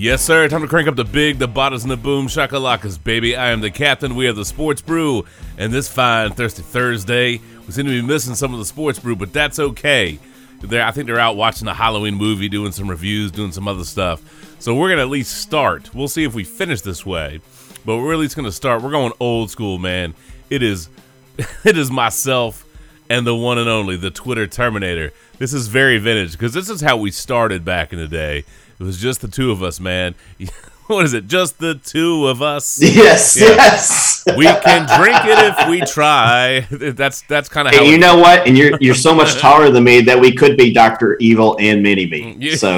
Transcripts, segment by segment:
Yes, sir. Time to crank up the big, the bottoms, and the boom shakalakas, baby. I am the captain. We have the sports brew, and this fine thirsty Thursday, we seem to be missing some of the sports brew, but that's okay. They're, I think they're out watching a Halloween movie, doing some reviews, doing some other stuff. So we're gonna at least start. We'll see if we finish this way, but we're at least gonna start. We're going old school, man. It is, it is myself and the one and only, the Twitter Terminator. This is very vintage because this is how we started back in the day. It was just the two of us, man. What is it? Just the two of us. Yes, Yeah. yes. We can drink it if we try. That's that's kind of how. And you know what? And you're you're so much taller than me that we could be Doctor Evil and Mini Me. Mm, so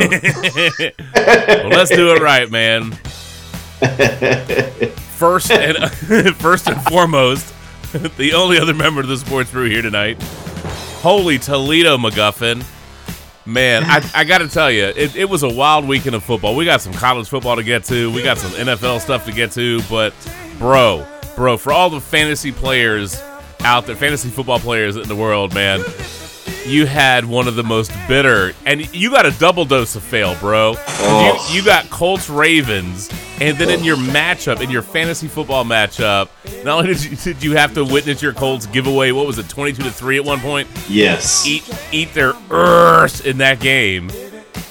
well, let's do it right, man. First and first and foremost, the only other member of the sports brew here tonight. Holy Toledo MacGuffin. Man, I, I got to tell you, it, it was a wild weekend of football. We got some college football to get to. We got some NFL stuff to get to. But, bro, bro, for all the fantasy players out there, fantasy football players in the world, man, you had one of the most bitter, and you got a double dose of fail, bro. Oh. You, you got Colts Ravens, and then in your matchup, in your fantasy football matchup, not only did you, did you have to witness your Colts give away what was it, twenty two to three at one point, yes, eat eat their earth in that game,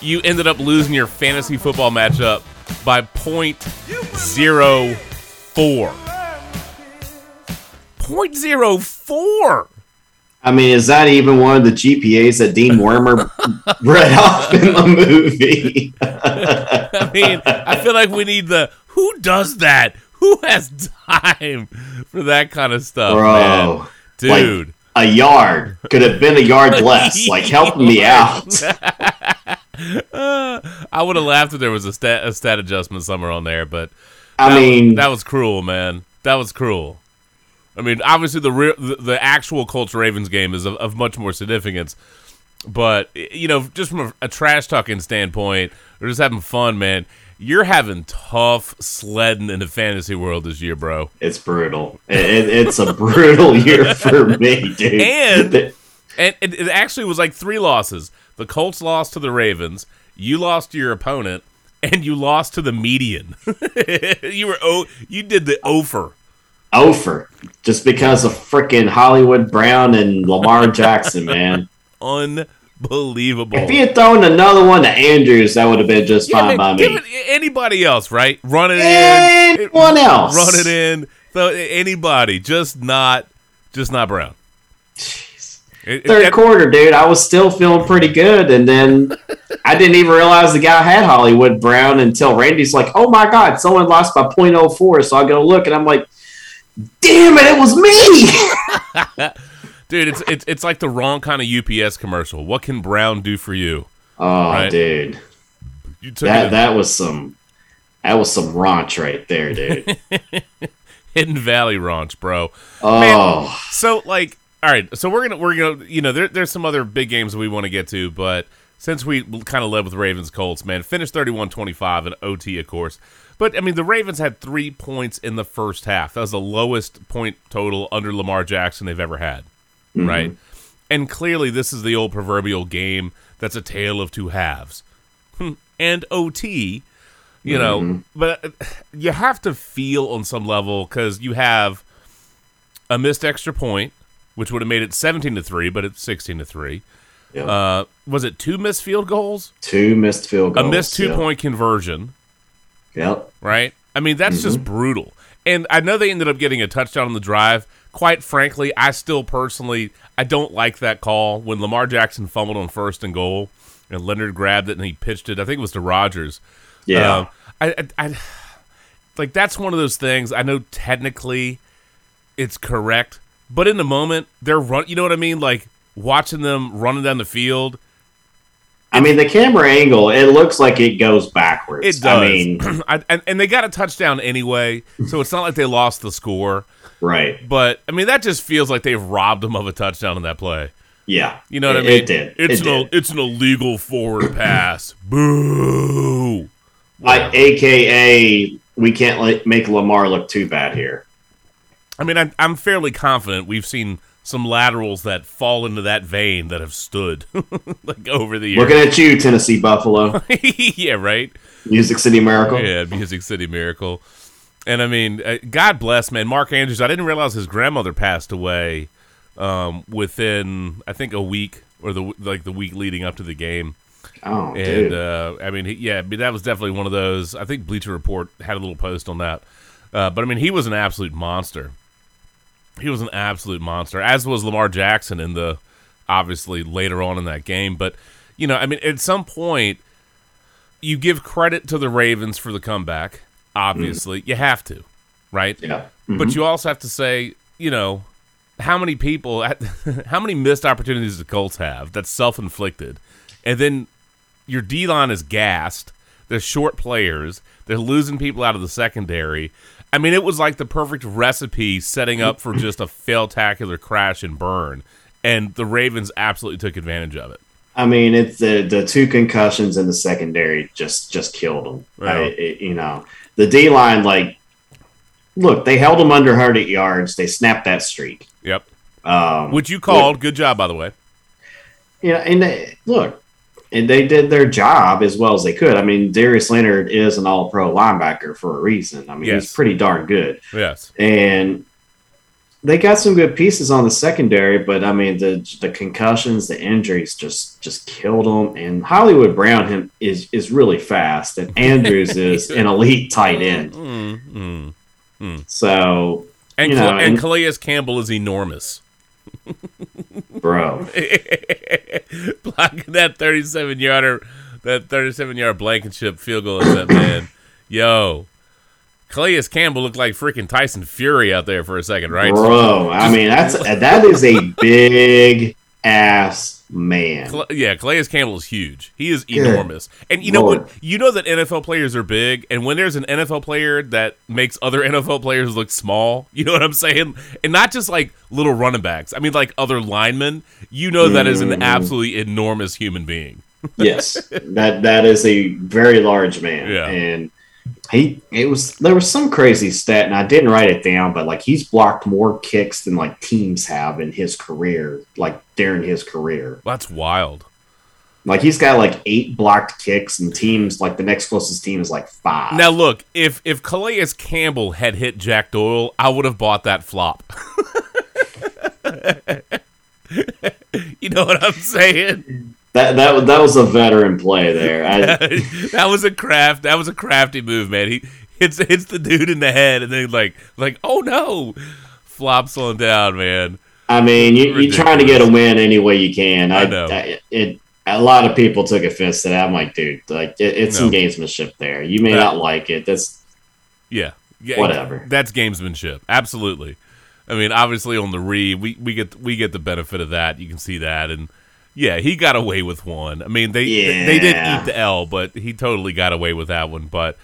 you ended up losing your fantasy football matchup by point zero four. Point zero four. I mean, is that even one of the GPAs that Dean Wormer read off in the movie? I mean, I feel like we need the who does that? Who has time for that kind of stuff, man? Bro, Dude. a yard could have been a yard less. Like, help me out. Uh, I would have laughed if there was a stat, a stat adjustment somewhere on there, but I mean, that was cruel, man. That was cruel. I mean, obviously the real, the, the actual Colts Ravens game is of, of much more significance, but you know, just from a, a trash talking standpoint, or just having fun, man. You're having tough sledding in the fantasy world this year, bro. it's brutal. It, it- it's a brutal year for me, dude. And- And it, it actually was like three losses. The Colts lost to the Ravens. You lost to your opponent, and you lost to the median. you were oh, you did the over. Ofer, just because of freaking Hollywood Brown and Lamar Jackson, man. Unbelievable. If he had thrown another one to Andrews, that would have been just Yeah, fine man, by give me. it anybody else, right? Run it in. Anyone else? Run it in. So anybody, just not, just not Brown. It- it- Third that- quarter, dude, I was still feeling pretty good, and then I didn't even realize the guy had Hollywood Brown until Randy's like, "Oh my God, someone lost by .04." So I go look, and I'm like, "Damn it, it was me!" dude, it's, it's it's like the wrong kind of UPS commercial. What can Brown do for you? Oh, Right. dude, You took that that was some that was some raunch right there, dude. Hidden Valley Ranch, bro. Oh, Man, So like, all right. So we're gonna we're gonna you know there, there's some other big games we want to get to, but since we kind of led with Ravens Colts, man, finished 31-25 in OT, of course. But I mean, the Ravens had three points in the first half. That was the lowest point total under Lamar Jackson they've ever had, right? And clearly, this is the old proverbial game that's a tale of two halves. and OT, you know, but uh, you have to feel on some level because you have a missed extra point, which would have made it 17 to 3, but it's 16 to 3. Yep. Uh, was it two missed field goals? two missed field goals. A missed two yep. point conversion, Yep. right? I mean, that's just brutal. And I know they ended up getting a touchdown on the drive. Quite frankly, I still personally I don't like that call when Lamar Jackson fumbled on first and goal and Leonard grabbed it and he pitched it. I think it was to Rogers. Yeah. Um, I, I, I like that's one of those things. I know technically it's correct, but in the moment they're run. You know what I mean? Like watching them running down the field. I mean, the camera angle, it looks like it goes backwards. It does, I mean, I, and, and they got a touchdown anyway, so it's not like they lost the score. right. But I mean, that just feels like they've robbed them of a touchdown in that play. Yeah. You know what it, I mean? It did. It's it an did. it's an illegal forward pass. Boo. Like, AKA, we can't make Lamar look too bad here. I mean, I'm, I'm fairly confident we've seen some laterals that fall into that vein that have stood like over the years. Looking at you, Tennessee Buffalo, yeah, right. Music City Miracle. Yeah, Music City Miracle. And I mean, uh, God bless, man. Mark Andrews. I didn't realize his grandmother passed away um, within, I think, a week or the like the week leading up to the game. Oh, And dude. uh, I mean, he, yeah, that was definitely one of those. I think Bleacher Report had a little post on that. Uh, but I mean, he was an absolute monster. He was an absolute monster, as was Lamar Jackson in the obviously later on in that game. But you know, I mean, at some point, you give credit to the Ravens for the comeback. Obviously, mm. you have to, right? yeah. But mm-hmm. you also have to say, you know, how many people, how many missed opportunities the Colts have that's self inflicted, and then your D line is gassed. They're short players. They're losing people out of the secondary. I mean, it was like the perfect recipe setting up for just a fail-tacular crash and burn, and the Ravens absolutely took advantage of it. I mean, it's the the two concussions in the secondary just just killed them. Right. I, it- you know, the D line like, look, they held them under 100 yards. They snapped that streak. Yep. Um, Which you called. Good job, by the way. Yeah, and they, look, and they did their job as well as they could. I mean, Darius Leonard is an All Pro linebacker for a reason. I mean, Yes. he's pretty darn good, Yes. and they got some good pieces on the secondary. But I mean, the the concussions, the injuries just just killed them. And Hollywood Brown him is is really fast, and Andrews is an elite tight end. Mm, mm. So, And, You know, and and- Calais Campbell is enormous. bro, blocking that 37 yarder, that 37 yard blankenship field goal is that man. Yo, Calais Campbell looked like freaking Tyson Fury out there for a second, right? bro, I mean, that's that is a big ass man. Cla- yeah, Calais Campbell is huge. He is Good enormous. And you know Lord. what? You know that NFL players are big, and when there's an NFL player that makes other NFL players look small, you know what I'm saying? And not just like little running backs. I mean, like other linemen. You know that is an Mm. absolutely enormous human being. yes, that that is a very large man, Yeah. and he it was there was some crazy stat, and I didn't write it down, but like he's blocked more kicks than like teams have in his career, like during his career. That's wild. Like he's got like eight blocked kicks, and teams like the next closest team is like five. Now look, if if Calais Campbell had hit Jack Doyle, I would have bought that flop. you know what I'm saying? That that that was a veteran play there. I, that was a craft. That was a crafty move, man. He hits hits the dude in the head, and then like like oh no, flops on down, man. I mean, you, you're trying to get a win any way you can. I I, know. I- it, a lot of people took offense to that. I'm like, dude, like it, it's some gamesmanship there. You may Yeah. not like it. That's Yeah, yeah, Whatever. That's gamesmanship. Absolutely. I mean, obviously on the re, we, we get we get the benefit of that. You can see that, and yeah, he got away with one. I mean, they they, they did Yeah. eat the L, but he totally got away with that one. But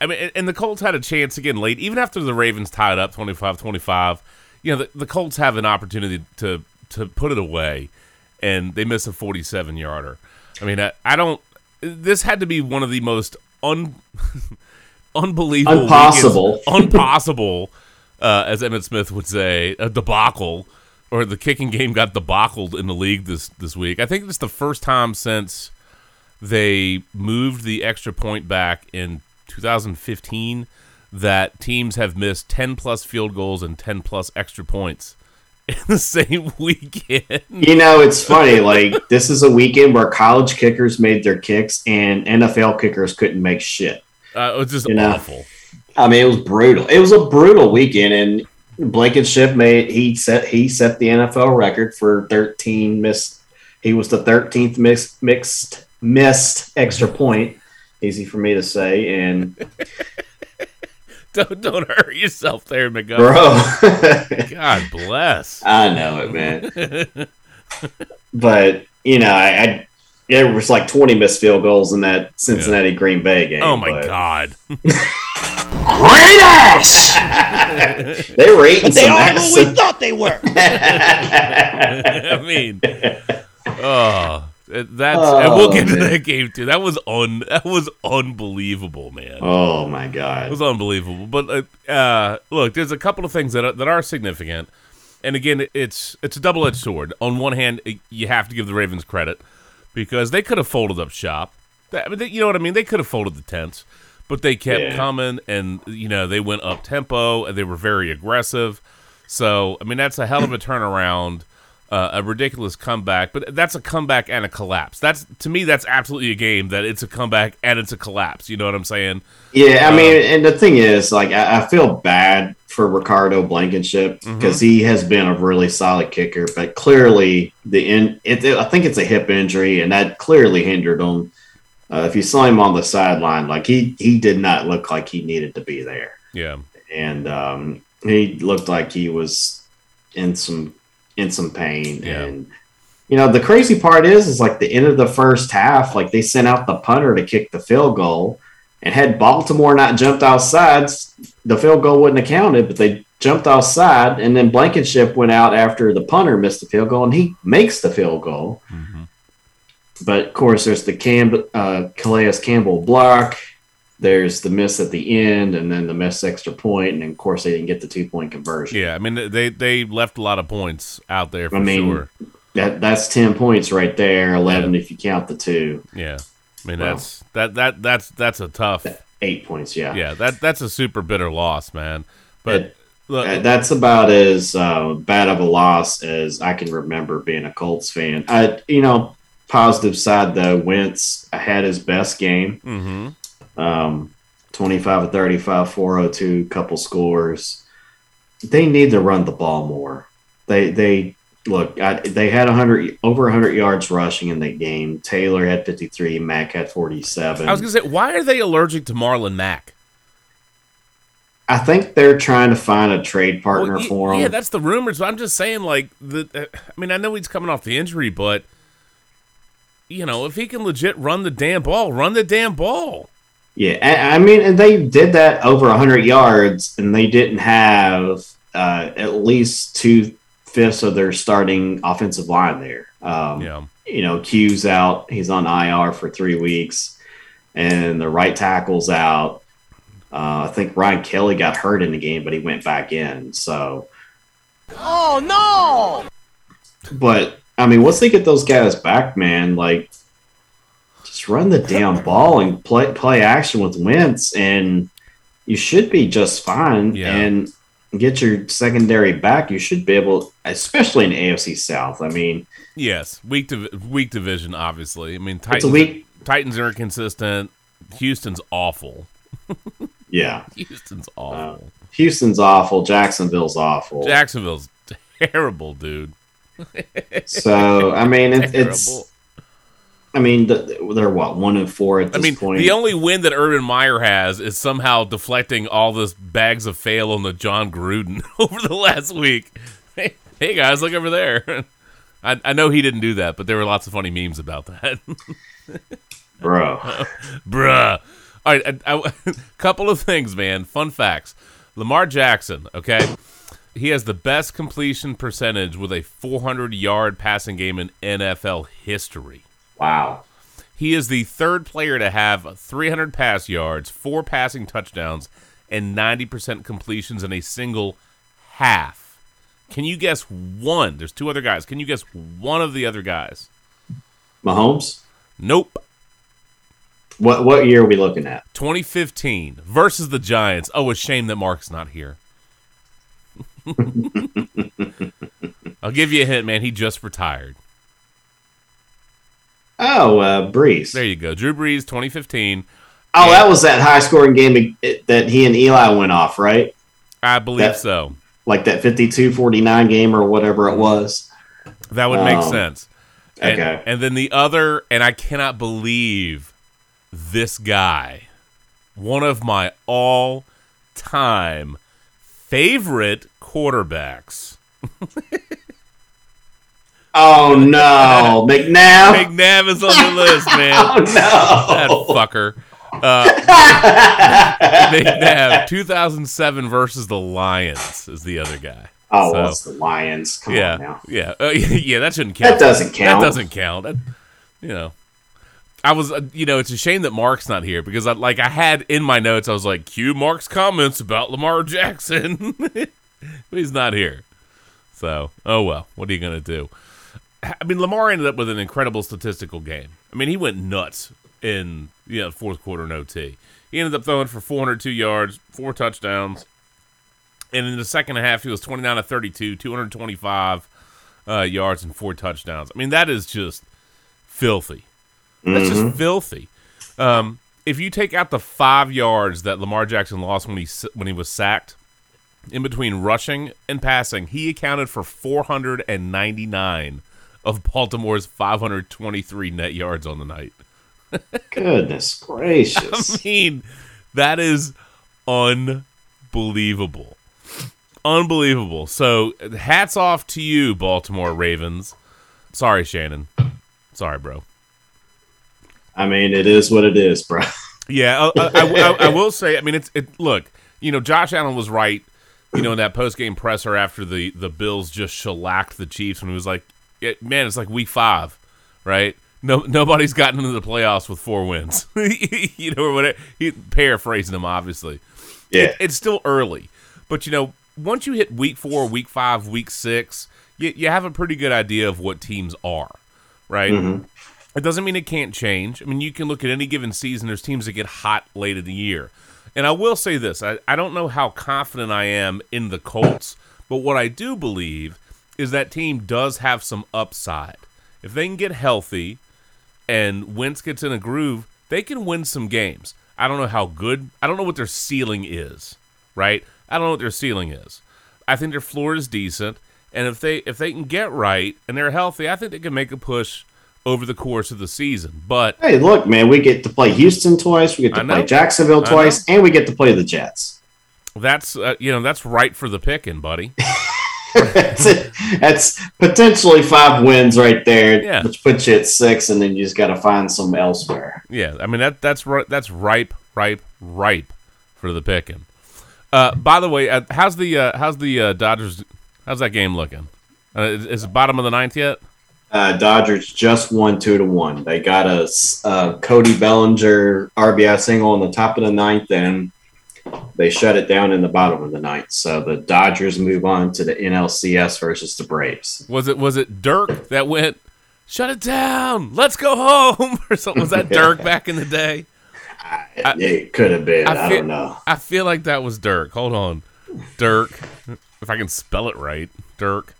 I mean, and- and the Colts had a chance again late, even after the Ravens tied up 25-25. You know, the, the Colts have an opportunity to to put it away, and they miss a forty-seven yarder. I mean, I, I don't. This had to be one of the most un unbelievable, Impossible. impossible, uh, as Emmitt Smith would say, a debacle, or the kicking game got debacled in the league this this week. I think it's the first time since they moved the extra point back in 2015 that teams have missed 10 plus field goals and 10 plus extra points in the same weekend. you know, it's funny. Like this is a weekend where college kickers made their kicks and NFL kickers couldn't make shit. Uh, it was just You know. awful. I mean, it was brutal. It was a brutal weekend, and Blankenship made he set he set the NFL record for 13 missed. He was the 13th mixed mixed missed extra point. Easy for me to say, and Don't don't hurt yourself there, McGovern. bro, God bless. I know it, man. but you know, I, I there was like 20 missed field goals in that Cincinnati Green Bay game. Oh my but God. Great ass! they were eating But they some are ass. who we thought they were. I mean, oh, that's Oh, and we'll get to that game too. That was un that was unbelievable, man. oh my god, It was unbelievable. But uh, uh, look, there's a couple of things that are, that are significant. and again, it's it's a double edged sword. On one hand, you have to give the Ravens credit because they could have folded up shop. I mean, they, you know what I mean? They could have folded the tents, but they kept Yeah. coming, and you know they went up tempo and they were very aggressive. So I mean, that's a hell of a turnaround. Uh, a ridiculous comeback, but that's a comeback and a collapse. That's to me, that's absolutely a game that it's a comeback and it's a collapse. You know what I'm saying? Yeah, I Um, mean, and the thing is, like, I, I feel bad for Ricardo Blankenship Mm-hmm. because he has been a really solid kicker, but clearly the in it, I think it's a hip injury, and that clearly hindered him. Uh, if you saw him on the sideline, like he he did not look like he needed to be there, Yeah, and um, he looked like he was in some in some pain. Yeah. And you know, the crazy part is, is like the end of the first half, like they sent out the punter to kick the field goal, and had Baltimore not jumped outside, the field goal wouldn't have counted. But they jumped outside, and then Blankenship went out after the punter missed the field goal, and he makes the field goal. Mhm. But of course, there's the Cam- uh, Calais Campbell block. There's the miss at the end, and then the missed extra point, and of course they didn't get the two point conversion. yeah. I mean, they they left a lot of points out there for I mean, sure. That that's ten points right there. Eleven if you count the two. Yeah, I mean Well. that's that that that's that's a tough. Eight points. Yeah. Yeah, that that's a super bitter loss, man. But It- look, that's about as uh, bad of a loss as I can remember being a Colts fan. I, you know, positive side though, Wentz had his best game. hmm Um, 25 of 35, 402, couple scores. They need to run the ball more. They they look. I, they had 100 over 100 yards rushing in that game. Taylor had 53. Mack had 47. I was gonna say, why are they allergic to Marlon Mack? I think they're trying to find a trade partner Well, y- for him. Yeah, that's the rumors. But I'm just saying, like the. Uh, I mean, I know he's coming off the injury, but you know, if he can legit run the damn ball, run the damn ball. Yeah, I I mean, and they did that over 100 yards, and they didn't have uh, at least two fifths of their starting offensive line there. Um, Yeah, You know, Q's out; he's on IR for three weeks, and the right tackle's out. Uh, I think Ryan Kelly got hurt in the game, but he went back in. So, Oh no! but I mean, once they get those guys back, man, like just run the damn ball and play play action with Wentz, and you should be just fine. Yeah. And get your secondary back. You should be able, especially in AFC South. I mean, yes, weak div- weak division, obviously. I mean, it's Titans. a week. Titans are inconsistent. Houston's awful. Yeah, Houston's uh, awful. Houston's awful. Jacksonville's awful. Jacksonville's terrible, dude. So I mean, it, it's. I mean, the, they're what one and four at I this mean, point. the only win that Urban Meyer has is somehow deflecting all this bags of fail on the Jon Gruden over the last week. Hey, hey guys, look over there. I, I know he didn't do that, but there were lots of funny memes about that. bro. Bruh. All right, a couple of things, man. Fun facts. Lamar Jackson, okay? He has the best completion percentage with a 400 yard passing game in NFL history. Wow. He is the third player to have 300 pass yards, four passing touchdowns, and 90% completions in a single half. Can you guess one? There's two other guys. Can you guess one of the other guys? Mahomes. Nope. What what year are we looking at? 2015 versus the Giants. Oh, a shame that Mark's not here. I'll give you a hint, man. He just retired. Oh, uh, Brees. There you go. Drew Brees, 2015. Oh, that was that high scoring game that he and Eli went off, right? I believe That- so. Like that 52 49 game or whatever it was. That would make Um, sense. And, okay. and then the other, and I cannot believe this guy, one of my all time favorite quarterbacks. Oh, no. McNabb. McNabb is on the list, man. Oh, no, That fucker. Uh, McNabb, 2007 versus the Lions is the other guy. oh, So- well, it's the Lions. Come on Yeah, now. yeah, uh, yeah. That shouldn't count. That doesn't count. That doesn't count. That, you know, I was, uh, you know, it's a shame that Mark's not here because, I, like, I had in my notes, I was like, cue Mark's comments about Lamar Jackson, but he's not here. So, oh well, what are you gonna do? I mean, Lamar ended up with an incredible statistical game. I mean, he went nuts in you know fourth quarter in OT. He ended up throwing for 402 yards, four touchdowns, and in the second half, he was 29 to 32, 225 uh, yards and four touchdowns. I mean, that is just filthy. That's just filthy. Um, if you take out the five yards that Lamar Jackson lost when he when he was sacked, in between rushing and passing, he accounted for 499 of Baltimore's 523 net yards on the night. Goodness gracious. I mean, that is unbelievable. Unbelievable. So, hats off to you, Baltimore Ravens. Sorry, Shannon. Sorry, bro. I mean, it is what it is, bro. Yeah, I, I, I, I will say. I mean, it's it. Look, you know, Josh Allen was right. You know, in that post game presser after the the Bills just shellacked the Chiefs, and he was like, it, "Man, it's like week five, right? No, nobody's gotten into the playoffs with four wins. you know, or whatever. He paraphrasing him, obviously. Yeah. It's still early, but you know, once you hit week four, week five, week six, you, you have a pretty good idea of what teams are, right? Mm-hmm. It doesn't mean it can't change. I mean, you can look at any given season. There's teams that get hot late in the year. And I will say this I, I don't know how confident I am in the Colts, but what I do believe is that team does have some upside. If they can get healthy and Wentz gets in a groove, they can win some games. I don't know how good, I don't know what their ceiling is, right? I don't know what their ceiling is. I think their floor is decent. And if they if they can get right and they're healthy, I think they can make a push over the course of the season. But Hey, look, man, we get to play Houston twice, we get to play Jacksonville twice, and we get to play the Jets. that's uh, you know that's right for the picking, buddy. that's, that's potentially five wins right there, Yeah. which puts you at six, and then you just got to find some elsewhere. Yeah, I mean that that's right. That's ripe, ripe, ripe for the picking. Uh, by the way, uh, how's the uh, how's the uh, Dodgers? How's that game looking? Uh, is, is it bottom of the ninth yet? Uh, Dodgers just won two to one. They got a uh, Cody Bellinger RBI single on the top of the ninth, and they shut it down in the bottom of the ninth. So the Dodgers move on to the NLCS versus the Braves. Was it was it Dirk that went? Shut it down. Let's go home or something. Was that Dirk back in the day? it could have been. I I, feel- don't know. I feel like that was Dirk. Hold on, Dirk. If I can spell it right, Dirk.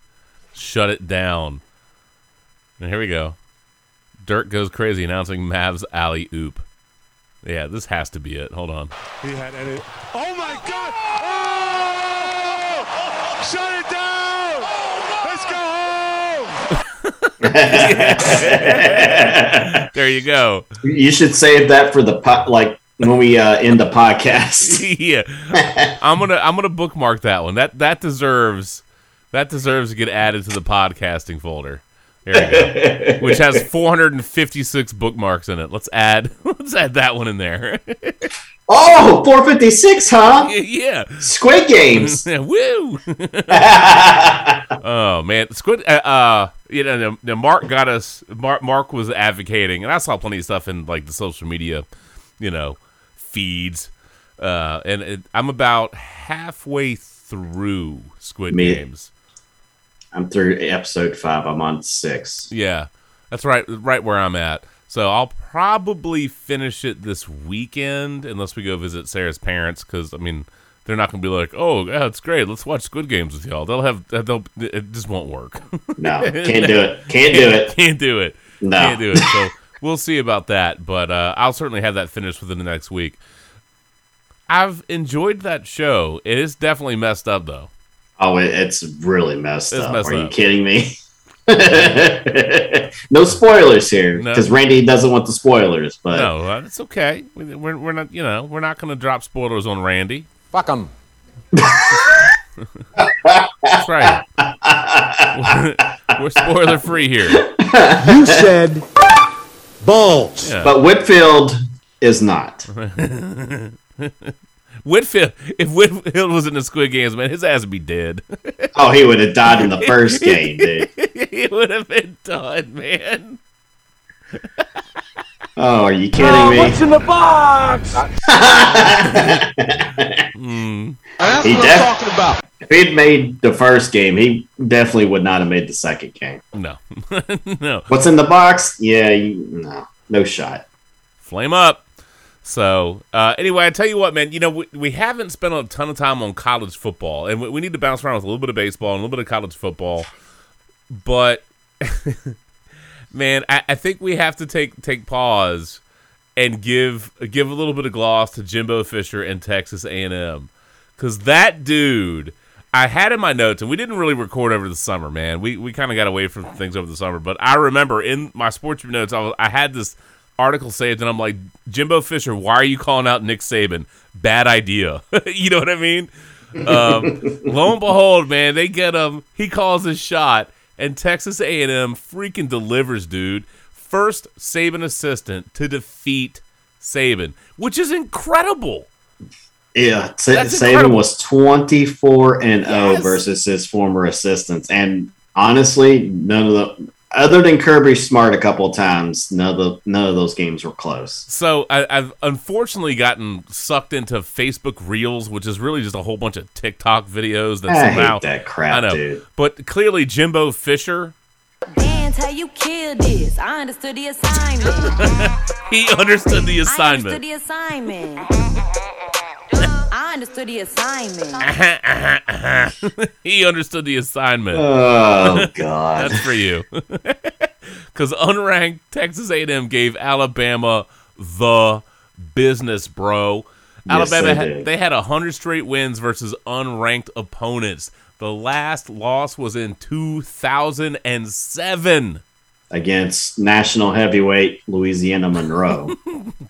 Shut it down. And here we go. Dirk goes crazy announcing Mavs alley oop. Yeah, this has to be it. Hold on. He had any. Oh my God! Oh! Shut it down! Let's go home! There you go. You should save that for the po- like when we uh, end the podcast. yeah, I'm gonna I'm gonna bookmark that one. That that deserves that deserves to get added to the podcasting folder. Go. Which has 456 bookmarks in it. Let's add let's add that one in there. oh, 456, huh? yeah. Squid Games. Woo! oh man, Squid. Uh, uh you know, the, the Mark got us. Mark, Mark was advocating, and I saw plenty of stuff in like the social media, you know, feeds. Uh, and it, I'm about halfway through Squid Me- Games. I'm through episode five. I'm on six. Yeah, that's right, right where I'm at. So I'll probably finish it this weekend, unless we go visit Sarah's parents, because I mean, they're not gonna be like, "Oh, yeah, it's great. Let's watch Squid Games with y'all." They'll have, they'll, it just won't work. No, can't do it. Can't do it. Can't do it. No. Can't do it. So we'll see about that, but uh, I'll certainly have that finished within the next week. I've enjoyed that show. It is definitely messed up, though. Oh, it, it's really messed It's up. messed Are you kidding me? no spoilers here No. because Randy doesn't want the spoilers. But No, uh, it's okay. We- We're, we're not, you know, we're not going to drop spoilers on Randy. Fuck 'em. That's right. we're spoiler free here. You said balls. Yeah. but Whitfield is not. Whitfield, if Whitfield was in the Squid Games, man, his ass would be dead. Oh, he would have died in the first game, dude. he would have been done, man. Oh, are you kidding Oh, me? what's in the box? Hmm. He, def- I'm talking about. If he'd made the first game, he definitely would not have made the second game. No, no. What's in the box? Yeah, you, no, no shot. Flame up. So uh, anyway, I tell you what, man. You know we, we haven't spent a ton of time on college football, and we, we need to bounce around with a little bit of baseball and a little bit of college football. But man, I, I think we have to take take pause and give give a little bit of gloss to Jimbo Fisher and Texas A and M, because that dude. I had in my notes, and we didn't really record over the summer, man. We we kind of got away from things over the summer, but I remember in my sports notes, I, was, I had this article saved, and I'm like, Jimbo Fisher, why are you calling out Nick Saban? Bad idea. you know what I mean? Um, lo and behold, man, they get him. He calls his shot, and Texas A&M freaking delivers, dude. First Saban assistant to defeat Saban, which is incredible. Yeah, That's Saban incredible. was 24 and 0 versus his former assistants. And honestly, none of the other than Kirby Smart a couple of times, none of the, none of those games were close. So I, I've unfortunately gotten sucked into Facebook Reels, which is really just a whole bunch of TikTok videos that I somehow hate that crap, I know, dude. but clearly Jimbo Fisher Dance how you kill this. I understood the assignment. he understood the I understood the assignment. I understood the assignment. he understood the assignment. Oh God! That's for you. Because unranked Texas A&M gave Alabama the business, bro. Yes, Alabama they had, did. they had hundred straight wins versus unranked opponents. The last loss was in 2007. Against national heavyweight Louisiana Monroe.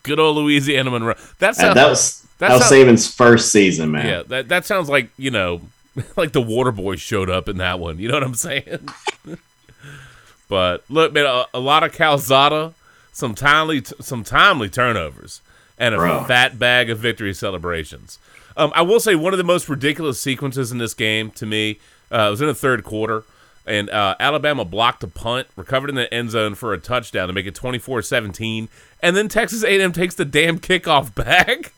Good old Louisiana Monroe. That sounds that was that that was Saban's first season, man. yeah. That that sounds like you know, like the Water Boys showed up in that one. You know what I'm saying? but look, man, a, a lot of Calzada, some timely some timely turnovers, and a Bro. fat bag of victory celebrations. Um, I will say one of the most ridiculous sequences in this game to me uh, was in the third quarter. And uh, Alabama blocked a punt, recovered in the end zone for a touchdown to make it 24-17. And then Texas A&M takes the damn kickoff back.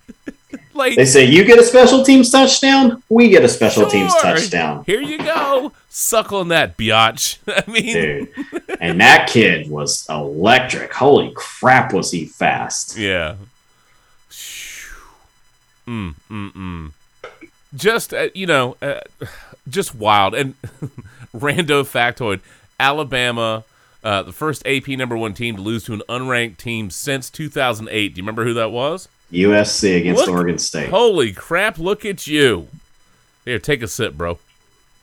like They say you get a special teams touchdown, we get a special teams touchdown, Here you go. Suck on that, biatch. I mean, dude. and that kid was electric. Holy crap, was he fast? yeah. Mm, mm, mm. Just, uh, you know, uh, just wild. And rando factoid Alabama, uh, the first AP number one team to lose to an unranked team since 2008. Do you remember who that was? USC against Look- Oregon State. Holy crap, look at you. Here, take a sip, bro.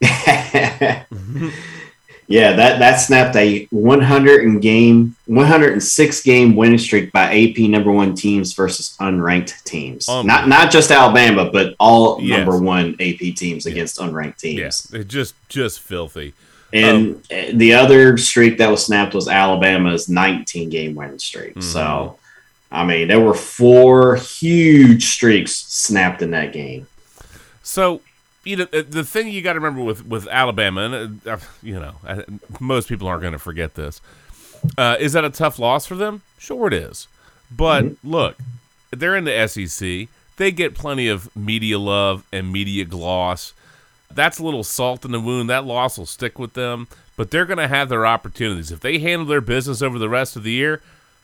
yeah, that that snapped a 100 and game, 106 game winning streak by AP number one teams versus unranked teams. Um, not not just Alabama, but all Yes. number one AP teams against unranked teams. Yeah, just, just filthy. And uh, the other streak that was snapped was Alabama's 19 game winning streak. Mm-hmm. So, I mean, there were four huge streaks snapped in that game. So, you know, the, the thing you got to remember with with Alabama, and uh, you know, I, most people aren't going to forget this. Uh, is that a tough loss for them? Sure, it is. But look, they're in the SEC. They get plenty of media love and media gloss. That's a little salt in the wound. That loss will stick with them, but they're going to have their opportunities. If they handle their business over the rest of the year,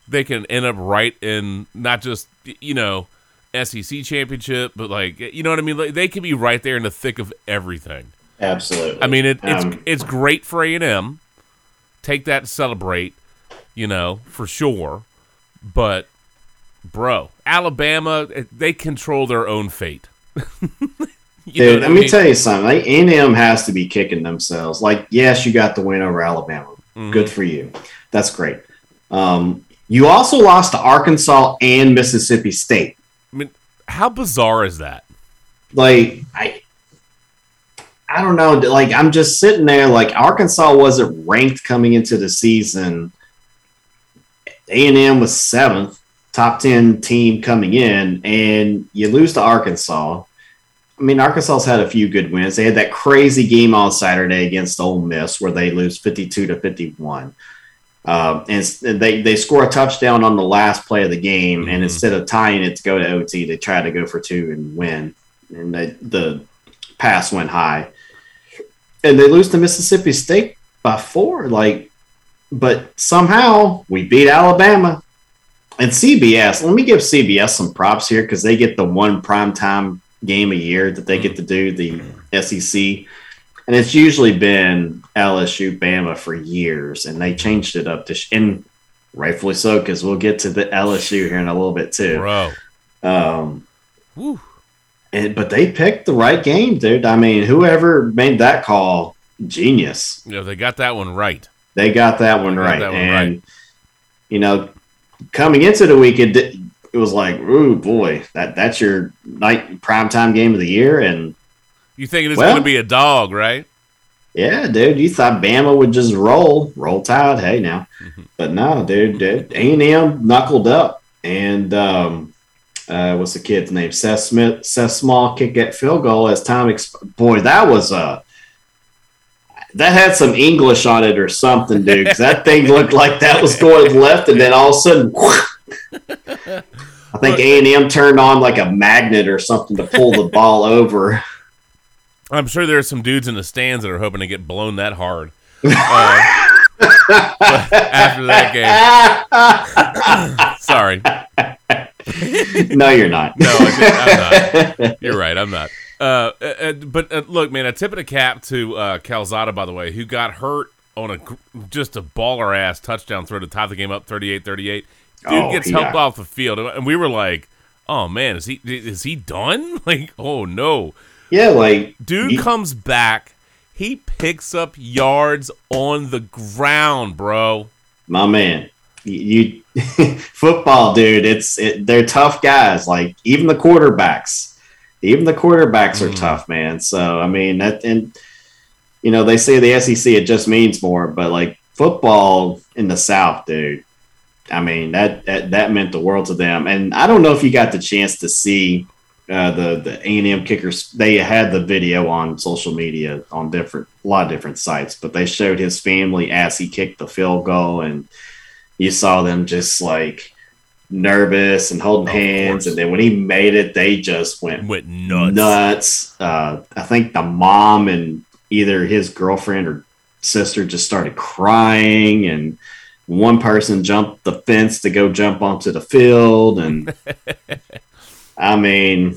they can end up right in not just you know SEC championship, but like you know what I mean. Like, they can be right there in the thick of everything. Absolutely. I mean, it, it's Um, it's great for A and M. Take that, and celebrate, you know, for sure. But, bro, Alabama, eh, they control their own fate. You Dude, let me mean? tell you something. Like A&M has to be kicking themselves. Like, yes, you got the win over Alabama. Mm-hmm. Good for you. That's great. Um, you also lost to Arkansas and Mississippi State. I mean, how bizarre is that? Like, I, I don't know. Like, I'm just sitting there. Like, Arkansas wasn't ranked coming into the season. A&M was seventh, top ten team coming in, and you lose to Arkansas. I mean, Arkansas's had a few good wins. They had that crazy game on Saturday against Ole Miss where they lose 52 to 51. Um, and they, they score a touchdown on the last play of the game. And Mhm. instead of tying it to go to OT, they try to go for two and win. And they, the pass went high. and they lose to Mississippi State by four. Like, but somehow we beat Alabama and CBS. Let me give CBS some props here because they get the one primetime game a year that they get to do the SEC, and it's usually been LSU Bama for years, and they changed it up to sh- and rightfully so because we'll get to the LSU here in a little bit too. Bro. Um, Woo. and but they picked the right game, dude. I mean, whoever made that call, genius. Know, they got that one right. They got that one got right. that one and right. you know, coming into the week, it, it was like, ooh boy, that that's your night primetime game of the year, and You thinking it's Well- going to be a dog, right? yeah, dude, you thought Bama would just roll, roll tide. Hey now, but no, dude, A and M knuckled up, and um, uh, what's the kid's name? Seth Smith, Seth Small kick that field goal as time. Exp- boy, that was a. That had some English on it or something, dude. 'cause that thing looked like that was going left, and then all of a sudden, I think A and M turned on like a magnet or something to pull the ball over. I'm sure there are some dudes in the stands that are hoping to get blown that hard. Uh, after that game, sorry. no, you're not. No, I I'm not. You're right. I'm not. Uh, uh, uh, but uh, look, man, a tip of the cap to uh, Calzada, by the way, who got hurt on a just a baller ass touchdown throw to tie the game up 38-38. Dude Oh, gets yeah. helped off the field, and we were like, "Oh man, is he is he done?" Like, oh no, Yeah, like dude you- comes back, he picks up yards on the ground, bro. my man. You, you football, dude. It's it, they're tough guys. Like even the quarterbacks, even the quarterbacks are mm. tough, man. So I mean that, and you know they say the SEC it just means more, but like football in the South, dude. I mean that that that meant the world to them. And I don't know if you got the chance to see uh, the the A and M kickers. They had the video on social media on different a lot of different sites, but they showed his family as he kicked the field goal, and you saw them just like nervous and holding hands. And then when he made it, they just went Went nuts. nuts. Uh, I think the mom and either his girlfriend or sister just started crying, and one person jumped the fence to go jump onto the field. And I mean,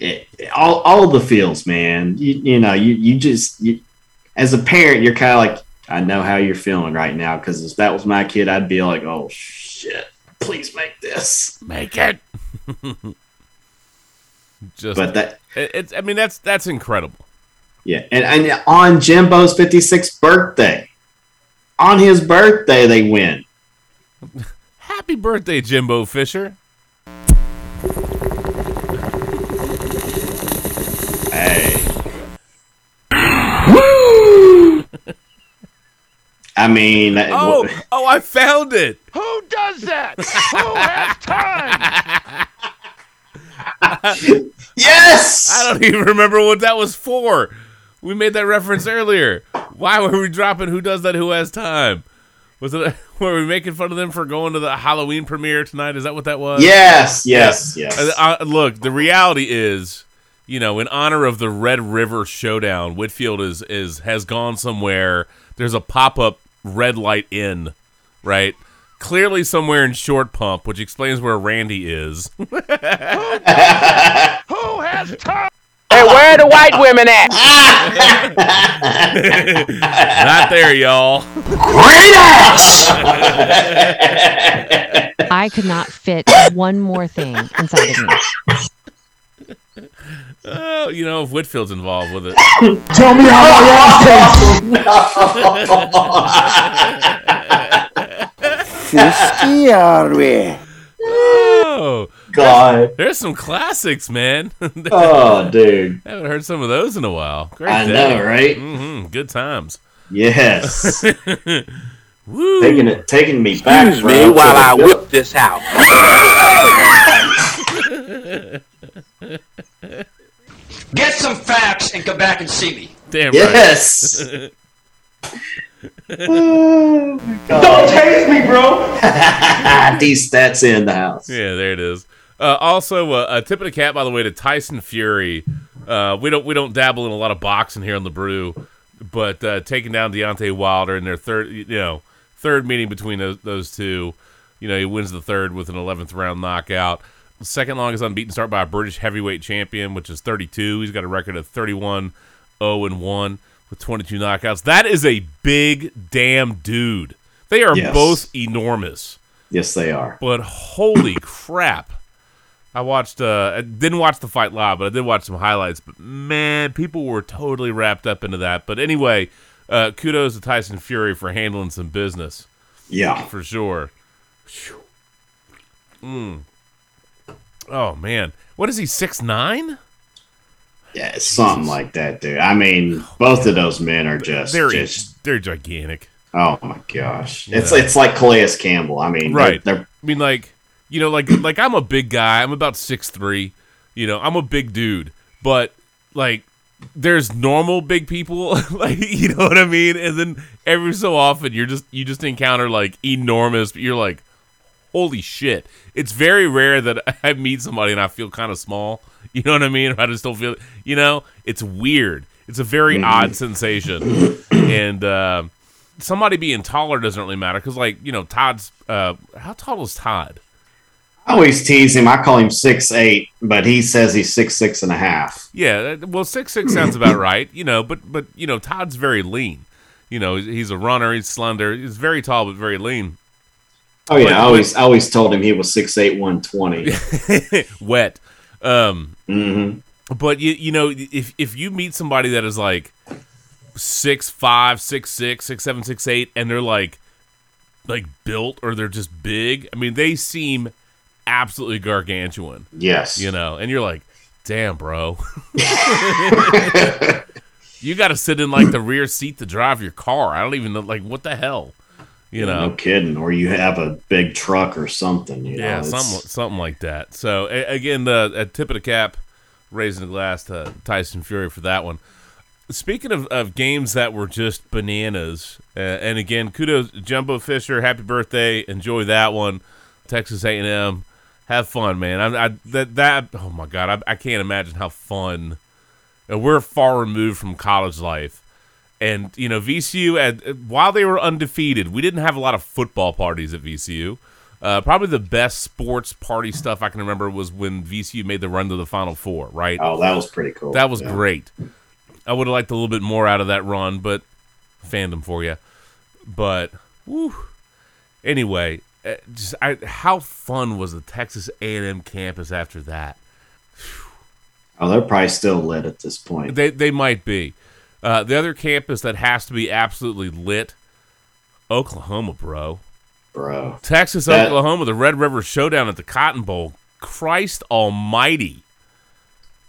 it, all all the feels, man. You, you know, you you just you, as a parent, you're kind of like, I know how you're feeling right now because if that was my kid, I'd be like, oh shit, please make this. Make it. Just, But that it, it's. I mean, that's that's incredible. Yeah, and, and on Jimbo's 56th birthday, on his birthday, they win. Happy birthday, Jimbo Fisher. Hey. I mean, uh, Oh, oh, I found it. Who does that? Who has time? yes. I don't even remember what that was for. We made that reference earlier. Why were we dropping Who Does That? Who Has Time? Was it? Were we making fun of them for going to the Halloween premiere tonight? Is that what that was? Yes, yes, yes. Uh, uh, look, the reality is, you know, in honor of the Red River Showdown, Whitfield is is has gone somewhere. There's a pop up red light inn, right? Clearly somewhere in Short Pump, which explains where Randy is. Who has time? Hey, where are the white women at? Not there, y'all. Great! I could not fit one more thing inside of me. Oh, you know, if Whitfield's involved with it. Tell me how my Fisky are we? Oh, God. there's some classics, man. Oh, dude. I haven't heard some of those in a while. Great I day. know, right? Mm-hmm. Good times. Yes. Woo. taking it, taking me back. Excuse me to while I whip this house. Get some facts and come back and see me. Damn right. Yes. oh. Don't taste me, bro. These stats in the house. Yeah, there it is. Uh, also, uh, a tip of the cap, by the way, to Tyson Fury. Uh, we don't we don't dabble in a lot of boxing here on the brew. but uh, taking down Deontay Wilder in their third, you know, third meeting between those, those two. You know, he wins the third with an 11th round knockout. Second longest unbeaten start by a British heavyweight champion, which is 32. He's got a record of 31 0 and 1 with 22 knockouts. That is a big damn dude. They are Yes. both enormous. Yes, they are. But holy crap. I watched uh I didn't watch the fight live, but I did watch some highlights. But man, people were totally wrapped up into that. But anyway, uh kudos to Tyson Fury for handling some business Yeah. for sure. Mm. Oh man. What is he, six nine? Yeah, something like that, dude. I mean, both of those men are just, They're just they're gigantic. oh my gosh. it's it's like Calais Campbell. I mean, Right. They're, they're I mean, like, you know, like, like I'm a big guy. I'm about six three. You know, I'm a big dude. But like, there's normal big people. like, you know what I mean? And then every so often, you're just you just encounter like enormous. You're like, holy shit! It's very rare that I meet somebody and I feel kind of small. You know what I mean? I just don't feel. You know, it's weird. It's a very odd sensation, and. uh Somebody being taller doesn't really matter because, like, you know, Todd's. Uh, how tall is Todd? I always tease him. I call him six eight, but he says he's six six and a half. Yeah, well, six six sounds about right. You know, but but you know, Todd's very lean. You know, he's- he's a runner. He's slender. He's very tall but very lean. Oh yeah, But- I always I always told him he was six eight one twenty. Wet. Um, mm-hmm. but you you know, if if you meet somebody that is like six five, six six, six seven, six eight, and they're like like built or they're just big. I mean, they seem absolutely gargantuan. Yes. You know, and you're like, damn, bro. you got to sit in like the rear seat to drive your car. I don't even know, like, what the hell, you know? no kidding. Or you have a big truck or something. You know, yeah, something something like that. So a- again, the a tip of the cap, raising the glass to Tyson Fury for that one. Speaking of, of games that were just bananas, uh, and again, kudos Jimbo Fisher, happy birthday, enjoy that one, Texas A and M, have fun, man. I, I that that oh my god, I, I can't imagine how fun. uh, we're far removed from college life, and you know VCU at while they were undefeated, we didn't have a lot of football parties at VCU. Uh, probably the best sports party stuff I can remember was when VCU made the run to the Final Four. Right? Oh, that was pretty cool. That was Yeah. great. I would have liked a little bit more out of that run, but fandom for you. But whew. anyway, uh, just I, how fun was the Texas A&M campus after that? Oh, they're probably still lit at this point. They they might be. Uh, the other campus that has to be absolutely lit, Oklahoma, bro. Bro. Texas, That- Oklahoma, the Red River Showdown at the Cotton Bowl. Christ Almighty!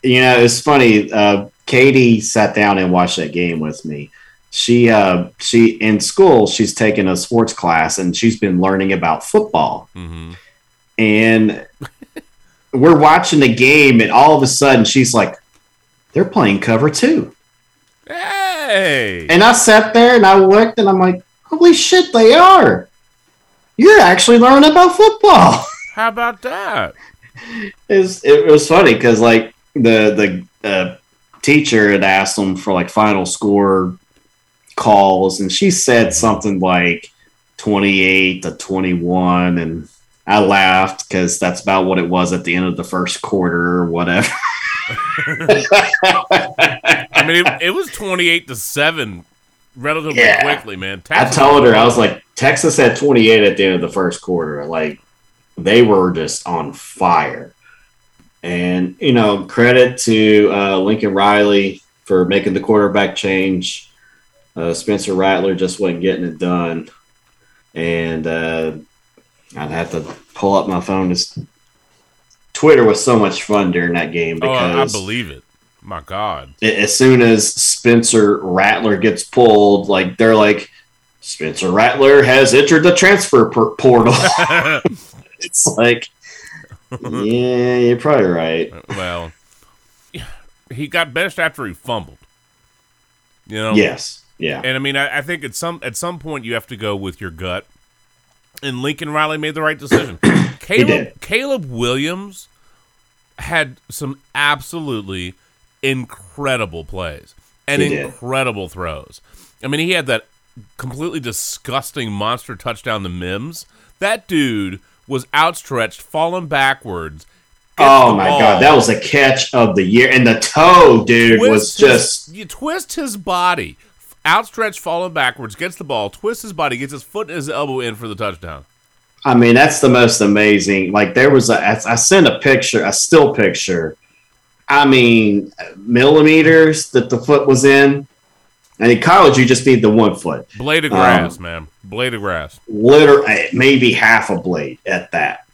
You know, it's funny. Uh, Katie sat down and watched that game with me. She, uh, she in school, she's taken a sports class and she's been learning about football. hmm And we're watching the game, and all of a sudden, she's like, "They're playing cover two. Hey, And I sat there and I looked, and I'm like, "Holy shit, they are! You're actually learning about football." how about that? It's, it was funny because like the the uh, teacher had asked them for like final score calls, and she said something like twenty eight to twenty one, and I laughed because that's about what it was at the end of the first quarter or whatever. I mean, it, it was twenty-eight to seven, relatively Yeah. quickly, man. I told her I was like Texas had twenty eight at the end of the first quarter, like they were just on fire. And you know, credit to uh, Lincoln Riley for making the quarterback change. Uh, Spencer Rattler just wasn't getting it done, and uh, I'd have to pull up my phone. It's, Twitter was so much fun during that game Oh, I, believe it. My God. as soon as Spencer Rattler gets pulled, like they're like, Spencer Rattler has entered the transfer por- portal. it's like, yeah, you're probably right. well, he got benched after he fumbled. You know. Yes, yeah, And I mean, I, I think at some at some point you have to go with your gut. And Lincoln Riley made the right decision. Caleb. Caleb Williams had some absolutely incredible plays. and He did. incredible throws. I mean, he had that completely disgusting monster touchdown to Mims. That dude was outstretched, falling backwards. Oh my ball, god, that was a catch of the year, and the toe, dude, twist was his- just you twist his body, outstretched, falling backwards, gets the ball, twists his body, gets his foot and his elbow in for the touchdown. I mean, that's the most amazing. Like there was a, I sent a picture, a still picture. I mean, millimeters that the foot was in. And in college, you just need the one foot, Blade of Um, grass, man. Blade of grass. literally maybe half a blade at that.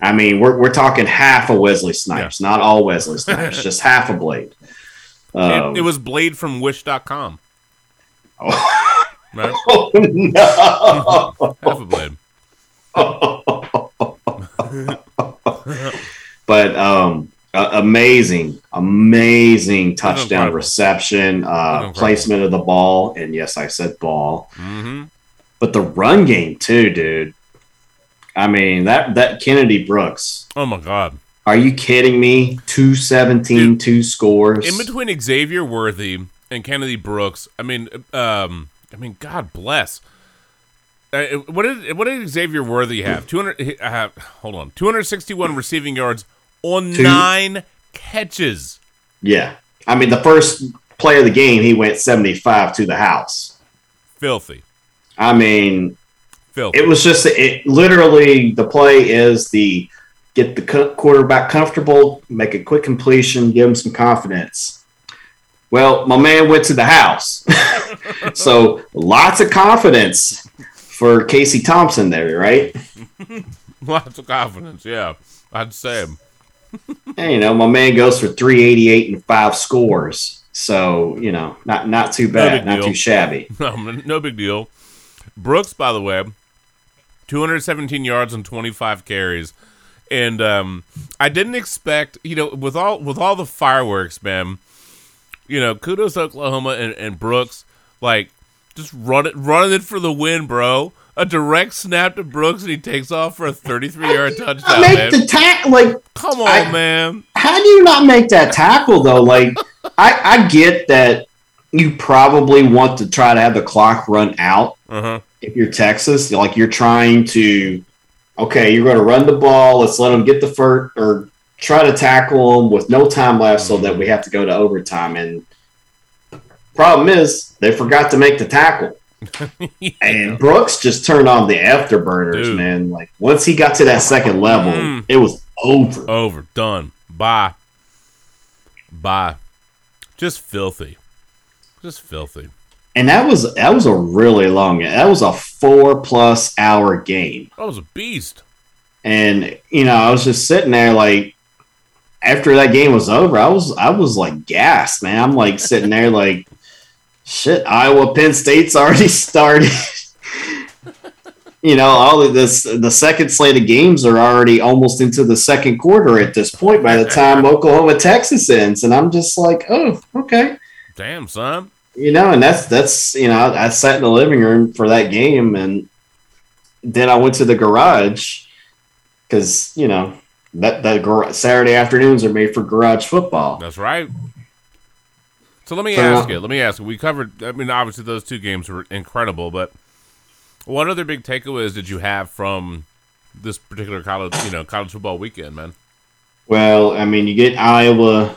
I mean, we're we're talking half a Wesley Snipes, not all Wesley Snipes, just half a blade. Um, it, it was Blade from Wish.com. oh, Right? no. Half a blade. but um, amazing, amazing touchdown reception, uh, placement of the ball, and yes, I said ball. hmm But the run game too, dude. I mean that that Kennedy Brooks. Oh my god. Are you kidding me? 217, Dude. two scores. In between Xavier Worthy and Kennedy Brooks, I mean, um, I mean, God bless. Uh, what did what did Xavier Worthy have? Two hundred. Uh, hold on, two hundred sixty-one receiving yards on Two- nine catches. yeah. I mean, the first play of the game, he went 75 to the house. Filthy, I mean, filthy. it was just it literally the play is the get the quarterback comfortable make a quick completion give him some confidence well my man went to the house so lots of confidence for casey thompson there right Lots of confidence. Yeah, I'd say. hey, you know my man goes for 388 and five scores so you know not not too bad not deal. too shabby No, no big deal. Brooks, by the way, 217 yards and 25 carries. And um, I didn't expect, you know, with all with all the fireworks, man. You know, kudos to Oklahoma and, and Brooks, like just run it, running it for the win, bro. A direct snap to Brooks, and he takes off for a 33 yard touchdown. make Man. the tack like Come on, I- man. how do you not make that tackle though? Like, I, I get that you probably want to try to have the clock run out Uh huh. if you're Texas. Like you're trying to, okay, you're going to run the ball. Let's let them get the first or try to tackle them with no time left, so that we have to go to overtime. And problem is, they forgot to make the tackle. And Brooks just turned on the afterburners, Dude. man. Like once he got to that second level, Mm. it was over. Over. Done. Bye. Bye. Just filthy. Just filthy. And that was that was a really long. That was a four plus hour game. That was a beast. And you know, I was just sitting there like after that game was over, I was I was like gassed, man. I'm like sitting there like shit, Iowa Penn State's already started. you know, all of this the second slate of games are already almost into the second quarter at this point by the time Oklahoma Texas ends. And I'm just like, oh, okay. Damn, son. You know, and that's that's you know, I, I sat in the living room for that game, and then I went to the garage because you know that that gar- Saturday afternoons are made for garage football. That's right. So let me So- ask you. Let me ask you. We covered. I mean, obviously those two games were incredible, but what other big takeaways did you have from this particular college, you know, college football weekend, man? Well, I mean, you get Iowa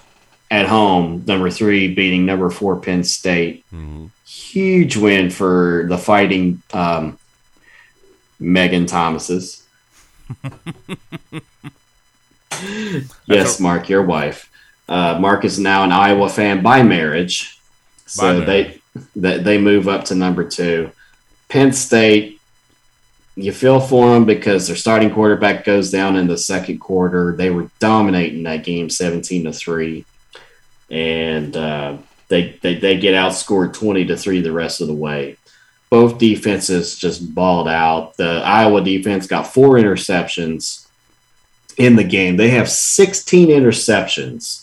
at home, number three, beating number four Penn State. hmm Huge win for the Fighting um, Megan Thomases. yes, Mark, your wife. Uh, Mark is now an Iowa fan by marriage, so By they they they move up to number two. Penn State, you feel for them because their starting quarterback goes down in the second quarter. They were dominating that game, seventeen to three, and uh, they, they they get outscored twenty to three the rest of the way. Both defenses just balled out. The Iowa defense got four interceptions in the game. They have sixteen interceptions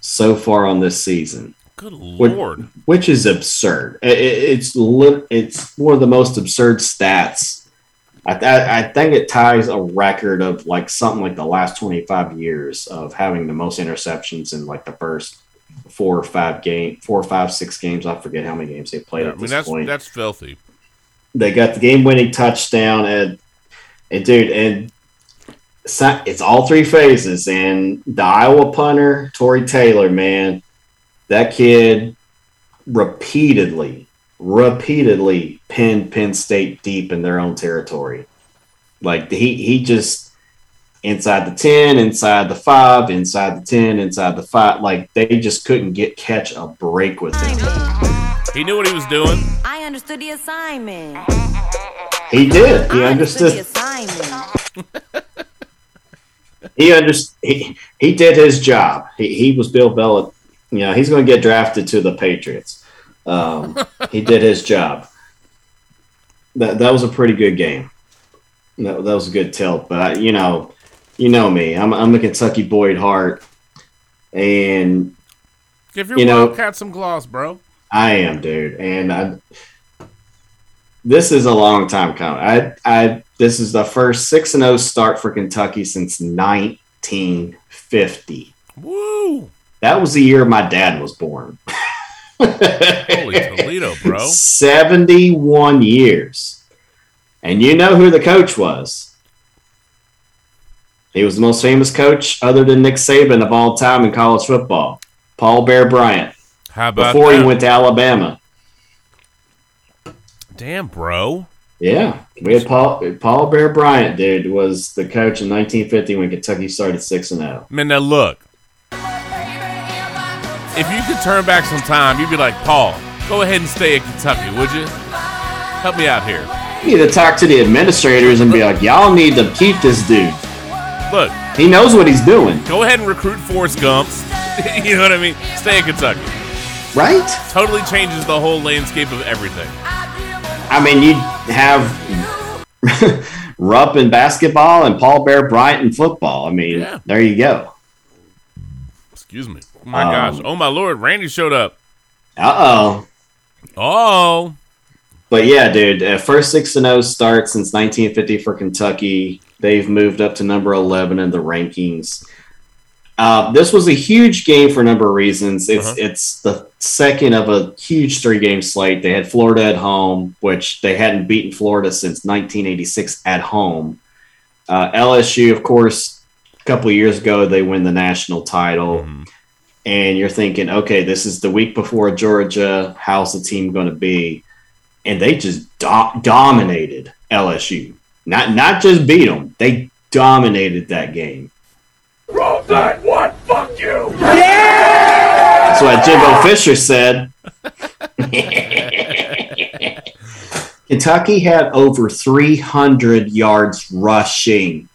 so far on this season Good lord. which is absurd. I- I- It's lit- it's one of the most absurd stats. I, I, I think it ties a record of like something like the last 25 years of having the most interceptions in like the first four or five game, four or five, six games. I forget how many games they played I at mean, this that's point. that's filthy. they got the game winning touchdown and and dude and it's all three phases and the Iowa punter Tory Taylor man. That kid repeatedly repeatedly pinned Penn State deep in their own territory. Like he he just inside the 10 inside the 5 inside the 10 inside the 5 like they just couldn't get catch a break with him. He knew what he was doing. I understood the assignment. he did. He I understood. the assignment. he understood he, he did his job. He, he was Bill Belichick. You know, he's going to get drafted to the Patriots. Um, he did his job. That that was a pretty good game. That, that was a good tilt. But I, you know, you know me. I'm I'm a Kentucky boy at heart, and Give your You know- Wildcat some gloss, bro. I am, dude. And I, this is a long time coming. I I this is the first six and zero start for Kentucky since 1950. Woo! That was the year my dad was born. Holy Toledo, bro. 71 years. And you know who the coach was? He was the most famous coach other than Nick Saban of all time in college football. Paul Bear Bryant. How about Before that? he went to Alabama. Damn, bro. Yeah. We had Paul Paul Bear Bryant, dude, was the coach in 1950 when Kentucky started 6 and oh. 0. Man, now look. If you could turn back some time, you'd be like, Paul, go ahead and stay at Kentucky, would you? Help me out here. You need to talk to the administrators and be like, y'all need to keep this dude. Look, He knows what he's doing, go ahead and recruit Forrest Gumps. you know what I mean? Stay in Kentucky. right? Totally changes the whole landscape of everything. I mean, you have Rupp in basketball and Paul Bear Bryant in football. I mean, Yeah. there you go. Excuse me. Oh my Um, gosh. Oh my lord, Randy showed up. Uh oh. Oh. But yeah, dude, uh, first six and zero start since 1950 for Kentucky. They've moved up to number 11 in the rankings. Uh, this was a huge game for a number of reasons. It's Uh-huh. it's the second of a huge three game slate. They had Florida at home, which they hadn't beaten Florida since 1986 at home. Uh, LSU, of course, a couple of years ago they win the national title, Mhm. and you're thinking, okay, this is the week before Georgia. How's the team going to be? And they just do- dominated LSU. Not not just beat them, they dominated that game. Roll Tide One, fuck you! Yeah! That's what Jimbo Fisher said. Kentucky had over 300 yards rushing.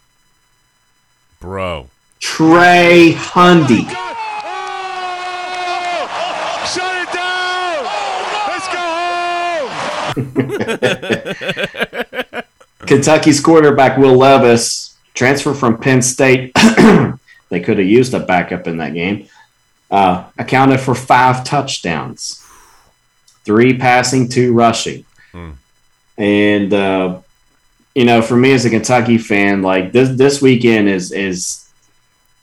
Bro. Trey Hundy. Oh oh, oh, shut it down! Let's go home! Kentucky's quarterback Will Levis transfer from Penn State. they could have used a backup in that game. Uh, accounted for five touchdowns, three passing, two rushing. Hmm. And uh, you know, for me as a Kentucky fan, like this this weekend is is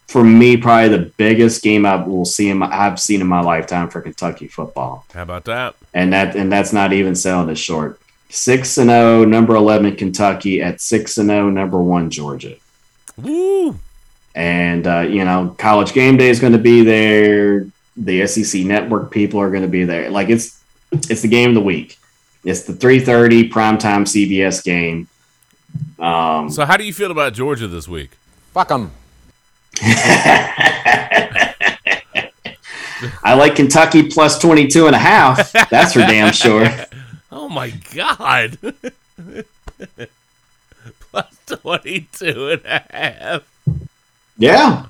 for me probably the biggest game I will see in my, I've seen in my lifetime for Kentucky football How about that? and that and that's not even selling it short. Six and zero, number eleven Kentucky at six and zero, number one Georgia, Woo! And uh, you know College Game Day is going to be there. The SEC Network people are going to be there. Like it's it's the game of the week. It's the three thirty primetime CBS game. Um, So how do you feel about Georgia this week? Fuck them. I like Kentucky plus 22 and a half. That's for damn sure. Oh my god. Plus 22 and a half. Yeah.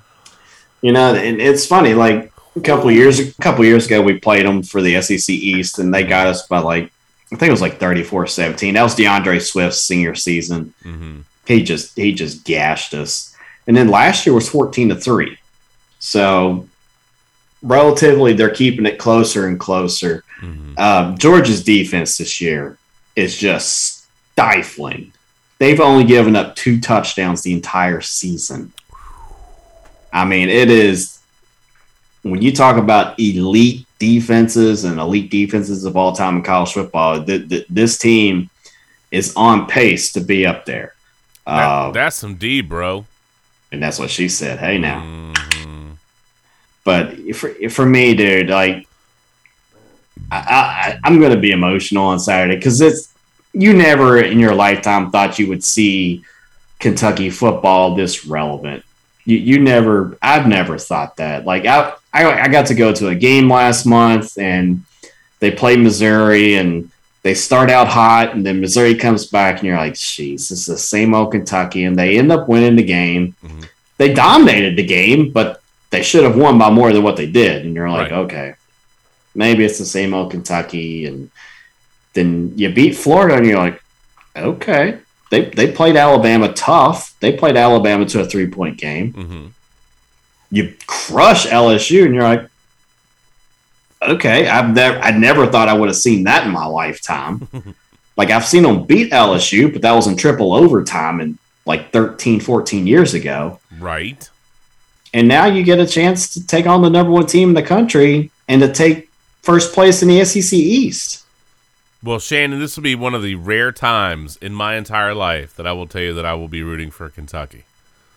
You know, and it's funny. Like a couple years, a couple years ago, we played them for the SEC East, and they got us by like I think it was like 34-17. That was DeAndre Swift's senior season. Mm-hmm. He just he just gashed us. And then last year was fourteen to three. So relatively, they're keeping it closer and closer. Mm-hmm. Uh, Georgia's defense this year is just stifling. They've only given up two touchdowns the entire season. I mean, it is when you talk about elite defenses and elite defenses of all time in college football, th- th- this team is on pace to be up there. Uh, That- that's some D, bro. and that's what she said. Hey, now. Mm-hmm. But for for me, dude, like I, I I'm gonna be emotional on Saturday because it's you never in your lifetime thought you would see Kentucky football this relevant. You you never I've never thought that. Like I I, I got to go to a game last month and they play Missouri and they start out hot and then Missouri comes back and you're like, jeez, this is the same old Kentucky and they end up winning the game. Mhm. They dominated the game, but they should have won by more than what they did. And you're like, Right. okay, maybe it's the same old Kentucky. And then you beat Florida, and you're like, okay, they they played Alabama tough. They played Alabama to a three point game. hmm You crush LSU, and you're like, okay, I've never I never thought I would have seen that in my lifetime. like I've seen them beat LSU, but that was in triple overtime and like 13, 14 years ago. Right. And now you get a chance to take on the number one team in the country and to take first place in the SEC East. Well, Shannon, this will be one of the rare times in my entire life that I will tell you that I will be rooting for Kentucky.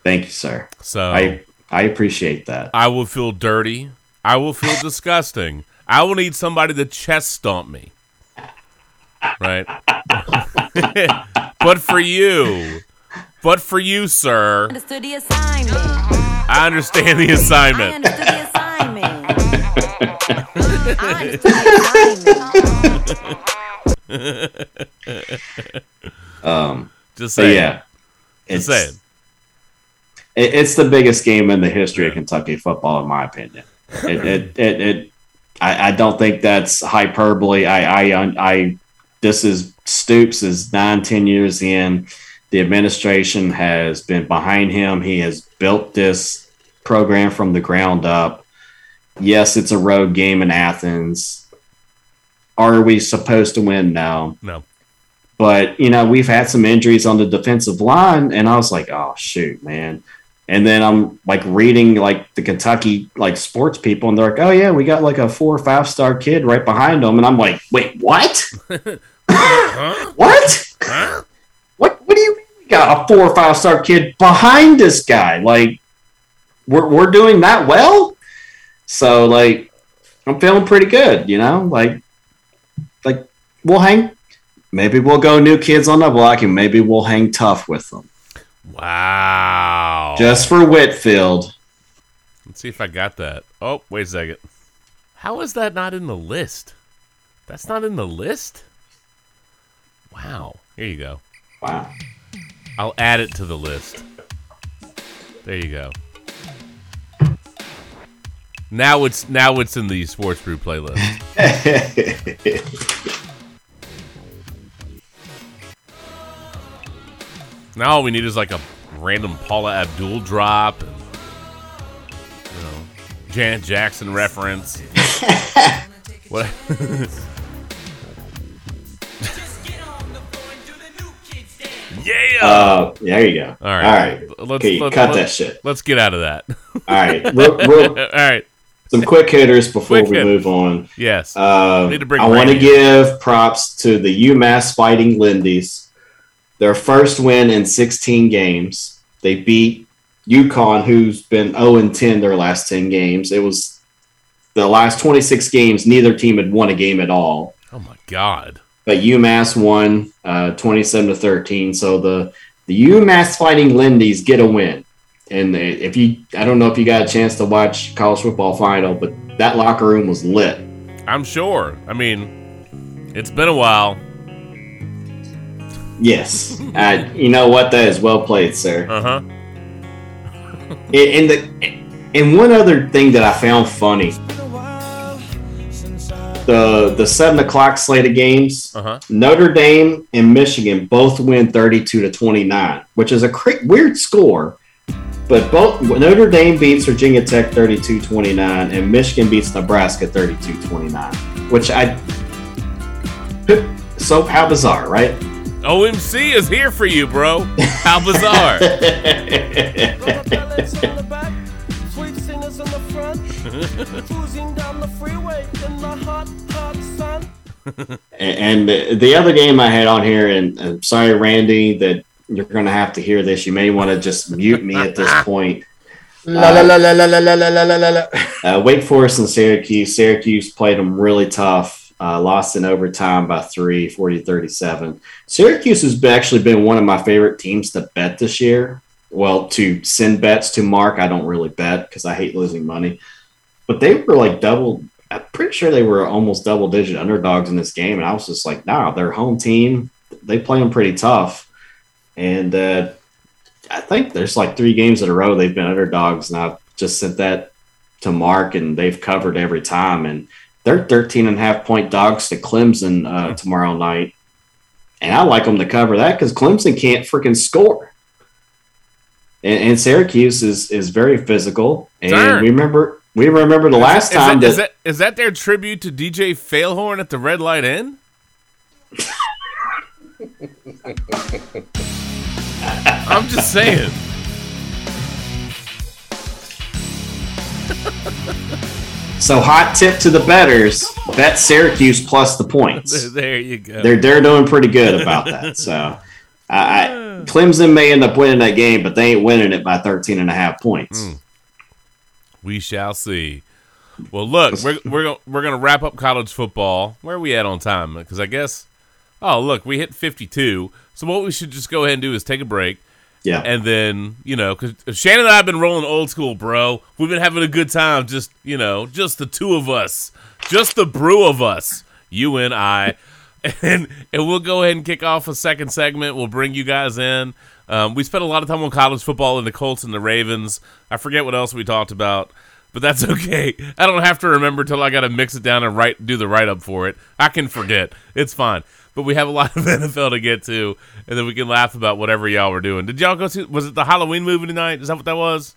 Thank you, sir. So I I appreciate that. I will feel dirty. I will feel disgusting. I will need somebody to chest stomp me. Right? but for you, but for you, sir, Understood the assignment. I understand the I understood the assignment. I understood the assignment. Um, Just saying. yeah, Just saying. it- it's the biggest game in the history of Kentucky football, in my opinion. It, it, it, it I, I don't think that's hyperbole. I, I, I, this is Stoops is nine, ten years in. The administration has been behind him. He has built this program from the ground up. Yes, it's a road game in Athens. Are we supposed to win? now? No. But you know, we've had some injuries on the defensive line, and I was like, "Oh shoot, man!" And then I'm like reading like the Kentucky like sports people, and they're like, "Oh yeah, we got like a four or five star kid right behind them," and I'm like, "Wait, what? what? Huh? What? What do you mean we got a four or five star kid behind this guy? Like, we're we're doing that well?" So like, I'm feeling pretty good, you know, like we'll hang. Maybe we'll go new kids on the block, and maybe we'll hang tough with them. Wow. Just for Whitfield. Let's see if I got that. Oh, wait a second. How is that not in the list? That's not in the list? Wow. Here you go. Wow. I'll add it to the list. There you go. Now it's now it's in the sports brew playlist. now all we need is like a random Paula Abdul drop and you know Janet Jackson reference. what Yeah. Uh, there you go. All right. All right. Let's, Okay, let- cut let- that shit. Let's get out of that. All right. Real, real, All right. some quick hitters before Quick we hit. move on. Yes. Uh, Need to bring I want to give props to the UMass Fighting Lindy's. Their first win in 16 games. They beat UConn, who's been 0 and 10 their last 10 games. It was the last 26 games, neither team had won a game at all. oh my God. But UMass won uh, 27 to 13. So the, the UMass Fighting Lindy's get a win. And if you, I don't know if you got a chance to watch college football final, but that locker room was lit. I'm sure. I mean, it's been a while. Yes, uh, you know what? That is well played, sir. Uh huh. And, and the and one other thing that I found funny, the the seven o'clock slate of games, Uh huh. Notre Dame and Michigan both win thirty two to twenty nine, which is a cra- weird score. But both Notre Dame beats Virginia Tech 32-29 and Michigan beats Nebraska 32-29, which I so how bizarre, right? OMC is here for you, bro. How bizarre. Cruising down the freeway in the hot, hot sun. And and the other game I had on here, and I'm sorry, Randy, that you're going to have to hear this. You may want to just mute me at this point. La la la la la la la la la la la. Uh, Wake Forest and Syracuse. Syracuse played them really tough. Uh, lost in overtime by three, 40 37. Syracuse has actually been one of my favorite teams to bet this year. Well, to send bets to Mark, I don't really bet because I hate losing money. But they were like double. I'm pretty sure they were almost double digit underdogs in this game, and I was just like, "Nah, their home team. They play them pretty tough." And uh, I think there's like three games in a row they've been underdogs, and I've just sent that to Mark, and they've covered every time. And they're 13 and a half point dogs to Clemson uh, tomorrow night. And I like them to cover that because Clemson can't freaking score. And, and Syracuse is is very physical. And Darn. we remember we remember the last is time that, that, is that is that their tribute to DJ Failhorn at the Red Light Inn? I'm just saying. so hot tip to the betters, bet Syracuse plus the points. There you go. they're they're doing pretty good about that. So I, I, Clemson may end up winning that game, but they ain't winning it by 13 and a half points. Mm. We shall see. Well, look, we're we're go- we're gonna wrap up college football. Where are we at on time? Because I guess, oh look, we hit fifty two. So what we should just go ahead and do is take a break, Yeah. and then you know, because Shannon and I have been rolling old school, bro. We've been having a good time. Just you know, just the two of us, just the brew of us, you and I, and and we'll go ahead and kick off a second segment. We'll bring you guys in. Um, we spent a lot of time on college football and the Colts and the Ravens. I forget what else we talked about, but that's okay. I don't have to remember till I got to mix it down and write do the write up for it. I can forget. It's fine. But we have a lot of NFL to get to, and then we can laugh about whatever y'all were doing. Did y'all go to? Was it the Halloween movie tonight? Is that what that was?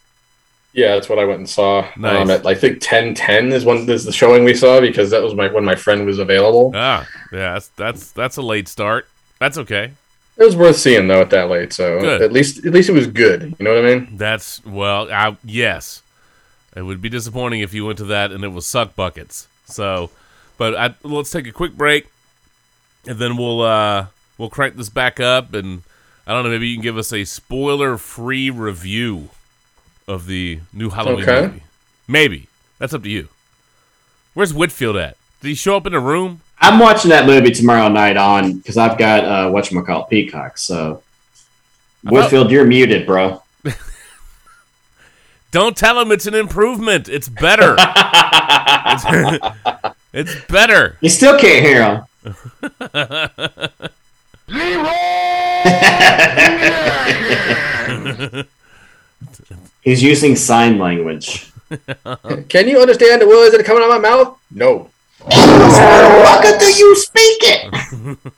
Yeah, that's what I went and saw. Nice. Um, at, I think ten ten is one is the showing we saw because that was my when my friend was available. Ah, yeah. That's that's that's a late start. That's okay. It was worth seeing though at that late. So Good. at least at least it was good. You know what I mean? That's well, I, yes. It would be disappointing if you went to that and it was suck buckets. So, but I, let's take a quick break, and then we'll uh we'll crank this back up, and I don't know, maybe you can give us a spoiler-free review of the new Halloween Okay. movie. Maybe that's up to you. Where's Whitfield at? Did he show up in the room? I'm watching that movie tomorrow night on because I've got uh, call, Peacock. So Whitfield, you're muted, bro. Don't tell him it's an improvement. It's better. it's, it's better. You still can't hear him. He's using sign language. Can you understand the words that are coming out of my mouth? No. What do you speak it?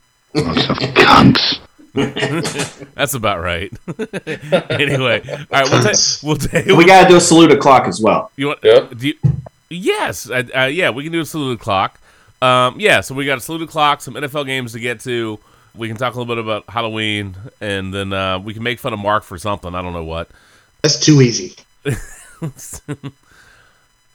That's about right. anyway, all right, we'll take. We'll take. We got to do a salute o'clock as well. You want? Yep. Do you, yes. Uh, uh, yeah, we can do a salute clock. Um, yeah, so we got a salute clock, some NFL games to get to. We can talk a little bit about Halloween, and then uh, we can make fun of Mark for something. I don't know what. That's too easy.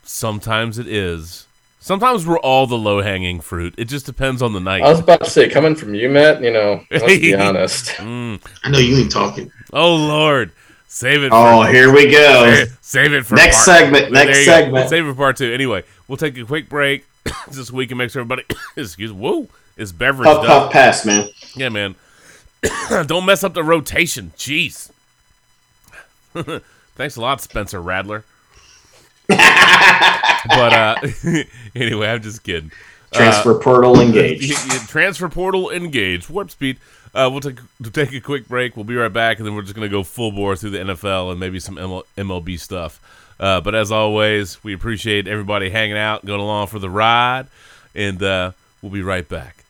Sometimes it is. Sometimes we're all the low hanging fruit. It just depends on the night. I was about to say, coming from you, Matt. You know, let's be honest. Mm. I know you ain't talking. Oh Lord, save it. Oh, for, here we go. Save, save it for Next part- segment, next you go. segment. Save it for part two. Anyway, we'll take a quick break this week and make sure everybody excuse whoa is beverage Puff, puff, pass, man. Yeah, man. Don't mess up the rotation. Jeez. Thanks a lot, Spencer Rattler. but uh anyway, I'm just kidding. Transfer portal engaged. Y- y- transfer portal engaged. Warp speed. Uh, we'll take to take a quick break. We'll be right back, and then we're just gonna go full bore through the NFL and maybe some ML- MLB stuff. Uh, but as always, we appreciate everybody hanging out, going along for the ride, and uh, we'll be right back.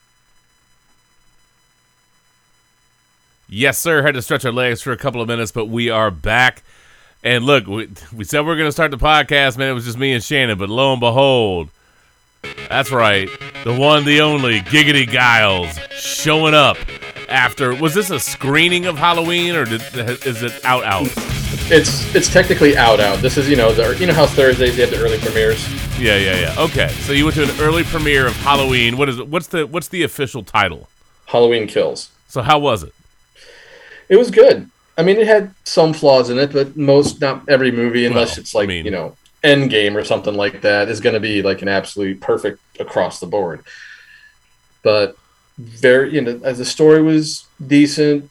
Yes, sir. Had to stretch our legs for a couple of minutes, but we are back. And look, we, we said we are going to start the podcast, man. It was just me and Shannon, but lo and behold, that's right. The one, the only, Giggity Giles showing up after. Was this a screening of Halloween or did, is it out out? It's it's technically out out. This is you know the you know how Thursdays they have the early premieres. Yeah, yeah, yeah. Okay, so you went to an early premiere of Halloween. What is it? What's the what's the official title? Halloween Kills. So how was it? It was good. I mean, it had some flaws in it, but most not every movie, unless Well, it's like I mean- you know Endgame or something like that, is going to be like an absolute perfect across the board. But very, you know, as the story was decent,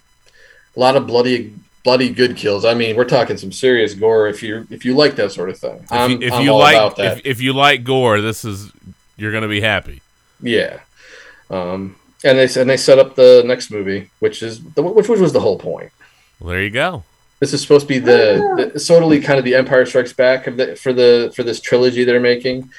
a lot of bloody, bloody good kills. I mean, we're talking some serious gore. If you if you like that sort of thing, If I'm, you, if I'm you all like about that. if, if you like gore, this is you're gonna be happy. Yeah. Um, and they and they set up the next movie, which is the, which was the whole point. Well, there you go. This is supposed to be the, the totally kind of the Empire Strikes Back of the, for the for this trilogy they're making.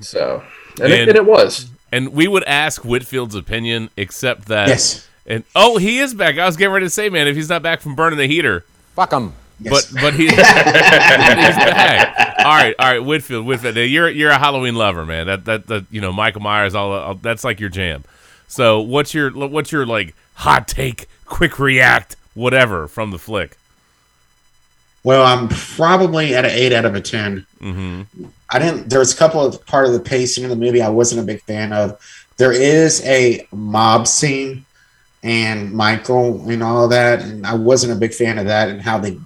So, and, it, And- and it was. And we would ask Whitfield's opinion, except that Yes. And oh, he is back. I was getting ready to say, man, if he's not back from burning the heater, Fuck him. but but he, he's back. All right, all right, Whitfield, Whitfield. now, You're you're a Halloween lover, man. That that that you know Michael Myers, all, all that's like your jam. So what's your what's your like hot take, quick react, whatever from the flick? Well, I'm probably at an eight out of a 10 Mm-hmm. I didn't. There was a couple of part of the pacing of the movie I wasn't a big fan of. There is a mob scene and Michael and all that, and I wasn't a big fan of that and how they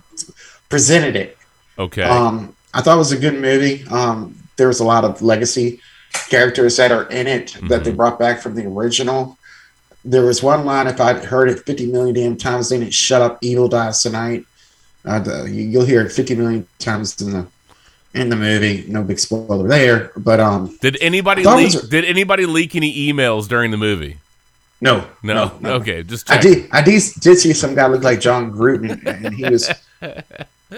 presented it. Okay. Um, I thought it was a good movie. Um, there was a lot of legacy characters that are in it that they brought back from the original. There was one line, if I'd heard it 50 million damn times, then it shut up, evil dies tonight. Uh, the, you'll hear it 50 million times in the in the movie. No big spoiler there, but um, Did anybody I thought it leak? was- Did anybody leak any emails during the movie? no, No. no, no. Okay, just I did. I did, did see some guy look like Jon Gruden, and he was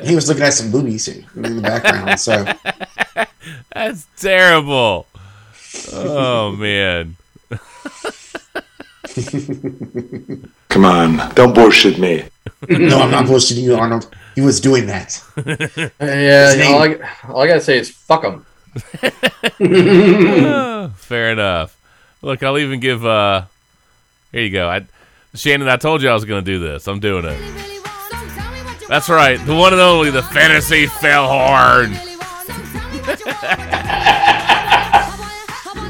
he was looking at some boobies in, in the background. So That's terrible. Oh man. Come on, don't bullshit me. no, I'm not bullshitting you, Arnold. He was doing that. Yeah, His name- all I, all I gotta say is fuck them. Ah, Fair enough. Look, I'll even give. uh Here you go. I, Shannon, I told you I was going to do this. I'm doing it. That's right. The one and only, the fantasy fell horn.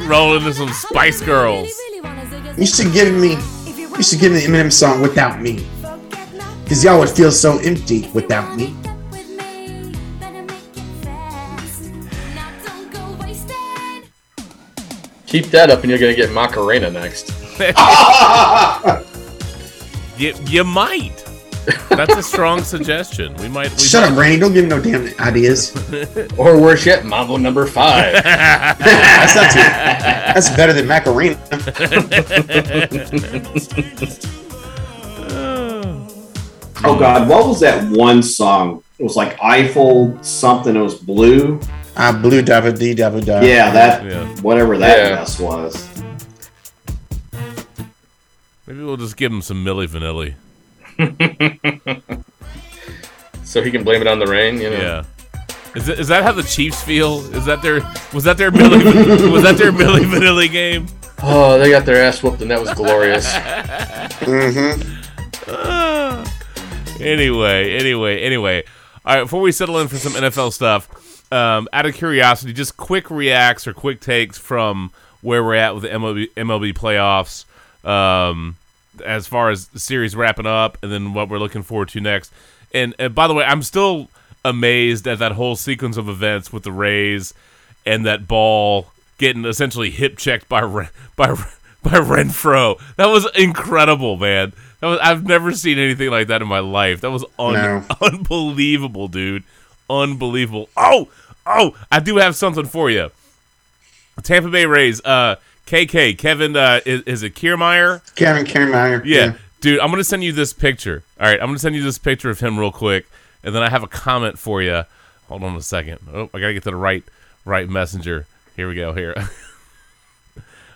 Rolling into some Spice Girls. You should give me. You should give me the Eminem song without me, because y'all would feel so empty without me. Keep that up, and you're gonna get Macarena next. You, you might. That's a strong suggestion. We might. We Shut might. up, Randy. Don't give me no damn ideas. or worse yet, Mambo Number Five. That's not too. That's better than Macarena. Oh God, what was that one song? It was like Eiffel something. It was blue. Ah, blue dabba dee dabba da. Yeah, that Yeah. whatever that Yeah. mess was. Maybe we'll just give him some Milli Vanilli. so he can blame it on the rain. You know. Yeah. Is, it, is that how the Chiefs feel? Is that their was that their Milli was that their Milli Vanilli game? Oh, they got their ass whooped, and that was glorious. Mm-hmm. Anyway, anyway, anyway. All right, before we settle in for some NFL stuff, um, out of curiosity, just quick reacts or quick takes from where we're at with the MLB, MLB playoffs, um, as far as the series wrapping up, and then what we're looking forward to next. And, and by the way, I'm still amazed at that whole sequence of events with the Rays and that ball getting essentially hip checked by by by Renfro. That was incredible, man. That was I've never seen anything like that in my life. That was un- No. unbelievable, dude. Unbelievable. Oh, oh, I do have something for you. Tampa Bay Rays. Uh, KK Kevin. Uh, is, is it Kiermaier? Kevin Kiermaier. Yeah. Dude, I'm gonna send you this picture. All right, I'm gonna send you this picture of him real quick, and then I have a comment for you. Hold on a second. Oh, I gotta get to the right right messenger. Here we go. Here.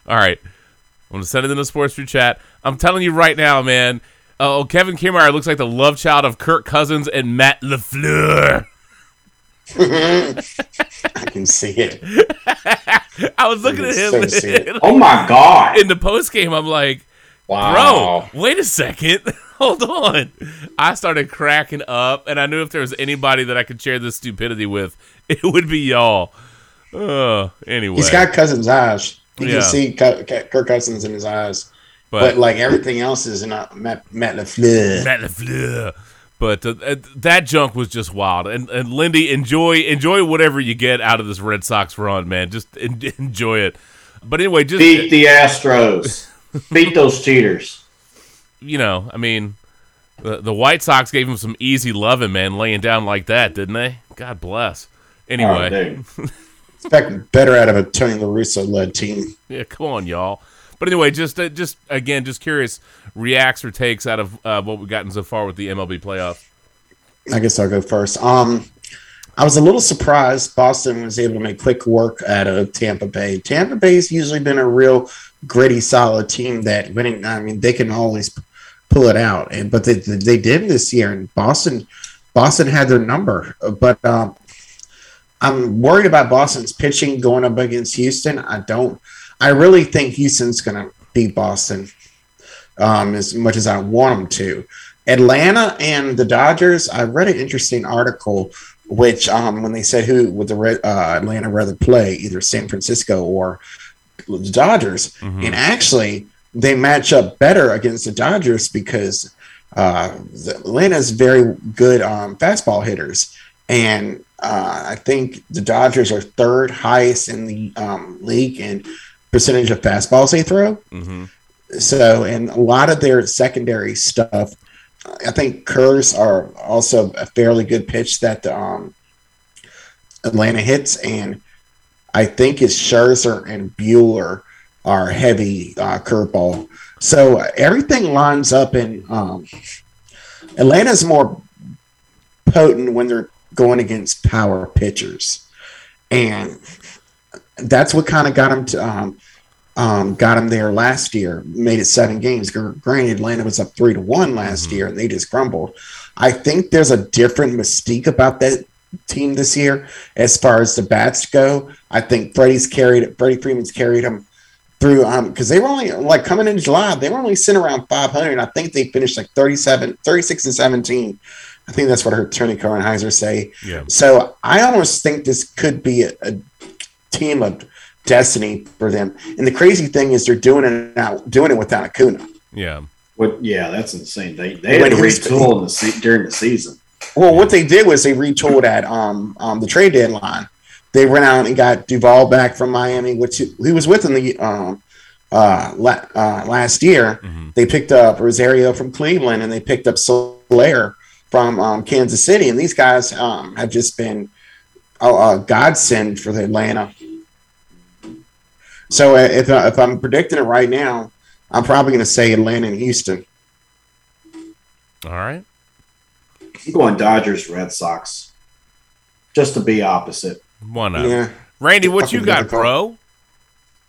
All right, I'm gonna send it in the sports group chat. I'm telling you right now, man. Oh, Kevin Kiermaier looks like the love child of Kirk Cousins and Matt Lafleur. I can see it. I was looking at him So. Oh my God! in the post game. I'm like, Wow. bro, wait a second. hold on. I started cracking up, and I knew if there was anybody that I could share this stupidity with, it would be y'all. Uh, anyway, He's got Cousins' eyes. You Yeah. can see Cu- Cu- Kirk Cousins in his eyes. But- But, like everything else is not Matt, Matt LaFleur. Matt LaFleur. But uh, that junk was just wild. And and Lindy, enjoy enjoy whatever you get out of this Red Sox run, man. Just en- enjoy it. But anyway, just Beat the Astros. Beat those cheaters. you know, I mean, the, the White Sox gave him some easy loving, man, laying down like that, didn't they? God bless. Anyway, Oh, dude. Expect better out of a Tony La Russa led team. yeah, come on, y'all. But anyway, just uh, just again, just curious reacts or takes out of uh, what we've gotten so far with the MLB playoff. I guess I'll go first. Um, I was a little surprised Boston was able to make quick work out of Tampa Bay. Tampa Bay's usually been a real gritty, solid team that winning. I mean, they can always pull it out, and but they they did this year. And Boston, Boston had their number, but um, I'm worried about Boston's pitching going up against Houston. I don't. I really think Houston's going to beat Boston um, as much as I want them to. Atlanta and the Dodgers. I read an interesting article, which um, when they said who would the Red- uh, Atlanta rather play, either San Francisco or the Dodgers, and actually they match up better against the Dodgers because uh, the, Atlanta's very good um, fastball hitters, and uh, I think the Dodgers are third highest in the um, league in percentage of fastballs they throw. Mm-hmm. So, and a lot of their secondary stuff, I think curves are also a fairly good pitch that the, um, Atlanta hits, and I think it's Scherzer and Buehler are heavy uh, curveball. So uh, everything lines up, and um, Atlanta's more potent when they're going against power pitchers, and that's what kind of got him to. Um, um, got them there last year, made it seven games. Granted, Atlanta was up three to one last year, and they just crumbled. I think there's a different mystique about that team this year as far as the bats go. I think Freddie's carried Freddie Freeman's carried them through um because they were only like coming into July, they were only sitting around 500. I think they finished like 37, 36 and 17. I think that's what I heard Tony Kornheiser say. Yeah. So I almost think this could be a, a team of destiny for them. And the crazy thing is they're doing it now, doing it without Acuna. Yeah. What? Yeah, that's insane. They they had to retool in the se- during the season. Well, what they did was they retooled at um, um, the trade deadline. They went out and got Duvall back from Miami, which he, he was with in the um, uh, la- uh, last year. They picked up Rosario from Cleveland, and they picked up Soler from um, Kansas City. And these guys um, have just been a, a godsend for the Atlanta. So uh, if, I- if I'm predicting it right now, I'm probably going to say Atlanta and Houston. All right. I'm going Dodgers, Red Sox, just to be opposite. Why not? Yeah. Randy, what you got, difficult. bro?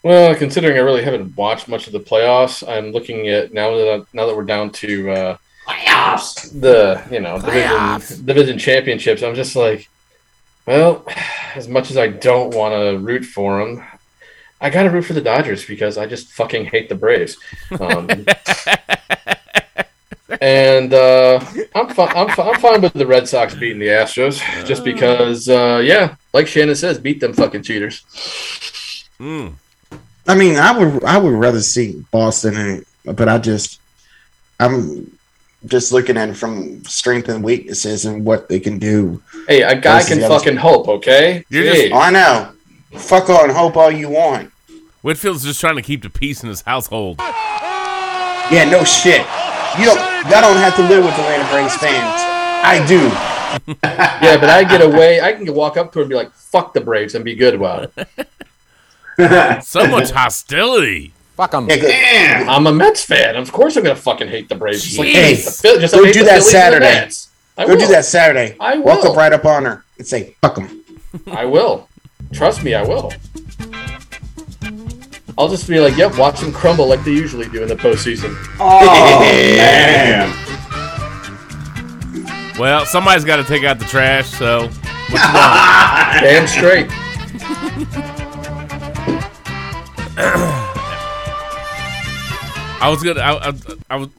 Well, considering I really haven't watched much of the playoffs, I'm looking at now that now that we're down to uh, the you know division, division championships. I'm just like, well, as much as I don't want to root for them, I got to root for the Dodgers because I just fucking hate the Braves. Um, and uh, I'm fi- I'm fi- I'm fine with the Red Sox beating the Astros just because, uh, yeah, like Shannon says, beat them fucking cheaters. Mm. I mean, I would I would rather see Boston, and, but I just I'm just looking at it from strength and weaknesses and what they can do. Hey, a guy can the other- fucking hope, okay? You're just- I know. Fuck on, hope all you want. Whitfield's just trying to keep the peace in his household. Yeah, no shit. You don't. I don't have to live with Atlanta Braves fans. I do. yeah, but I get away. I can walk up to him and be like, "Fuck the Braves" and be good about it. So much hostility. Fuck them. Yeah. I'm a Mets fan. Of course, I'm gonna fucking hate the Braves. Just like Hey, the Phil- just go like do the that Phillies and the Saturday. I Go will. do that Saturday. I Walk will. up right up on her and say, "Fuck them." I will. Trust me, I will. I'll just be like, "Yep, watch them crumble like they usually do in the postseason." Oh man! Well, somebody's got to take out the trash, so what you want? Damn straight. I was gonna. I, I, I was.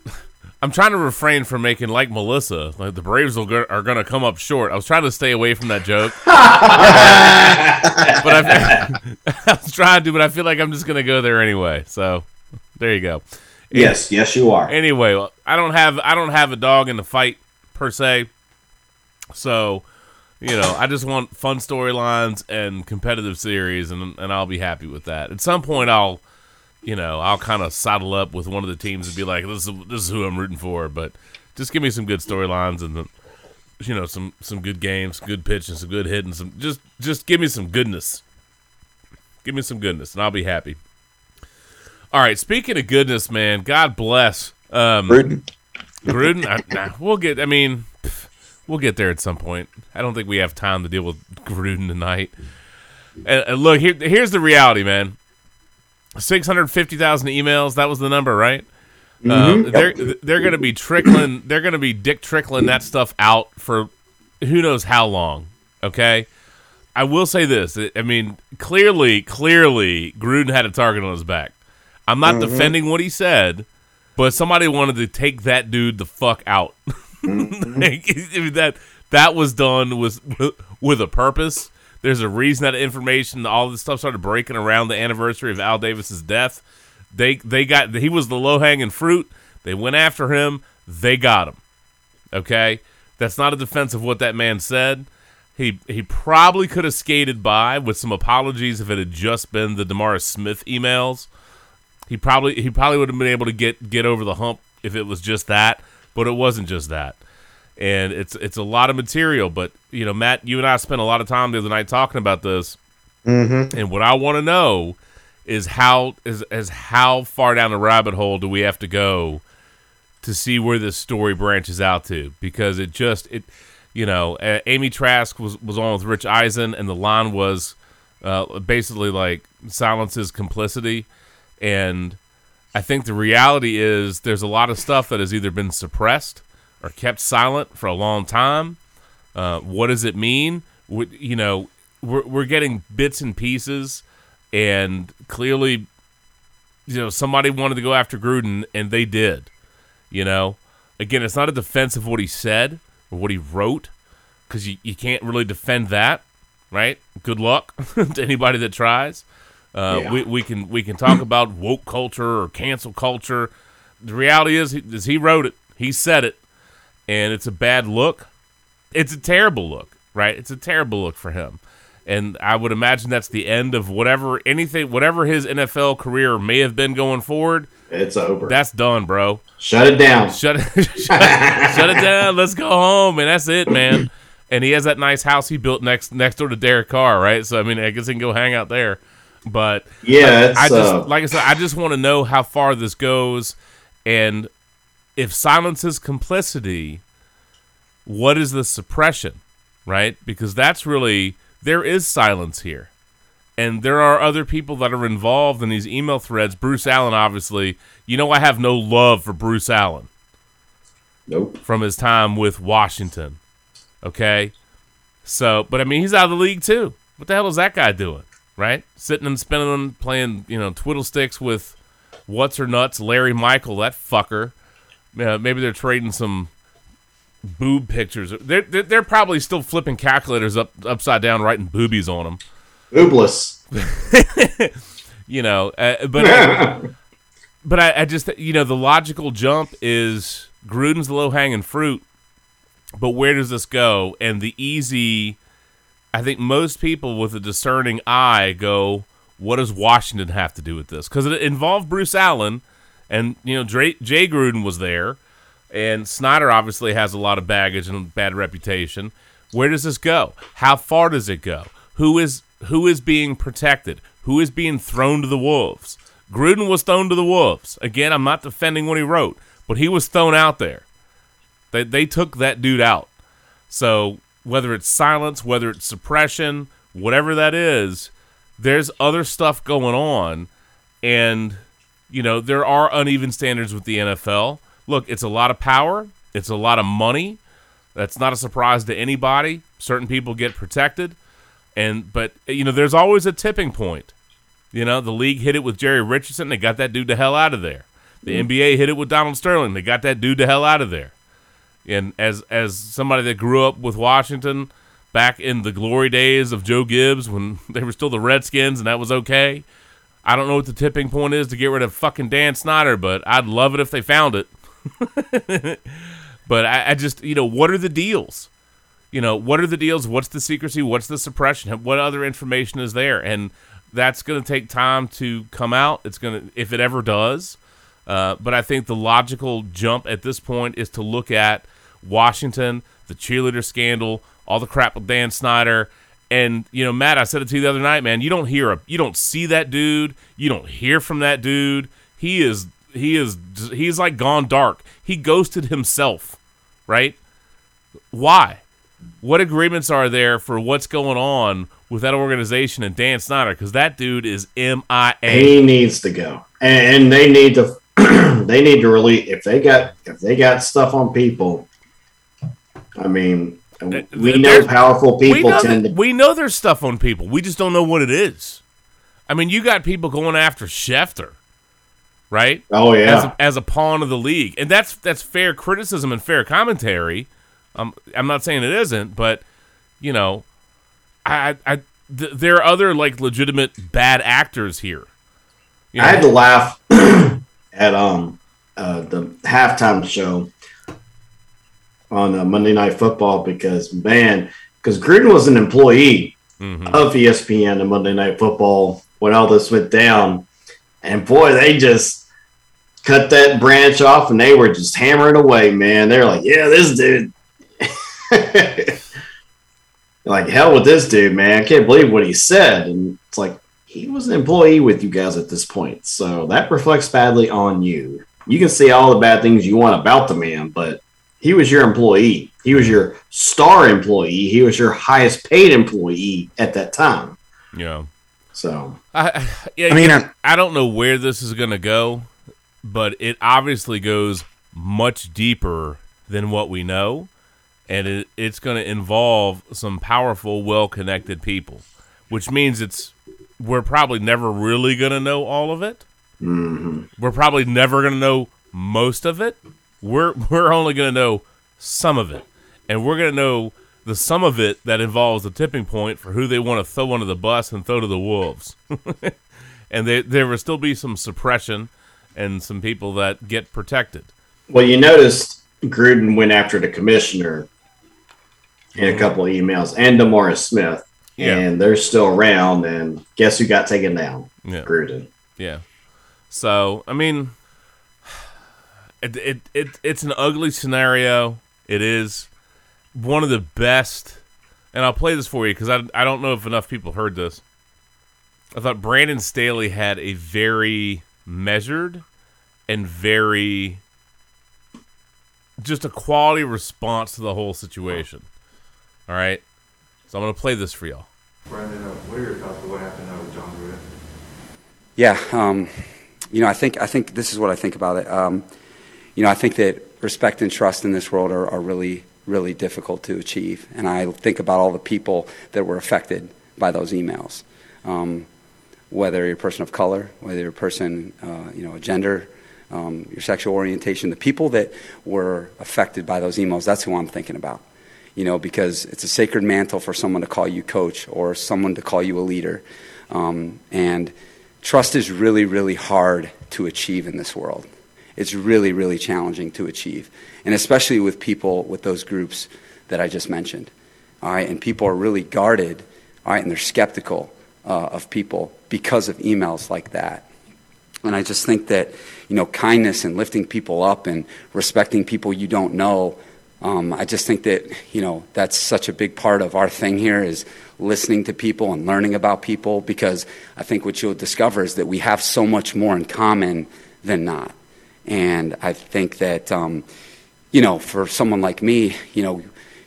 I'm trying to refrain from making like Melissa, like the Braves will go, are going to come up short. I was trying to stay away from that joke, but I, I was trying to, but I feel like I'm just going to go there anyway. So there you go. Yes, yes, you are. Anyway, I don't have I don't have a dog in the fight per se, so you know I just want fun storylines and competitive series, and and I'll be happy with that. At some point, I'll you know I'll kind of saddle up with one of the teams and be like, this is this is who I'm rooting for. But just give me some good storylines and you know some some good games, good pitching, some good hitting, some just just give me some goodness. Give me some goodness, and I'll be happy. All right. Speaking of goodness, man, God bless um, Gruden. Gruden. I, nah, we'll get. I mean, we'll get there at some point. I don't think we have time to deal with Gruden tonight. And, and look, here, here's the reality, man. Six hundred fifty thousand emails. That was the number, right? Mm-hmm. Uh, they're they're going to be trickling. They're going to be dick trickling that stuff out for who knows how long. Okay. I will say this. I mean, clearly, clearly, Gruden had a target on his back. I'm not mm-hmm. defending what he said, but somebody wanted to take that dude the fuck out. Mm-hmm. Like, I mean, that that was done with with a purpose. There's a reason that information, all this stuff started breaking around the anniversary of Al Davis's death. They they got he was the low hanging fruit. They went after him. They got him. Okay, that's not a defense of what that man said. He he probably could have skated by with some apologies if it had just been the DeMaurice Smith emails. He probably he probably would have been able to get get over the hump if it was just that, but it wasn't just that. And it's it's a lot of material, but you know, Matt, you and I spent a lot of time the other night talking about this. Mm-hmm. And what I want to know is how is is how far down the rabbit hole do we have to go to see where this story branches out to? Because it just it, you know, uh, Amy Trask was was on with Rich Eisen, and the line was uh, basically like silences complicity, and I think the reality is there's a lot of stuff that has either been suppressed or kept silent for a long time. Uh, what does it mean? We, you know, we're we're getting bits and pieces, and clearly, you know, somebody wanted to go after Gruden, and they did. You know, again, it's not a defense of what he said or what he wrote, because you, you can't really defend that, right? Good luck to anybody that tries. Uh, Yeah. we, we can we can talk about woke culture or cancel culture. The reality is, is he wrote it, he said it, and it's a bad look. It's a terrible look, right? It's a terrible look for him, and I would imagine that's the end of whatever anything, whatever his NFL career may have been going forward. It's over. That's done, bro. Shut it down. Shut it, shut, it- shut it down. Let's go home, and that's it, man. And he has that nice house he built next next door to Derek Carr, right? So I mean, I guess he can go hang out there. But Yeah, I, it's, I just uh, like I said, I just want to know how far this goes, and if silence is complicity, what is the suppression, right? Because that's really there is silence here, and there are other people that are involved in these email threads. Bruce Allen, obviously, you know, I have no love for Bruce Allen Nope. from his time with Washington. Okay. So, but I mean, he's out of the league too. What the hell is that guy doing? Right? Sitting and spinning playing, you know, twiddle sticks with what's her nuts, Larry Michael, that fucker. Uh, maybe they're trading some boob pictures. They're, they're, they're probably still flipping calculators up upside down, writing boobies on them. Oobless. you know, uh, but I, but I, I just you know the logical jump is Gruden's the low hanging fruit, but where does this go? And the easy, I think most people with a discerning eye go, what does Washington have to do with this? Because it involved Bruce Allen, and you know Dre, Jay Gruden was there, and Snyder obviously has a lot of baggage and bad reputation. Where does this go? How far does it go? Who is who is being protected? Who is being thrown to the wolves? Gruden was thrown to the wolves. Again, I'm not defending what he wrote, but he was thrown out there. They they took that dude out. So whether it's silence, whether it's suppression, whatever that is, there's other stuff going on, and you know there are uneven standards with the NFL. Look, it's a lot of power, it's a lot of money. That's not a surprise to anybody. Certain people get protected, and but you know there's always a tipping point. You know the league hit it with Jerry Richardson. They got that dude the hell out of there. The mm-hmm. NBA hit it with Donald Sterling. They got that dude the hell out of there. And as as somebody that grew up with Washington back in the glory days of Joe Gibbs when they were still the Redskins and that was okay. I don't know what the tipping point is to get rid of fucking Dan Snyder, but I'd love it if they found it. but I, I just, you know, what are the deals? You know, what are the deals? What's the secrecy? What's the suppression? What other information is there? And that's going to take time to come out. It's going to, if it ever does. Uh, but I think the logical jump at this point is to look at Washington, the cheerleader scandal, all the crap with Dan Snyder. And you know, Matt, I said it to you the other night, man. You don't hear a, you don't see that dude. You don't hear from that dude. He is, he is, he's like gone dark. He ghosted himself, right? Why? What agreements are there for what's going on with that organization and Dan Snyder? Because that dude is MIA. He needs to go, and, and they need to, they need to really, if they got, if they got stuff on people. I mean, we know There's- powerful we people know tend to. we know there's stuff on people. We just don't know what it is. I mean, you got people going after Schefter, right? Oh, yeah. as a, as a pawn of the league, and that's that's fair criticism and fair commentary. Um, I'm not saying it isn't, but you know, I, I th- there are other like legitimate bad actors here. You I had to laugh at um uh, the halftime show on uh, Monday Night Football because man, because Gruden was an employee Mm-hmm. of ESPN and Monday Night Football when all this went down, and boy, they just cut that branch off and they were just hammering away, man. They're like, yeah, this dude. like hell with this dude, man. I can't believe what he said. And it's like he was an employee with you guys at this point. So that reflects badly on you. You can say all the bad things you want about the man, but he was your employee. He was your star employee. He was your highest paid employee at that time. Yeah. So I, yeah, I mean, I'm- I don't know where this is going to go, but it obviously goes much deeper than what we know, and it, it's going to involve some powerful, well-connected people, which means it's we're probably never really going to know all of it. mhm. We're probably never going to know most of it. We're we're only going to know some of it, and we're going to know the sum of it that involves the tipping point for who they want to throw under the bus and throw to the wolves. and there there will still be some suppression and some people that get protected. Well, you noticed Gruden went after the commissioner in a mm-hmm. couple of emails and DeMaurice Smith, Yeah. and they're still around. And guess who got taken down? Yeah. Gruden. Yeah. So I mean, it, it it it's an ugly scenario. It is one of the best, and I'll play this for you because I I don't know if enough people heard this. I thought Brandon Staley had a very measured and very just a quality response to the whole situation. All right, so I'm gonna play this for y'all. Brandon, uh, what are your thoughts on what happened uh, with Jon Gruden? Yeah, um, you know, I think I think this is what I think about it. Um, you know, I think that respect and trust in this world are, are really really difficult to achieve, and I think about all the people that were affected by those emails. Um, whether you're a person of color, whether you're a person, uh, you know, a gender, um, your sexual orientation, the people that were affected by those emails, that's who I'm thinking about. You know, because it's a sacred mantle for someone to call you coach or someone to call you a leader. Um, and trust is really, really hard to achieve in this world. It's really, really challenging to achieve. And especially with people with those groups that I just mentioned. All right, and people are really guarded, all right, and they're skeptical uh, of people because of emails like that. And I just think that, you know, kindness and lifting people up and respecting people you don't know, um, I just think that, you know, that's such a big part of our thing here is listening to people and learning about people because I think what you'll discover is that we have so much more in common than not. And I think that, um, you know, for someone like me, you know,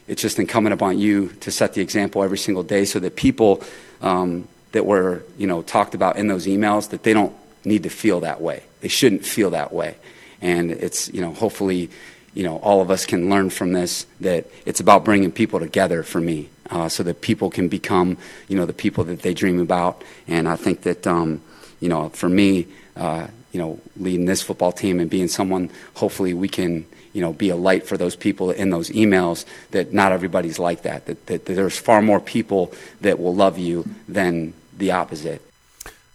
it's just incumbent upon you to set the example every single day so that people um, that were, you know, talked about in those emails, that they don't need to feel that way. They shouldn't feel that way. And it's, you know, hopefully, you know, all of us can learn from this that it's about bringing people together for me uh, so that people can become, you know, the people that they dream about. And I think that, um, you know, for me, uh, you know, leading this football team and being someone, hopefully we can, you know, be a light for those people in those emails that not everybody's like that, that, that, that there's far more people that will love you than the opposite.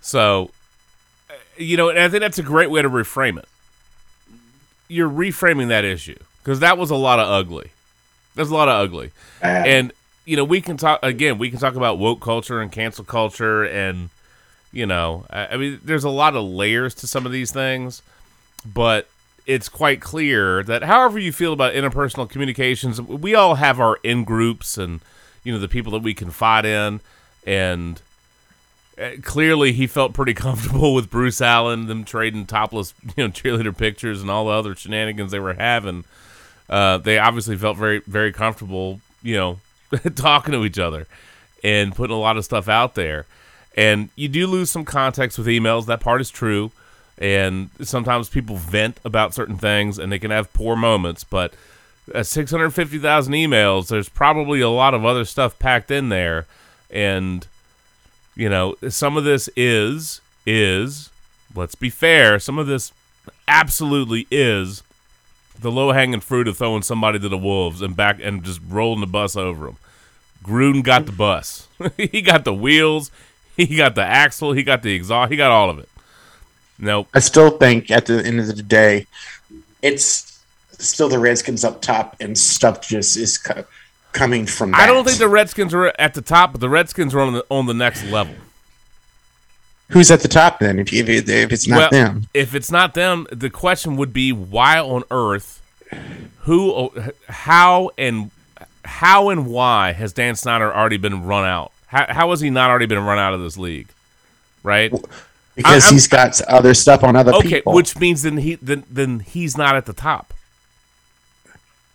So, uh, you know, and I think that's a great way to reframe it. You're reframing that issue because that was a lot of ugly. There's a lot of ugly, and you know we can talk again. We can talk about woke culture and cancel culture, and you know, I, mean, there's a lot of layers to some of these things, but it's quite clear that however you feel about interpersonal communications, we all have our in groups and you know the people that we confide in, and uh, clearly he felt pretty comfortable with Bruce Allen, them trading topless, you know, cheerleader pictures and all the other shenanigans they were having. Uh, they obviously felt very, very comfortable, you know, talking to each other and putting a lot of stuff out there. And you do lose some context with emails. That part is true. And sometimes people vent about certain things and they can have poor moments. But at 650,000 emails, there's probably a lot of other stuff packed in there. And you know, some of this is is let's be fair, some of this absolutely is the low hanging fruit of throwing somebody to the wolves and back and just rolling the bus over them. Gruden got the bus. he got the wheels. He got the axle. He got the exhaust. He got all of it. Nope. I still think at the end of the day, it's still the Redskins up top, and stuff just is co- coming from. That. I don't think the Redskins are at the top, but the Redskins are on the on the next level. Who's at the top then? If, if, if it's not well, them, if it's not them, the question would be why on earth, who, how, and how and why has Dan Snyder already been run out? How, how has he not already been run out of this league? Right? because I'm- he's got other stuff on other okay, people. which means then he then then he's not at the top.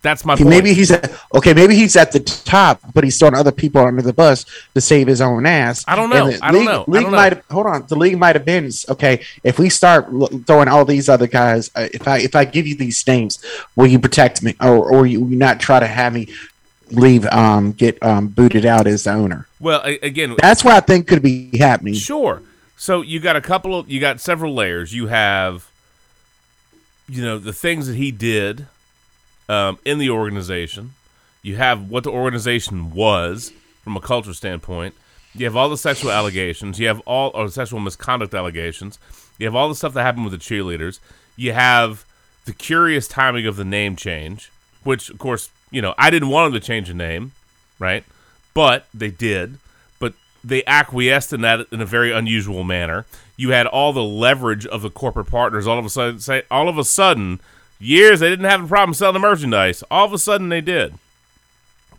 That's my point. maybe he's at, okay. Maybe he's at the top, but he's throwing other people under the bus to save his own ass. I don't know. I don't league- know. I League don't know. might hold on. The league might have been okay. If we start throwing all these other guys, uh, if I if I give you these names, will you protect me, or or you you not try to have me leave, um, get um booted out as the owner? Well, again, That's what I think could be happening. Sure. So you got a couple of you got several layers. You have you know the things that he did um, in the organization. You have what the organization was from a culture standpoint. You have all the sexual allegations. You have all or sexual misconduct allegations. You have all the stuff that happened with the cheerleaders. You have the curious timing of the name change, which of course you know I didn't want him to change the name, right? But they did but they acquiesced in that in a very unusual manner. You had all the leverage of the corporate partners. All of a sudden, say, all of a sudden, years they didn't have a problem selling the merchandise. All of a sudden, they did.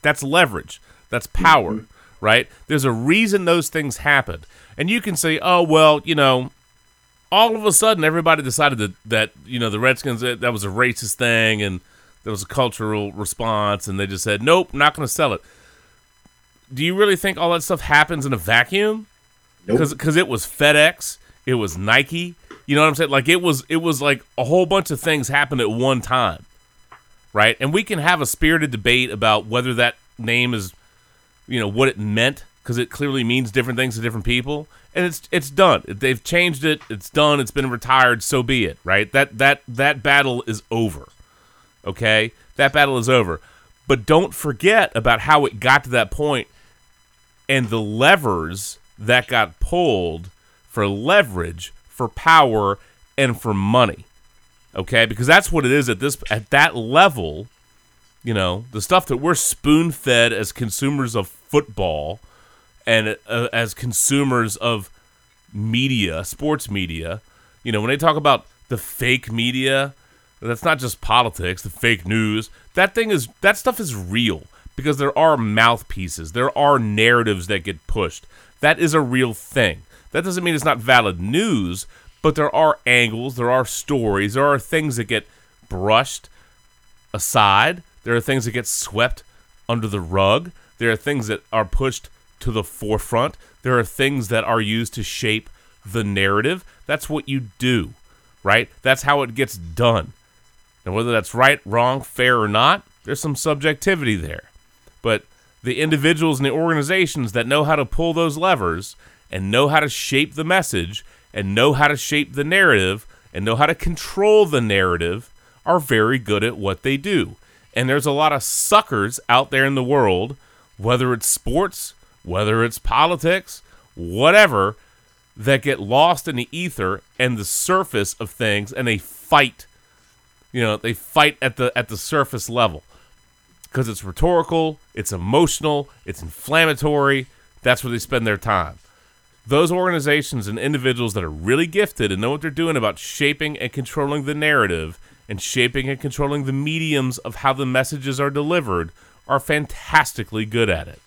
That's leverage. That's power, mm-hmm. right? There's a reason those things happened, and you can say, "Oh, well, you know." All of a sudden, everybody decided that, that you know the Redskins that, that was a racist thing, and there was a cultural response, and they just said, "Nope, not going to sell it." Do you really think all that stuff happens in a vacuum? Because it was FedEx, it was Nike. You know what I'm saying? Like it was it was like a whole bunch of things happened at one time, right? And we can have a spirited debate about whether that name is, you know, what it meant because it clearly means different things to different people. And it's it's done. They've changed it. It's done. It's been retired. So be it. Right? That that that battle is over. Okay, that battle is over. But don't forget about how it got to that point and the levers that got pulled for leverage, for power, and for money. Okay, because that's what it is at this at that level. You know, the stuff that we're spoon fed as consumers of football and uh, as consumers of media, sports media. You know, when they talk about the fake media, that's not just politics, the fake news. That thing is that stuff is real because there are mouthpieces, there are narratives that get pushed. That is a real thing. That doesn't mean it's not valid news, but there are angles, there are stories, there are things that get brushed aside, there are things that get swept under the rug, there are things that are pushed to the forefront, there are things that are used to shape the narrative. That's what you do, right? That's how it gets done. And whether that's right, wrong, fair, or not, there's some subjectivity there. But the individuals and the organizations that know how to pull those levers and know how to shape the message and know how to shape the narrative and know how to control the narrative are very good at what they do. And there's a lot of suckers out there in the world, whether it's sports, whether it's politics, whatever, that get lost in the ether and the surface of things and they fight. You know, they fight at the at the surface level because it's rhetorical, it's emotional, it's inflammatory. That's where they spend their time. Those organizations and individuals that are really gifted and know what they're doing about shaping and controlling the narrative and shaping and controlling the mediums of how the messages are delivered are fantastically good at it.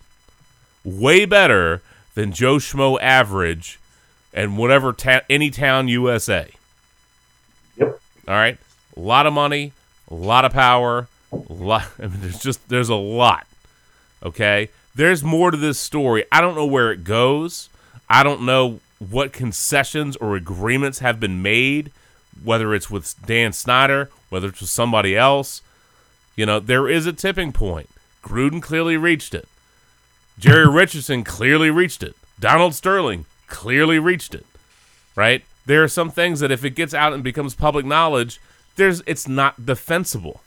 Way better than Joe Schmo average and whatever ta- any town USA. Yep. All right. A lot of money, a lot of power, lot. I mean, there's just there's a lot. Okay. There's more to this story. I don't know where it goes. I don't know what concessions or agreements have been made, whether it's with Dan Snyder, whether it's with somebody else. You know, there is a tipping point. Gruden clearly reached it. Jerry Richardson clearly reached it. Donald Sterling clearly reached it. Right? There are some things that if it gets out and becomes public knowledge, there's it's not defensible.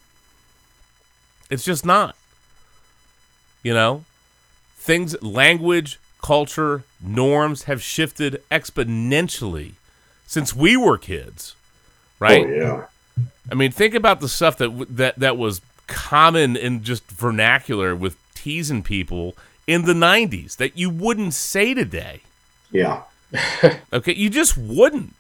It's just not. You know? Things language, culture, norms have shifted exponentially since we were kids. Right? Oh, yeah. I mean, think about the stuff that that that was common in just vernacular with teasing people in the 90s that you wouldn't say today. Yeah. Okay, you just wouldn't.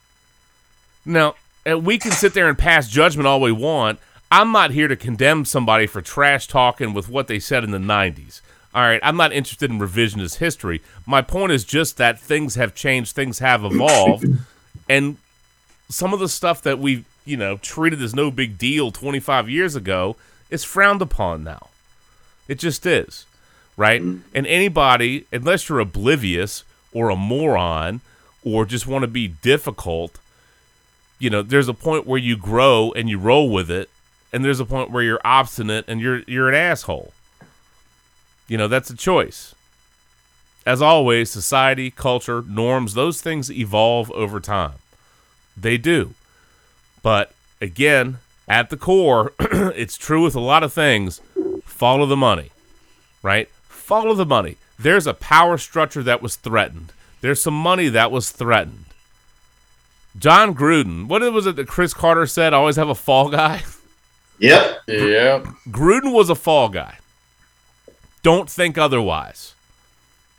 Now, and we can sit there and pass judgment all we want. I'm not here to condemn somebody for trash talking with what they said in the 90s. All right, I'm not interested in revisionist history. My point is just that things have changed, things have evolved, and some of the stuff that we, you know, treated as no big deal 25 years ago is frowned upon now. It just is, right? Mm. And anybody, unless you're oblivious or a moron or just want to be difficult, you know, there's a point where you grow and you roll with it, and there's a point where you're obstinate and you're you're an asshole. You know, that's a choice. As always, society, culture, norms, those things evolve over time. They do. But again, at the core, it's true with a lot of things. Follow the money, right? Follow the money. There's a power structure that was threatened. There's some money that was threatened. Jon Gruden, what was it that Cris Carter said? Always have a fall guy. Yep. Yep. Gruden was a fall guy. Don't think otherwise.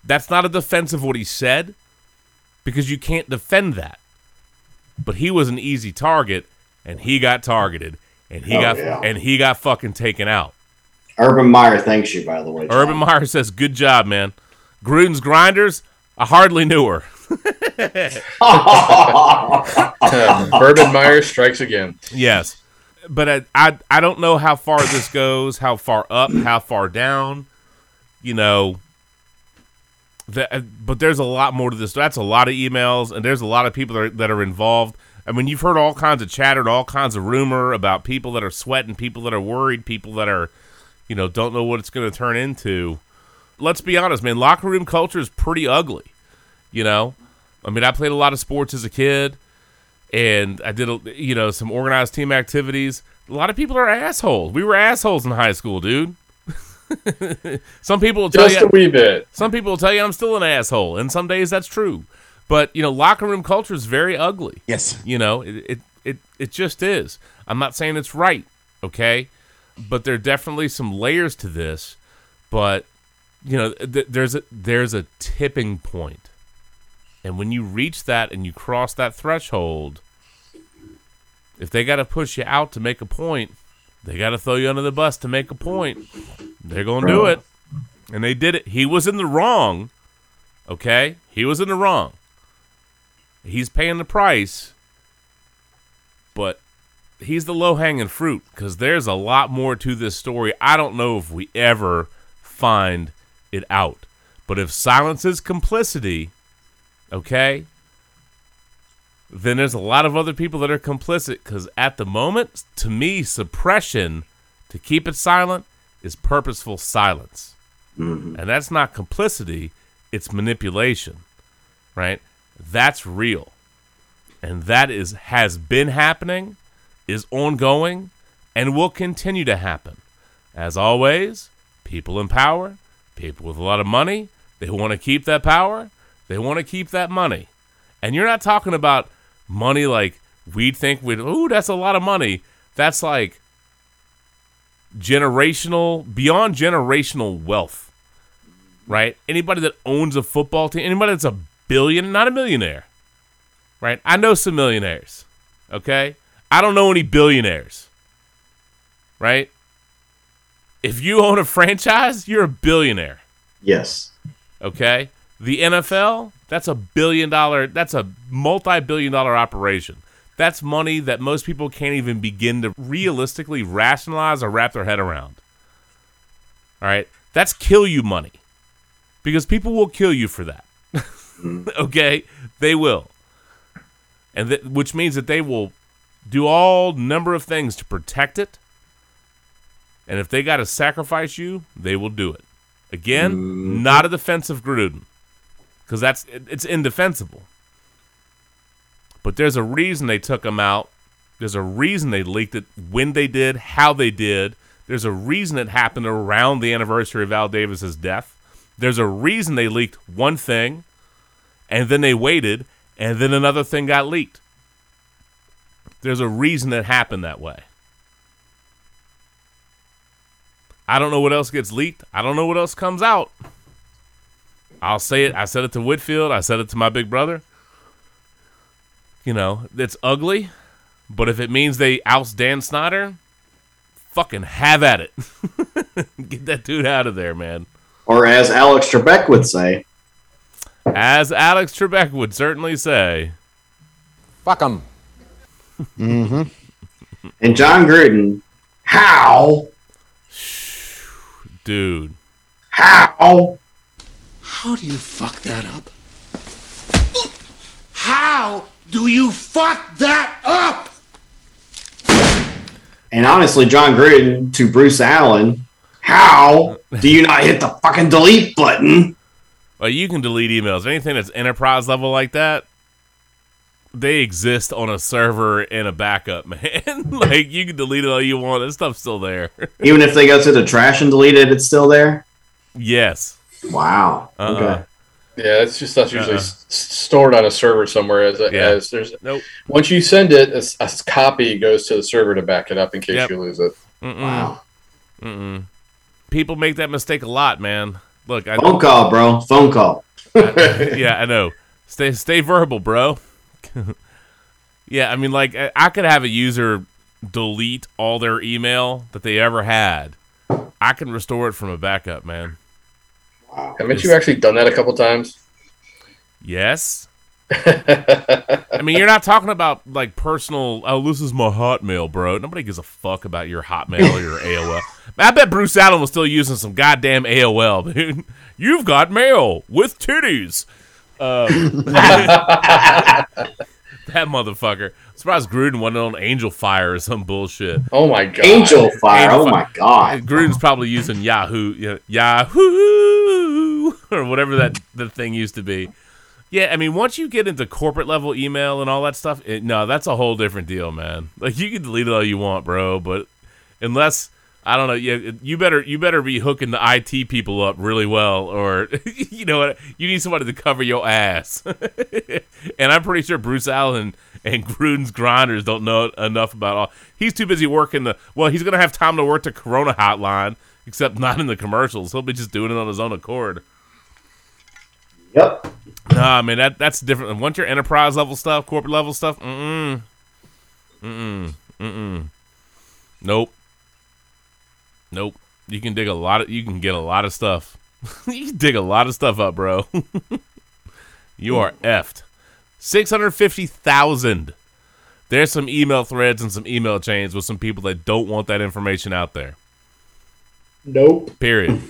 That's not a defense of what he said because you can't defend that. But he was an easy target and he got targeted and he Oh, got yeah. and he got fucking taken out. Urban Meyer thanks you, by the way. Jon. Urban Meyer says, "Good job, man." Gruden's grinders, I hardly knew her. Urban Meyer strikes again. Yes, but I, I I don't know how far this goes, how far up, how far down. You know, that, uh, but there's a lot more to this. That's a lot of emails, and there's a lot of people that are, that are involved. I mean, you've heard all kinds of chatter, and all kinds of rumor about people that are sweating, people that are worried, people that are, you know, don't know what it's going to turn into. Let's be honest, man. Locker room culture is pretty ugly. You know, I mean, I played a lot of sports as a kid, and I did, a, you know, some organized team activities. A lot of people are assholes. We were assholes in high school, dude. some people will tell Just you a wee bit. some people will tell you I'm still an asshole, and some days that's true. But you know, locker room culture is very ugly. Yes. You know, it it it, it just is. I'm not saying it's right, okay, but there are definitely some layers to this. But you know, th- there's a there's a tipping point, and when you reach that and you cross that threshold, if they got to push you out to make a point, they got to throw you under the bus to make a point. They're gonna do it. And they did it. He was in the wrong. Okay? He was in the wrong. He's paying the price. But he's the low hanging fruit because there's a lot more to this story. I don't know if we ever find it out. But if silence is complicity, okay, then there's a lot of other people that are complicit because at the moment, to me, suppression to keep it silent is purposeful silence. Mm-hmm. And that's not complicity, it's manipulation, right? That's real. And that is has been happening, is ongoing, and will continue to happen. As always, people in power, people with a lot of money, they want to keep that power, they want to keep that money. And you're not talking about money like we'd think we'd, ooh, that's a lot of money. That's like generational, beyond generational wealth, right? Anybody that owns a football team, anybody that's a billion, not a millionaire, right? I know some millionaires, okay? I don't know any billionaires, right? If you own a franchise, you're a billionaire. Yes. Okay? The NFL, that's a billion dollar, that's a multi billion dollar operation. That's money that most people can't even begin to realistically rationalize or wrap their head around. All right? That's kill you money. Because people will kill you for that. okay? They will. And th- which means that they will do all number of things to protect it. And if they got to sacrifice you, they will do it. Again, mm-hmm. not a defense of Gruden, because that's it- it's indefensible. But there's a reason they took him out. There's a reason they leaked it when they did, how they did. There's a reason it happened around the anniversary of Al Davis's death. There's a reason they leaked one thing, and then they waited, and then another thing got leaked. There's a reason it happened that way. I don't know what else gets leaked. I don't know what else comes out. I'll say it. I said it to Whitfield. I said it to my big brother. You know, it's ugly, but if it means they oust Dan Snyder, fucking have at it. Get that dude out of there, man. Or as Alex Trebek would say, As Alex Trebek would certainly say. Fuck them. mm-hmm. and Jon Gruden, how? Dude. How? How do you fuck that up? How do you fuck that up? And honestly, Jon Gruden to Bruce Allen, how do you not hit the fucking delete button? Well, you can delete emails. Anything that's enterprise level like that, they exist on a server in a backup, man. like you can delete it all you want. That stuff's still there. Even if they go to the trash and delete it, it's still there. yes. Wow. Uh-uh. Okay. Yeah, it's just that's usually Uh-uh. s- s- stored on a server somewhere. As, a, Yeah. as there's Nope. once you send it, a copy goes to the server to back it up in case Yep. you lose it. Mm-mm. Wow. Mm-mm. People make that mistake a lot, man. Look, I Phone call, bro. Phone call. yeah, I know. Stay stay verbal, bro. yeah, I mean, like I- I could have a user delete all their email that they ever had. I can restore it from a backup, man. Haven't you actually done that a couple times? Yes. I mean, you're not talking about like personal. Oh, this is my Hotmail, bro. Nobody gives a fuck about your Hotmail or your AOL. I bet Bruce Allen was still using some goddamn AOL, dude. You've got mail with titties. Um, that motherfucker. I'm surprised Gruden wasn't on Angel Fire or some bullshit. Oh my god! Angel Fire. Angel Oh my god. Gruden's probably using Yahoo, you know, Yahoo, or whatever that the thing used to be. Yeah, I mean, once you get into corporate level email and all that stuff, it, no, that's a whole different deal, man. Like you can delete it all you want, bro, but unless I don't know, yeah, you better you better be hooking the IT people up really well, or you know what, you need somebody to cover your ass. and I'm pretty sure Bruce Allen and Gruden's grinders don't know enough about all. He's too busy working the. Well, he's gonna have time to work the Corona hotline, except not in the commercials. He'll be just doing it on his own accord. Yep. Nah, man, that that's different. Once your enterprise level stuff, corporate level stuff, mm mm, mm mm, nope, nope. You can dig a lot of, you can get a lot of stuff. you can dig a lot of stuff up, bro. you are effed. Six hundred fifty thousand. There's some email threads and some email chains with some people that don't want that information out there. Nope. Period.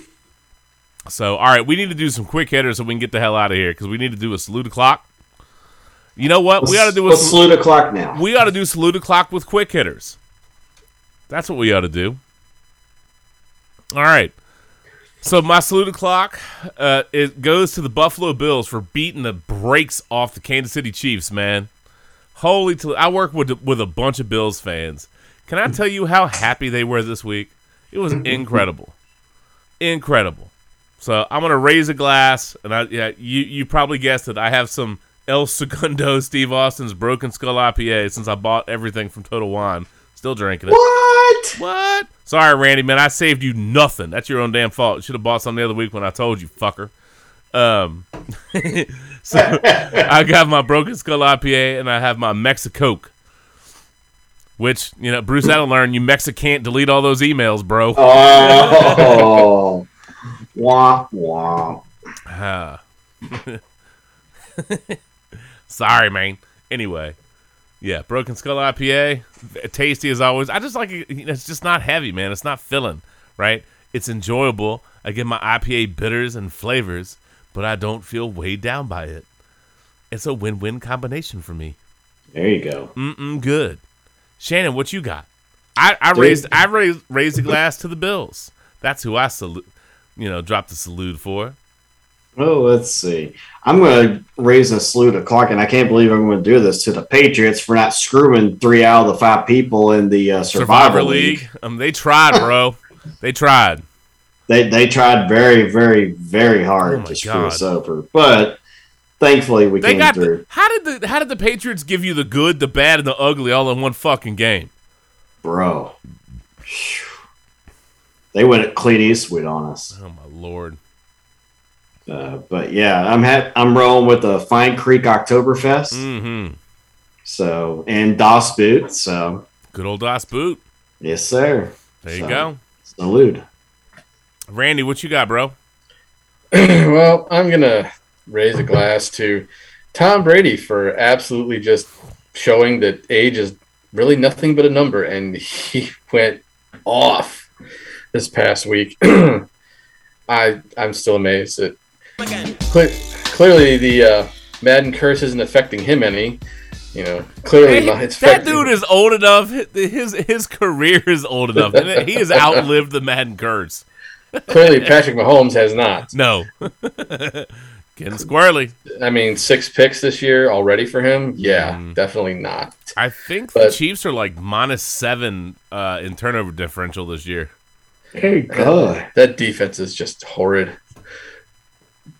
So, all right, we need to do some quick hitters so we can get the hell out of here because we need to do a salute o'clock. You know what? we ought to do a salute o'clock now. We ought to do salute o'clock with quick hitters. That's what we ought to do. All right. So my salute o'clock, uh, it goes to the Buffalo Bills for beating the brakes off the Kansas City Chiefs. Man, Holy, Toledo. I work with with a bunch of Bills fans. Can I tell you how happy they were this week? It was incredible, incredible. So I'm gonna raise a glass, and I yeah, you you probably guessed it. I have some El Segundo Steve Austin's Broken Skull IPA since I bought everything from Total Wine. Still drinking it. What? What? Sorry, Randy, man. I saved you nothing. That's your own damn fault. You should have bought some the other week when I told you, fucker. Um, so I got my Broken Skull IPA and I have my Mexicoke. Which, you know, Bruce, that'll learn you Mexican can't delete all those emails, bro. Oh, wah wah. Ah. Sorry, man. Anyway, yeah, Broken Skull IPA, tasty as always. I just like it. It's just not heavy, man. It's not filling, right? It's enjoyable. I get my IPA bitters and flavors, but I don't feel weighed down by it. It's a win-win combination for me. There you go. Mm-mm, good. Shannon, what you got? I, I Dude. raised I raised raised a glass to the Bills. That's who I salute. You know, dropped the salute for. Oh, let's see. I'm going to raise a salute to Clark, and I can't believe I'm going to do this to the Patriots for not screwing three out of the five people in the uh, Survivor, League. Um, they tried, bro. they tried. They they tried very, very, very hard Oh to screw God. us over, but thankfully we They came got through. the, how did the how did the Patriots give you the good, the bad, and the ugly all in one fucking game? Bro, they went at Clint Eastwood on us. Oh my lord. Uh, but yeah, I'm ha- I'm rolling with the Fine Creek Oktoberfest. Mm-hmm. So and Das Boot. So Good old Das Boot. yes, sir. There you So, go. Salute. Randy, what you got, bro? well, I'm gonna raise a glass to Tom Brady for absolutely just showing that age is really nothing but a number, and he went off this past week. I I'm still amazed that cle- clearly the uh, Madden curse isn't affecting him any. You know, clearly Hey, my- it's that affecting- dude is old enough. His his career is old enough. He has outlived the Madden curse. clearly Patrick Mahomes has not. No. Getting squirrely. I mean, six picks this year already for him. Yeah, Mm. definitely not. I think the Chiefs are like minus seven uh, in turnover differential this year. Hey God. That defense is just horrid.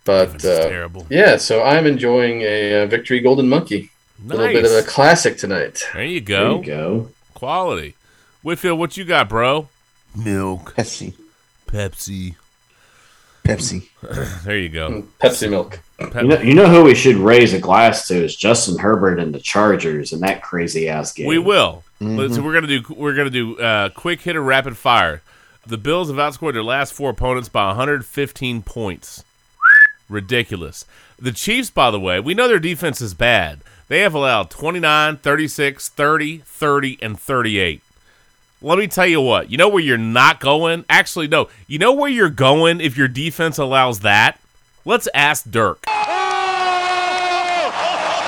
But uh, terrible. yeah, so I'm enjoying a, uh victory golden monkey. A little bit of a classic tonight. There you go. There you go. Quality. Whitfield, what you got, bro? Milk. Pepsi. Pepsi. Pepsi. There you go. Pepsi milk. Pep- You know, you know who we should raise a glass to is Justin Herbert and the Chargers and that crazy ass game. We will. Mhm. Let's- we're gonna do. We're gonna do uh, quick hitter rapid fire. The Bills have outscored their last four opponents by 115 points. Ridiculous. The Chiefs, by the way, we know their defense is bad. They have allowed 29, 36, 30, 30, and 38. Let me tell you what. You know where you're not going? Actually, no. You know where you're going if your defense allows that? Let's ask Dirk. Oh!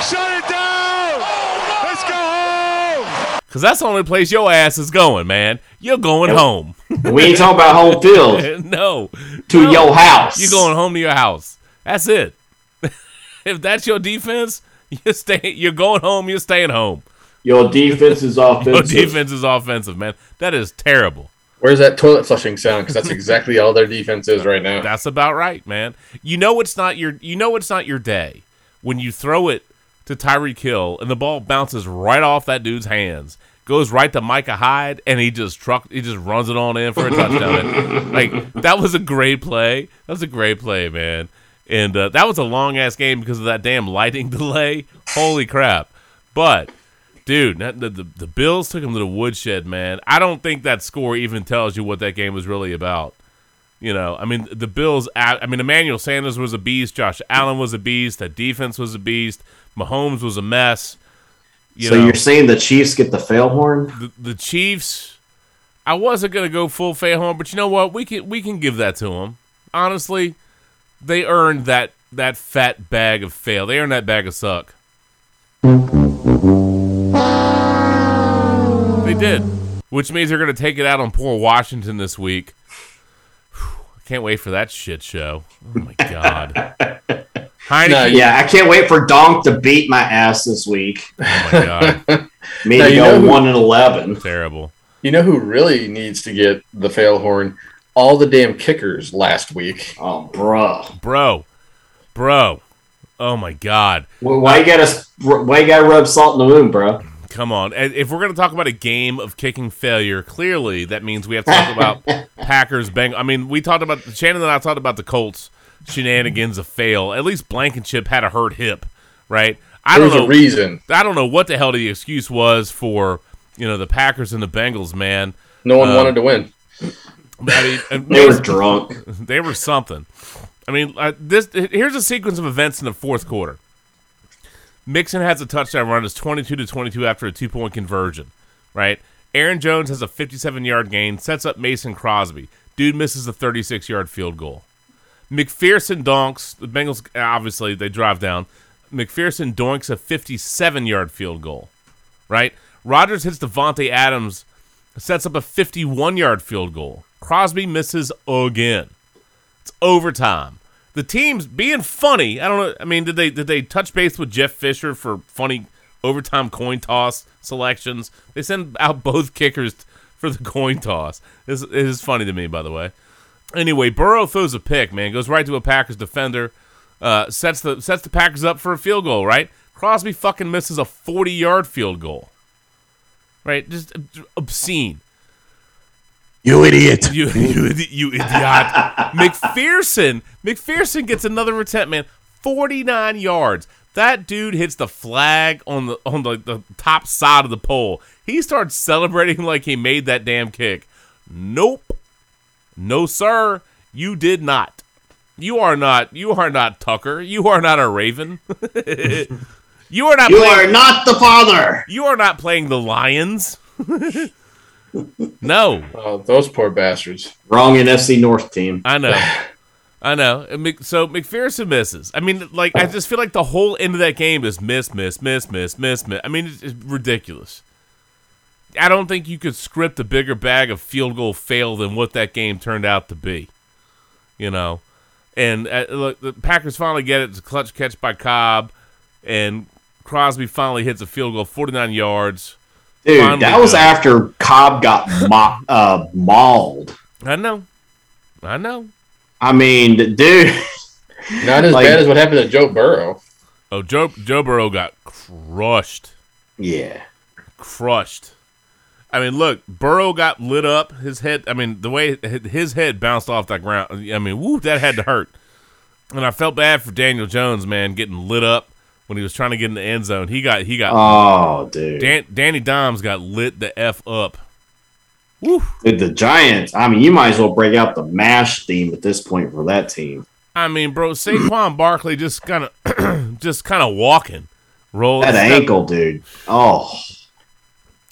Shut it down! Oh, Let's go home! Because that's the only place your ass is going, man. You're going home. We ain't talking about home field. no. To No. your house. You're going home to your house. That's it. if that's your defense, you're staying. You're going home. You're staying home. Your defense is offensive. Your defense is offensive, man. That is terrible. Where's that toilet flushing sound? Because that's exactly all their defense is right now. That's about right, man. You know it's not your. You know it's not your day when you throw it to Tyreek Hill and the ball bounces right off that dude's hands, goes right to Micah Hyde, and he just truck. He just runs it on in for a touchdown. like that was a great play. That was a great play, man. And uh, that was a long ass game because of that damn lighting delay. Holy crap! But dude, the, the the Bills took him to the woodshed, man. I don't think that score even tells you what that game was really about. You know, I mean, the Bills. I mean, Emmanuel Sanders was a beast. Josh Allen was a beast. The defense was a beast. Mahomes was a mess. You so know, you're saying the Chiefs get the fail horn? the, the Chiefs. I wasn't gonna go full fail horn, but you know what? We can we can give that to them. Honestly, they earned that that fat bag of fail. They earned that bag of suck. They did, which means they're gonna take it out on poor Washington this week. Whew, I can't wait for that shit show. Oh my god. Heinicke. Yeah, I can't wait for Donk to beat my ass this week. Oh my god, Maybe Now, you know go who- one and eleven. terrible. You know who really needs to get the fail horn? All the damn kickers last week. Oh, bro. Bro, bro. Oh my god. Why you gotta why you gotta rub salt in the wound, bro? Come on. If we're going to talk about a game of kicking failure, clearly that means we have to talk about Packers Bang. I mean, we talked about Shannon and I talked about the Colts shenanigans of fail. At least Blankenship had a hurt hip, right? I There don't was know a reason. I don't know what the hell the excuse was for you know the Packers and the Bengals, man. No one Um, wanted to win. Mean, and They were drunk. they were something. I mean, uh, this here's a sequence of events in the fourth quarter. Mixon has a touchdown run. It's 22 to 22 after a two point conversion, right? Aaron Jones has a 57 yard gain, sets up Mason Crosby. Dude misses a 36 yard field goal. McPherson donks. The Bengals, obviously, they drive down. McPherson doinks a 57 yard field goal, right? Rodgers hits Davante Adams, sets up a 51 yard field goal. Crosby misses again. It's overtime. The team's being funny. I don't know. I mean, did they did they touch base with Jeff Fisher for funny overtime coin toss selections? They send out both kickers for the coin toss. This is funny to me, by the way. Anyway, Burrow throws a pick, man, goes right to a Packers defender, uh, sets the sets the Packers up for a field goal. Right, Crosby fucking misses a forty yard field goal. Right, just obscene. You idiot. You you, you idiot. McPherson. McPherson gets another attempt, man. 49 yards. That dude hits the flag on the on the, the top side of the pole. He starts celebrating like he made that damn kick. Nope. No, sir. You did not. You are not. You are not Tucker. You are not a Raven. you are not. You playing, are not the father. You are not playing the Lions. No. Oh, those poor bastards. Wrong NFC North team. I know. I know. So McPherson misses. I mean, like, I just feel like the whole end of that game is miss, miss, miss, miss, miss, miss. I mean, it's, it's ridiculous. I don't think you could script a bigger bag of field goal fail than what that game turned out to be. You know? And uh, look, the Packers finally get it. It's a clutch catch by Cobb. And Crosby finally hits a field goal, 49 yards. Dude, Finally that was done. after Cobb got ma- uh, mauled. I know. I know. I mean, dude. Not as Like- bad as what happened to Joe Burrow. Oh, Joe, Joe Burrow got crushed. Yeah. crushed. I mean, look, Burrow got lit up. His head, I mean, the way his head bounced off that ground, I mean, woo, that had to hurt. And I felt bad for Daniel Jones, man, getting lit up when he was trying to get in the end zone. He got, he got, Oh, dude. Dan, Danny Dimes got lit the F up. Woo. Dude, the Giants. I mean, you might as well break out the MASH theme at this point for that team. I mean, bro, Saquon Barkley just kind of, just kind of walking, roll That ankle, dude. Oh,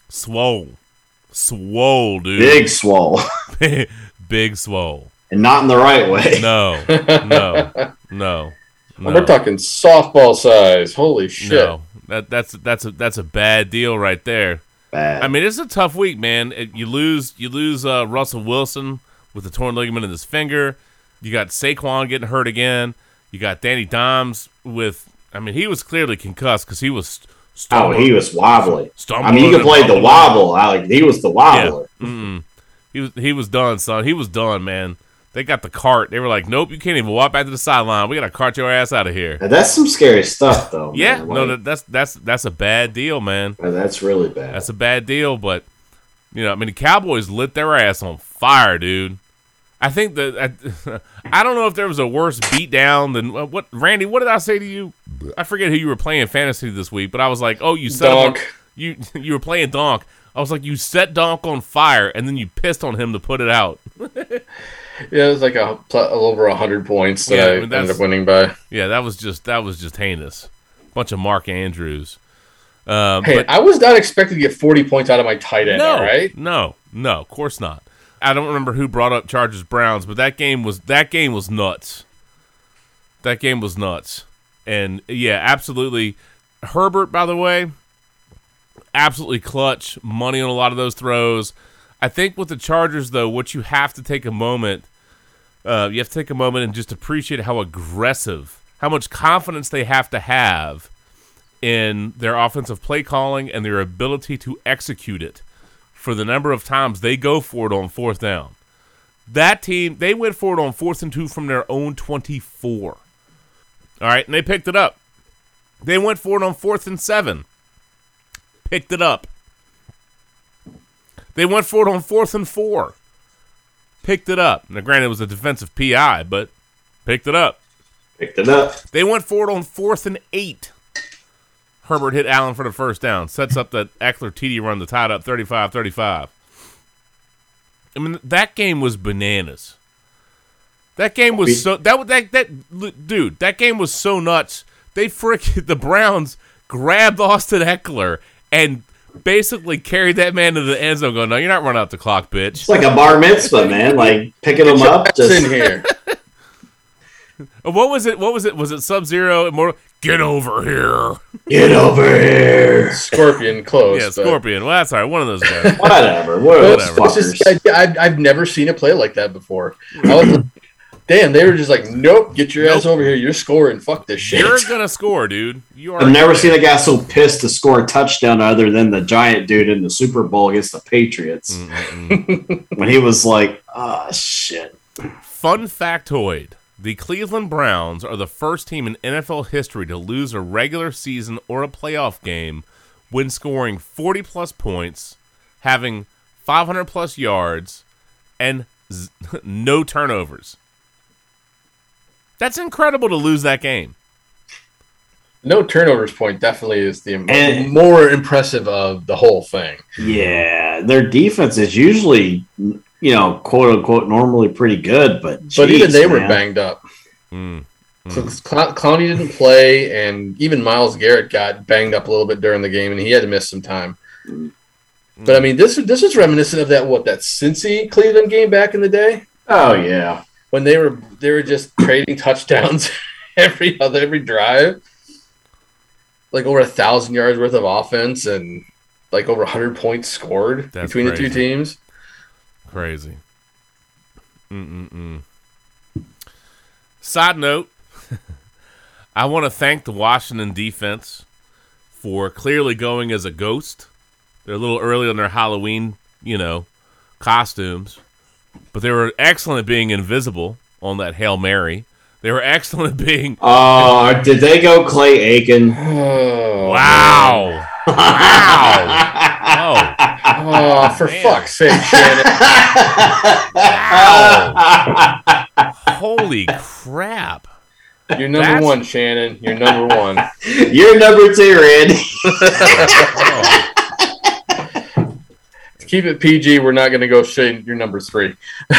swole, swole, dude, big swole. big swole. and not in the right way. No, no, no. And We're talking softball size. Holy shit. No, that that's that's a that's a bad deal right there. Bad. I mean, it's a tough week, man. It- you lose you lose uh, Russell Wilson with a torn ligament in his finger. You got Saquon getting hurt again. You got Danny Dimes with. I mean, he was clearly concussed because he was. Oh, he was wobbly. I mean, you could play the bumbling. wobble. Alec. He was the wobbler. Yeah. Mm-mm. He was he was done, son. He was done, man. They got the cart. They were like, "Nope, you can't even walk back to the sideline. We gotta cart your ass out of here." Now, that's some scary stuff, though. Yeah, man. no, that's that's that's a bad deal, man. that's really bad. That's a bad deal, but you know, I mean, the Cowboys lit their ass on fire, dude. I think that I, I don't know if there was a worse beatdown than uh, what Randy. What did I say to you? I forget who you were playing fantasy this week, but I was like, oh, you set you you were playing Donk. I was like, you set Donk on fire, and then you pissed on him to put it out. Yeah, it was like a, a little over hundred points that Yeah, I, I mean, ended up winning by. Yeah, that was just that was just heinous. Bunch of Mark Andrews. Um, Hey, but- I was not expecting to get forty points out of my tight end. no, right, no, no, of course not. I don't remember who brought up Chargers Browns, but that game was that game was nuts. That game was nuts, and yeah, absolutely. Herbert, by the way, absolutely clutch money on a lot of those throws. I think with the Chargers, though, what you have to take a moment, uh, you have to take a moment and just appreciate how aggressive how much confidence they have to have in their offensive play calling and their ability to execute it for the number of times they go for it on fourth down. That team, they went for it on fourth and two from their own 24. All right, and they picked it up. They went for it on fourth and seven. Picked it up. They went for it on fourth and four. Picked it up. Now, granted, it was a defensive PI, but picked it up. Picked it up. They went for it on fourth and eight. Herbert hit Allen for the first down. Sets up that Ekeler TD run to tie it up 35 35. I mean, that game was bananas. That game was so that that that dude. That game was so nuts. They frick the Browns grabbed Austin Ekeler and basically carried that man to the end zone. Going, no, you're not running out the clock, bitch. It's like a bar mitzvah, man. Like picking them up. Just in here. What was it? What was it? Was it Sub Zero? More get over here. Get over here. Scorpion close. Yeah, but- Scorpion. Well, that's all right. One of those guys. Whatever. What But those it's fuckers? just, I, I've, I've never seen a play like that before. I was like, damn, they were just like, nope, get your ass over here. You're scoring. Fuck this shit. You're gonna score, dude. You are. I've never seen a guy so pissed to score a touchdown other than the giant dude in the Super Bowl against the Patriots. Mm, mm, mm. when he was like, ah, shit. Fun factoid: The Cleveland Browns are the first team in NFL history to lose a regular season or a playoff game when scoring 40 plus points, having 500 plus yards, and z- no turnovers. That's incredible to lose that game. No turnovers point definitely is the And- more impressive of the whole thing. Yeah, their defense is usually, you know, quote unquote, normally pretty good, but But even jeez, they were banged up. Mm. Cl- Cl- Clowney didn't play, and even Myles Garrett got banged up a little bit during the game, and he had to miss some time. But I mean, this this is reminiscent of that what that Cincy Cleveland game back in the day Oh yeah, when they were they were just trading touchdowns every other every drive, like over a thousand yards worth of offense and like over hundred points scored That's between the two teams. Crazy. Mm-mm-mm. Side note, I want to thank the Washington defense for clearly going as a ghost. They're a little early on their Halloween, you know, costumes, but they were excellent at being invisible on that Hail Mary. They were excellent at being. Oh, did they go Clay Aiken? Oh, Wow. wow. Oh, oh, for fuck's sake, Shannon. Holy crap. You're number That's- one, Shannon. You're number one. You're number two, Randy. To oh. Keep it PG, we're not going to go Shane. You're number three.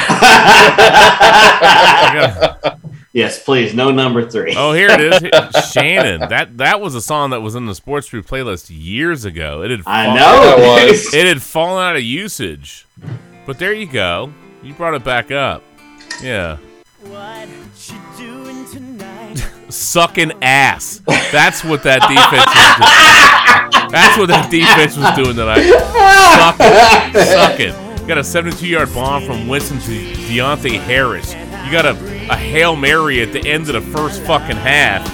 yes, please, no number three. Oh, here it is. Shannon. That that was a song that was in the Sports True playlist years ago. It had I know. That was. it had fallen out of usage. But there you go. You brought it back up. Yeah. What you doing tonight? Sucking ass. That's what that defense was doing. That's what that defense was doing tonight. Sucking. Sucking. You got a 72 yard bomb from Winston to Deonte Harris. You got a, a Hail Mary at the end of the first fucking half.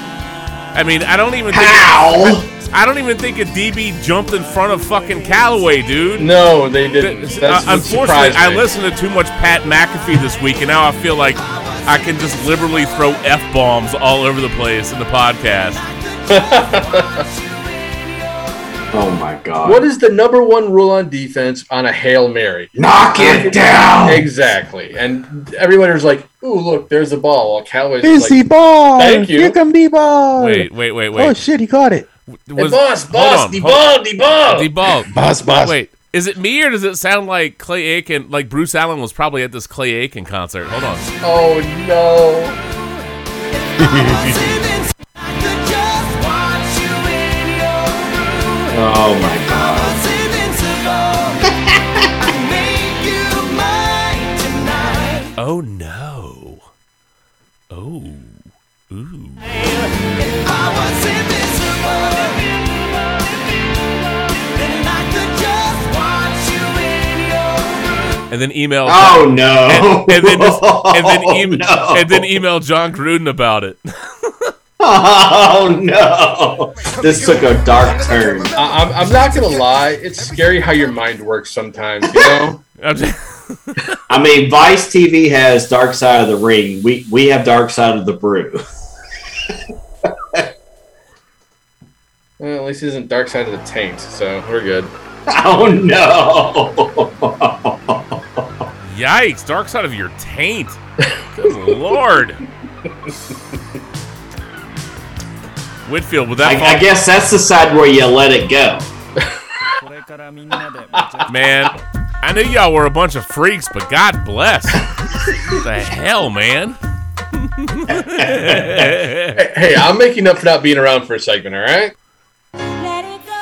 I mean, I don't even think. How? I don't even think a DB jumped in front of fucking Callaway, dude. No, they didn't. That's Uh, unfortunately, I listened to too much Pat McAfee this week, and now I feel like I can just liberally throw f bombs all over the place in the podcast. Oh my god. What is the number one rule on defense on a Hail Mary? Knock it down. Exactly. And everybody was like, ooh, look, there's the ball. While Callaway's Busy like, ball. Thank you. Here come the ball. Wait, wait, wait, wait. Oh shit, he caught it. hey, Was- boss, hold boss, on, the hold- ball, the ball. The ball. Boss, boss. Wait, is it me or does it sound like Clay Aiken? Like Bruce Allen was probably at this Clay Aiken concert. Hold on. Oh, no. Oh my god. Oh no. And then email. Oh no. And, and then just, and then Oh, email no. and then email Jon Gruden about it. Oh no! This took a dark turn. I, I'm, I'm not gonna lie. It's scary how your mind works sometimes. You know. I mean, Vice TV has Dark Side of the Ring. We we have Dark Side of the Brew. Well, at least it isn't Dark Side of the Taint, so we're good. Oh no! Yikes! Dark side of your taint. Good lord. Whitfield, with that I, I guess that's the side where you let it go. man, I knew y'all were a bunch of freaks, but God bless. what the hell, man? hey, hey, I'm making up for not being around for a segment. All right. let it go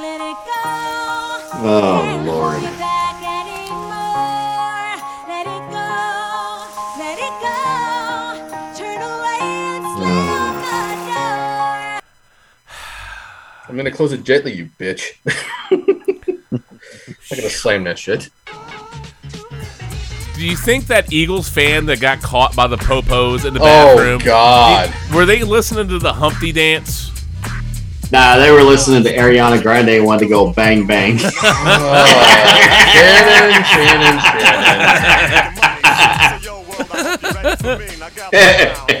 let Oh lord! I'm gonna close it gently, you bitch. I'm gonna slam that shit. Do you think that Eagles fan that got caught by the popos in the bathroom? Oh. God. do- were they listening to the Humpty dance? Nah, they were listening to Ariana Grande and wanted to go bang bang. Oh, Shannon, Shannon,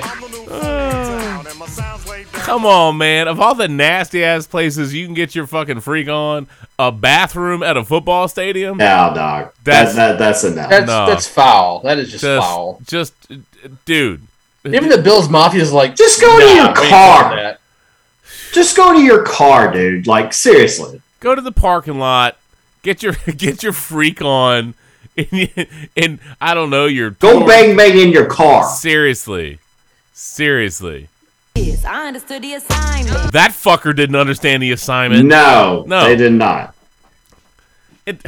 Come on, man. Of all the nasty ass places you can get your fucking freak on, a bathroom at a football stadium? No, dog. That's- That's that, that's enough. That's No. that's foul. That is just, Just, foul. just, dude. Even the Bills Mafia is like, Just go to your we ain't doing car. that. Just go to your car, dude. Like seriously. Go to the parking lot, get your get your freak on, and, and I don't know your Go bang bang in your car. Seriously, seriously. Yes, I understood the assignment. That fucker didn't understand the assignment. No, no, they did not. It,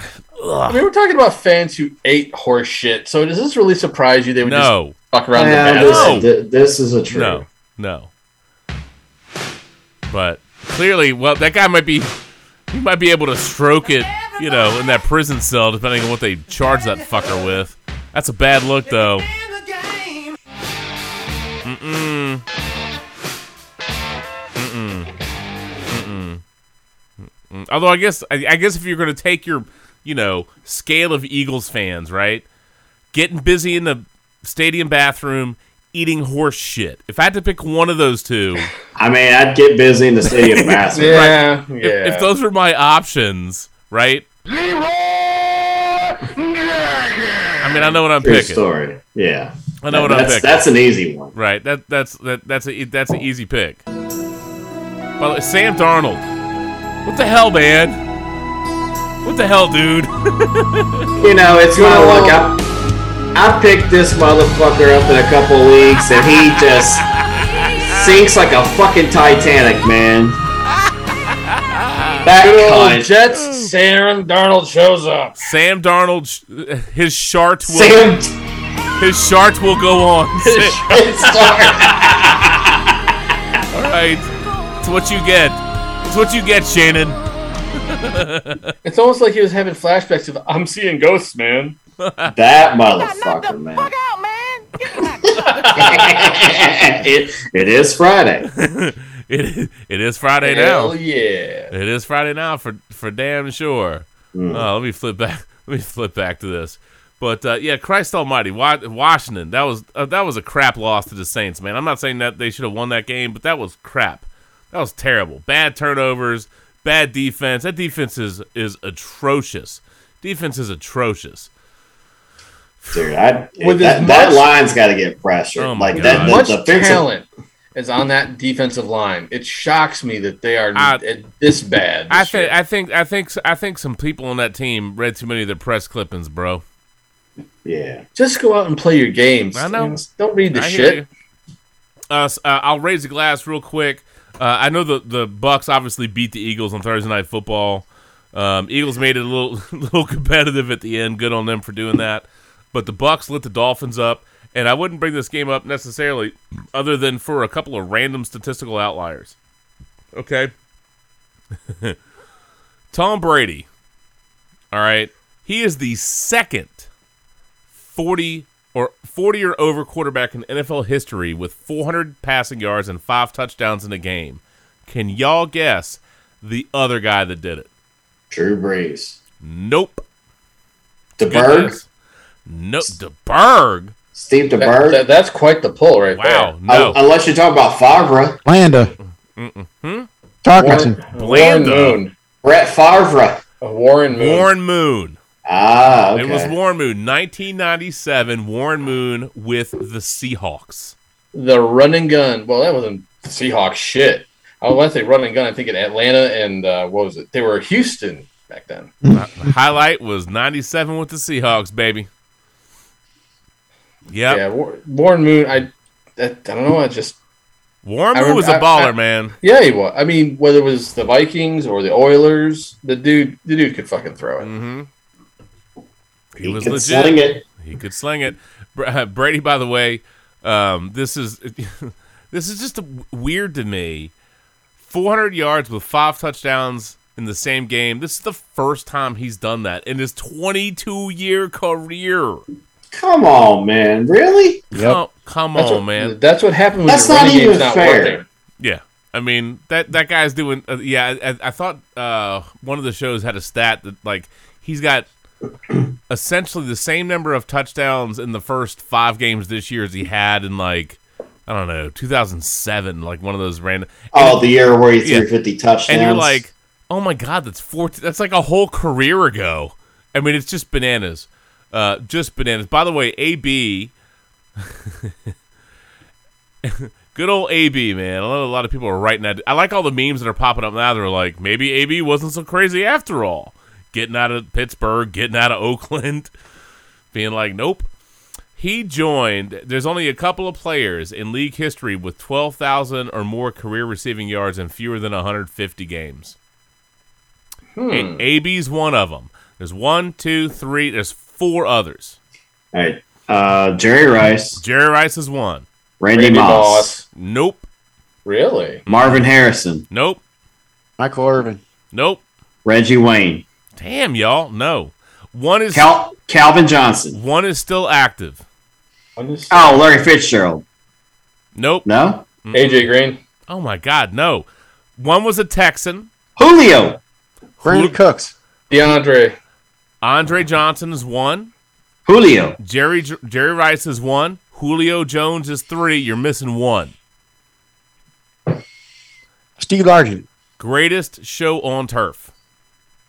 I mean, we're talking about fans who ate horse shit. So does this really surprise you? They would No. just fuck around Yeah, the this, bathroom. th- this is a true. No, no. But clearly, well, that guy might be, he might be able to stroke it, you know, in that prison cell, depending on what they charge that fucker with. That's a bad look, though. Mm-mm. Although I guess, I, I guess if you're going to take your, you know, scale of Eagles fans, right? Getting busy in the stadium bathroom, eating horse shit. If I had to pick one of those two, I mean, I'd get busy in the stadium bathroom. Yeah, if, yeah. if those were my options, right? I mean, I know what I'm True picking. story. Yeah. I know what that's, I'm picking. That's an easy one. Right. That that's that that's a that's an easy pick. By the way, Sam Darnold. What the hell, man? What the hell, dude? You know, it's my luck. I, I picked this motherfucker up in a couple weeks, and he just sinks like a fucking Titanic, man. That Good old cunt. Jets. Sam Darnold shows up. Sam Darnold, his shart will Sam, his shart will go on. All right, it's what you get. It's what you get, Shannon. It's almost like he was having flashbacks of I'm seeing ghosts, man. that motherfucker, man. Fuck out, man. it, it is Friday. it it is Friday Hell now. yeah. It is Friday now for for damn sure. Mm. Oh, let me flip back. Let me flip back to this. But uh, yeah, Christ Almighty, Washington. That was uh, that was a crap loss to the Saints, man. I'm not saying that they should have won that game, but that was crap. That was terrible. Bad turnovers, bad defense. That defense is is atrocious. Defense is atrocious. Dude, I, With that, as that much- line's got to get pressure. Oh like God. that, the Much defensive- talent is on that defensive line. It shocks me that they are I- n- this bad. I this think year. I think I think I think some people on that team read too many of their press clippings, bro. Yeah. Just go out and play your games. I know. Don't read the I shit. Uh, uh, I'll raise the glass real quick. Uh, I know the the Bucks obviously beat the Eagles on Thursday Night Football. Um, Eagles made it a little little competitive at the end. Good on them for doing that. But the Bucks lit the Dolphins up, and I wouldn't bring this game up necessarily, other than for a couple of random statistical outliers. Okay. Tom Brady. All right. He is the second 40 or 40 or over quarterback in NFL history with 400 passing yards and five touchdowns in a game. Can y'all guess the other guy that did it? Drew Brees. Nope. DeBerg? Nope. guess. DeBerg. Steve That- DeBerg? that- that's quite the pull right Wow. there. No. Uh, unless you're talking about Favre. Landa. Mm-mm. Tarkenton. Warren, Warren Moon. Brett Favre. Warren Moon. Warren Moon. Ah, okay. It was Warren Moon, 1997. Warren Moon with the Seahawks. The run and gun. Well, that wasn't Seahawks shit. I want to say run and gun. I think in Atlanta and uh, what was it? They were Houston back then. The highlight was 97 with the Seahawks, baby. Yep. Yeah, War- Warren Moon. I, I, I don't know. I just Warren I Moon was a baller, I- man. yeah, he was. I mean, whether it was the Vikings or the Oilers, the dude, the dude could fucking throw it. Mm-hmm. He, He was could legit. sling it. He could sling it. Uh, Brady, by the way, um, this is this is just a w- weird to me. 400 yards with five touchdowns in the same game. This is the first time he's done that in his 22 year career. Come on, man. Really? Come, come on, what, man. That's what happened when That's your not even not fair. working. Yeah, I mean that that guy's doing. Uh, yeah, I, I thought uh, one of the shows had a stat that like he's got essentially the same number of touchdowns in the first five games this year as he had in like I don't know 2007, like one of those random. Oh, the year where he threw Yeah. 50 touchdowns. And you're like, oh my god, that's four. That's like a whole career ago. I mean, it's just bananas. Uh, just bananas. By the way, AB, good old AB, man. I know a lot of people are writing that. I like all the memes that are popping up now. They're like, maybe AB wasn't so crazy after all. Getting out of Pittsburgh, getting out of Oakland, being like, nope. He joined. There's only a couple of players in league history with 12,000 or more career receiving yards in fewer than 150 games. A- AB's one of them. There's one, two, three. There's four others. All right. Uh, Jerry Rice, Jerry Rice is one. Randy, Randy Moss, Moss. Nope. Really? Marvin Harrison, Nope. Michael Irvin. Nope. Reggie Wayne, Damn, y'all. No. One is Cal- Calvin Johnson. one is still active. Oh, Larry Fitzgerald. Nope. No? AJ Green. Oh my God, no. One was a Texan. Julio. Brandin Cooks. DeAndre. Andre Johnson is one. Julio. Jerry Jerry Rice is one. Julio Jones is three. You're missing one. Steve Largent. Greatest show on turf.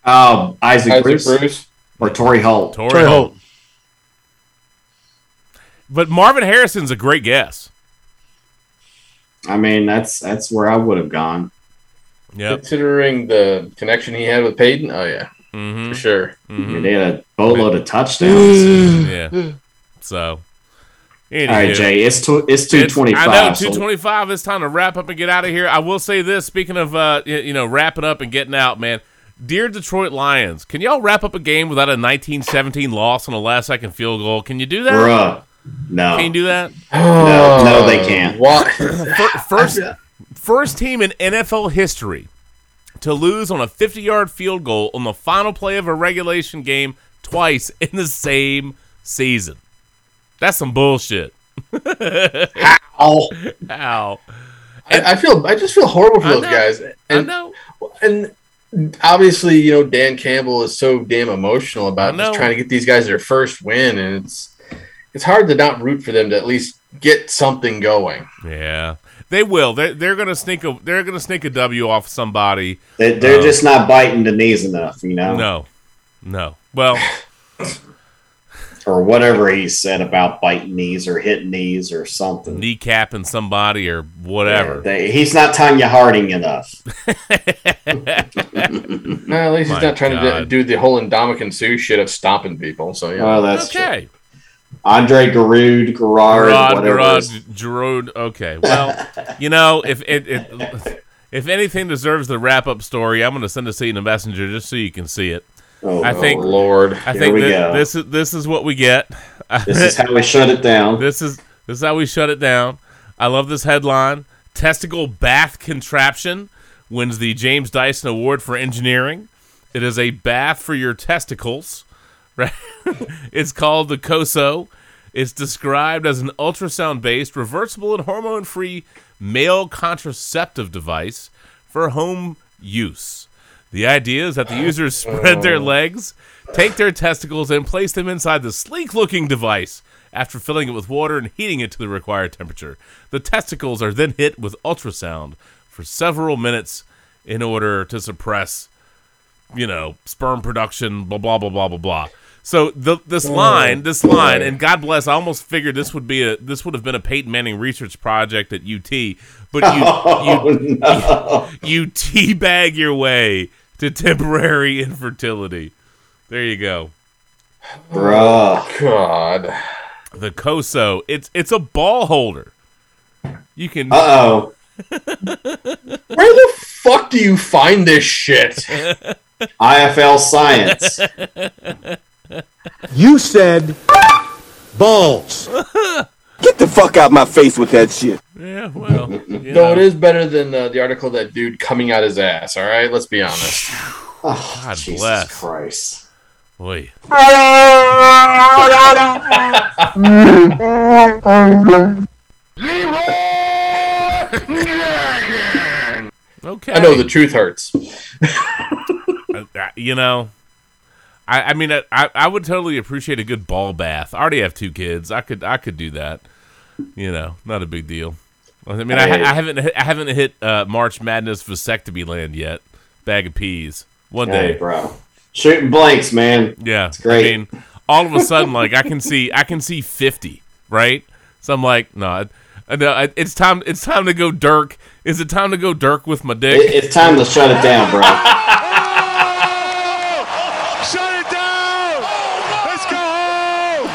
Oh, Isaac, Isaac Bruce. Bruce. Or Torry Holt. Torry, Troy Holt. Holt. But Marvin Harrison's a great guess. I mean, that's that's where I would have gone. Yep. Considering the connection he had with Peyton, oh yeah, Mm-hmm. for sure. I mean, they had a boatload of touchdowns. Yeah. So. All right. Jay. It's tw- it's two It's- twenty I know five. two twenty five. It's time to wrap up and get out of here. I will say this: speaking of uh, you know, wrapping up and getting out, man. Dear Detroit Lions, can y'all wrap up a game without a 1917 loss on a last second field goal? Can you do that? Bruh. No. Can you do that? No, no, they can't. What? First, first team in NFL history to lose on a 50 yard field goal on the final play of a regulation game twice in the same season. That's some bullshit. Oh, Ow. I, I feel I just feel horrible for I those know. guys. I know. and obviously, you know, Dan Campbell is so damn emotional about I just trying to get these guys their first win, and it's it's hard to not root for them to at least get something going. Yeah, they will. They're, they're gonna sneak a they're gonna sneak a W off somebody. they, they're Uh, just not biting the knees enough, you know, No, no. Well, or whatever he said about biting knees or hitting knees or something. kneecapping somebody or whatever. Yeah, they- he's not Tonya Harding enough. Well, at least My he's not trying to do the whole Ndamukong Suh shit of stomping people. So yeah, Well, that's true. okay. Andre Garud, Garard, Gerard, whatever. Gerard, his- Okay. Well, you know, if it, it if anything deserves the wrap up story, I'm going to send it to you in the messenger just so you can see it. Oh, I think. oh, Lord. I Here think go. this is this is what we get. This is how we shut it down. This is this is how we shut it down. I love this headline. Testicle bath contraption wins the James Dyson Award for engineering. It is a bath for your testicles. Right? it's called the COSO. It's described as an ultrasound based, reversible, and hormone free male contraceptive device for home use. The idea is that the users spread their oh. legs, take their testicles, and place them inside the sleek looking device after filling it with water and heating it to the required temperature. The testicles are then hit with ultrasound for several minutes in order to suppress, you know, sperm production, blah, blah, blah, blah, blah, blah. So the, this oh, line, this line, and God bless, I almost figured this would be a this would have been a Peyton Manning research project at UT, but you Oh, you, no. you, you teabag your way to temporary infertility. There you go. Bruh. God. The COSO, it's it's a ball holder. You can Uh oh. Where the fuck do you find this shit? IFL science. You said balls. Get the fuck out my face with that shit. Yeah, well, you No, know. it is better than uh, the article that dude coming out his ass. All right, let's be honest. Oh, God Jesus bless. Christ. Boy. Okay. I know the truth hurts. Uh, uh, you know, I, I mean, I, I I would totally appreciate a good ball bath. I already have two kids. I could I could do that. You know, not a big deal. I mean, I. I haven't hit, I haven't hit uh, March Madness vasectomy land yet. Bag of peas. One Hey, day, bro. Shooting blanks, man. yeah. great. I mean, all of a sudden, like I can see I can see fifty, right? So I'm like, no, I, no, it's time. It's time to go Dirk. Is it time to go Dirk with my dick? It- it's time to shut it down, bro. Shut it down! Let's go home!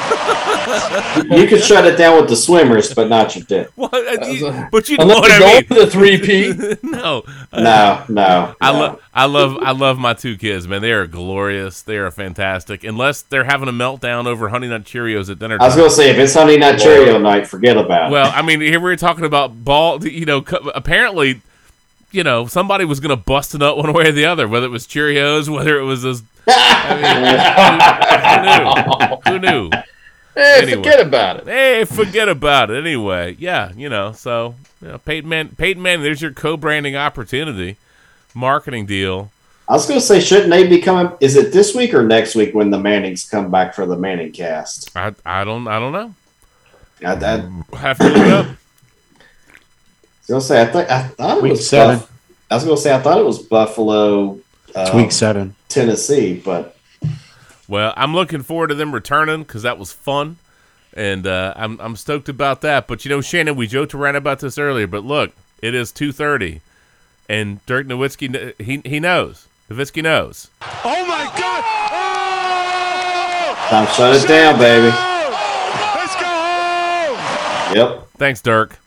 You can shut it down with the swimmers, but not your dick. What? You- but you know Unless what I you're mean. the three P. no, No, no. I no. love, I love, I love my two kids, man. They are glorious. They are fantastic. Unless they're having a meltdown over Honey Nut Cheerios at dinner I was gonna say if it's Honey Nut Cheerio night, forget about it. Well, I mean, here we are talking about ball. You know, apparently, you know, somebody was going to bust a nut one way or the other, whether it was Cheerios, whether it was this. I mean, who knew? Who knew? Hey, Anyway. forget about it. Hey, forget about it. Anyway, yeah, you know. So, you know, Peyton Man, Peyton Man, there's your co-branding opportunity, marketing deal. I was gonna say, shouldn't they be coming? Is it this week or next week when the Mannings come back for the Manning cast? I, I don't, I don't know. I, I, I have to look up. I was gonna say, I, th- I thought it Week was seven. Buff- I was gonna say, I thought it was Buffalo, It's uh, week seven. Tennessee, but Well, I'm looking forward to them returning because that was fun, and uh, I'm I'm stoked about that. But you know, Shannon, we joked around about this earlier, but look, it is two thirty, and Dirk Nowitzki kn- he he knows. Nowitzki knows. Oh my god! Oh! time to shut it down, baby. Let's go home! Yep, Thanks, Dirk.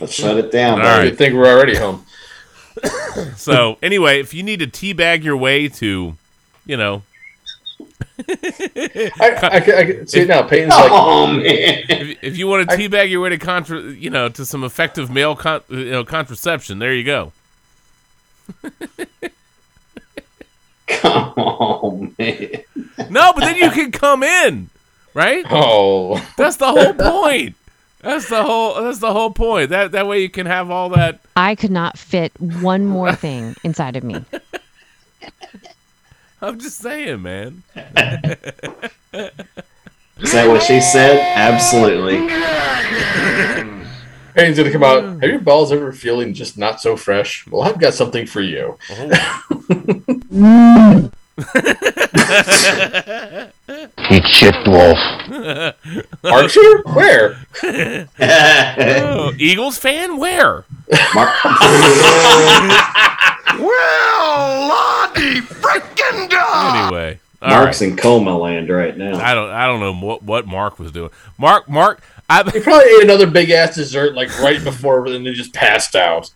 let's shut it down, All baby. right. I think we're already home. So anyway, if you need to teabag your way to, you know, I, I, I, can see it now. Peyton's like, Oh mm. man, if, if you want to teabag your way to contra, you know, to some effective male con- you know contraception, there you go. come on, man. No, but then you can come in, right? oh, That's the whole point. That's the whole. That's the whole point. That that way you can have all that. I could not fit one more thing inside of me. I'm just saying, man. Is that what she said? Absolutely. Peyton's gonna come out. Have your balls ever feeling just not so fresh? Well, I've got something for you. Eat shit, dwarf. Archer? Where? Oh, Eagles fan? Where? Well, Lottie freaking God! Anyway, all right. Mark's in coma land right now. I don't. I don't know what what Mark was doing. Mark. Mark. I, He probably ate another big ass dessert like right before, and then just passed out.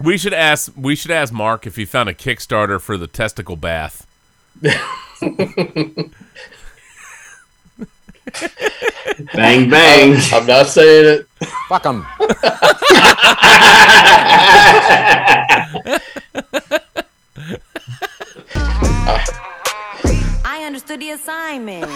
we should ask. We should ask Mark if he found a Kickstarter for the testicle bath. Bang bang. I'm not saying it. Fuck 'em. I understood the assignment.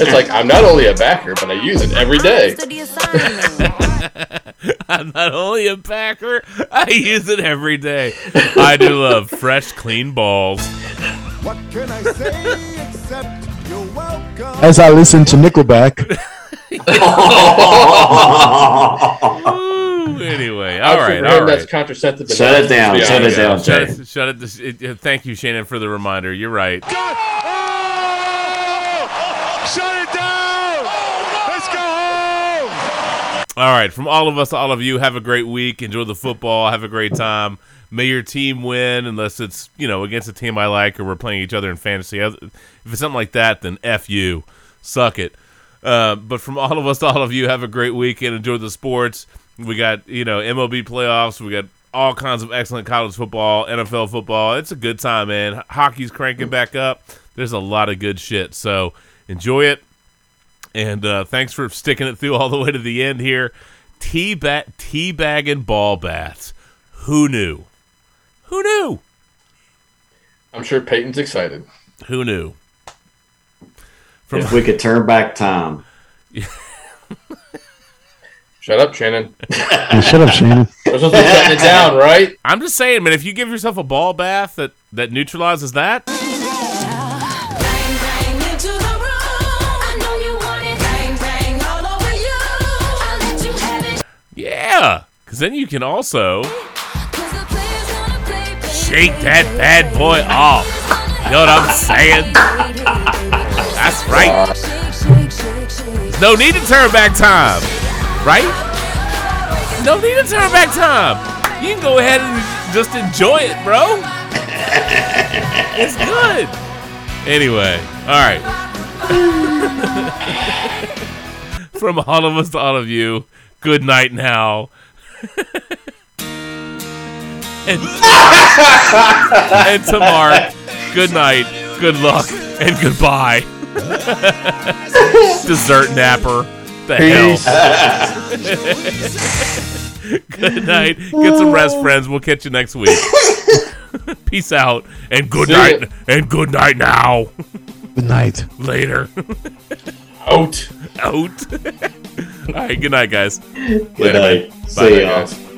it's like I'm not only a backer, but I use it every day. Understood the assignment. I'm not only a backer, I use it every day. I do love fresh, clean balls. What can I say except you're welcome? As I listen to Nickelback. Ooh, anyway, I'm all sure right, for all him right. That's contraceptive. Shut it down, shut it down, Shut Jay. it, shut it, it- it- Thank you, Shannon, for the reminder. You're right. Shut it down! Let's go home! All right, from all of us, all of you, have a great week. Enjoy the football. Have a great time. May your team win, unless it's you know against a team I like or we're playing each other in fantasy. If it's something like that, then f you, suck it. Uh, but from all of us, all of you, have a great weekend. Enjoy the sports. We got you know MLB playoffs. We got all kinds of excellent college football, NFL football. It's a good time, man. Hockey's cranking back up. There's a lot of good shit. So enjoy it. And uh, thanks for sticking it through all the way to the end here. Tea ba- teabagging ball bats. Who knew? Who knew? I'm sure Peyton's excited. Who knew? if we could turn back time. Shut up, Shannon. shut up, Shannon. We're supposed to be shutting it down, right? I'm just saying, man. If you give yourself a ball bath that that neutralizes that, yeah, because then you can also shake that bad boy off. You know what I'm saying? That's right. No need to turn back time, right? No need to turn back time. You can go ahead and just enjoy it, bro. It's good. Anyway, all right. From all of us to all of you, good night now. and, and to Mark, good night, good luck, and goodbye. Dessert napper. The hell. good night. Get some rest, friends. We'll catch you next week. Peace out and good See night ya. and good night now. Good night. Later. Out. Out. All right. Good night, guys. Good Later, night. Bye, See bye, y'all. guys.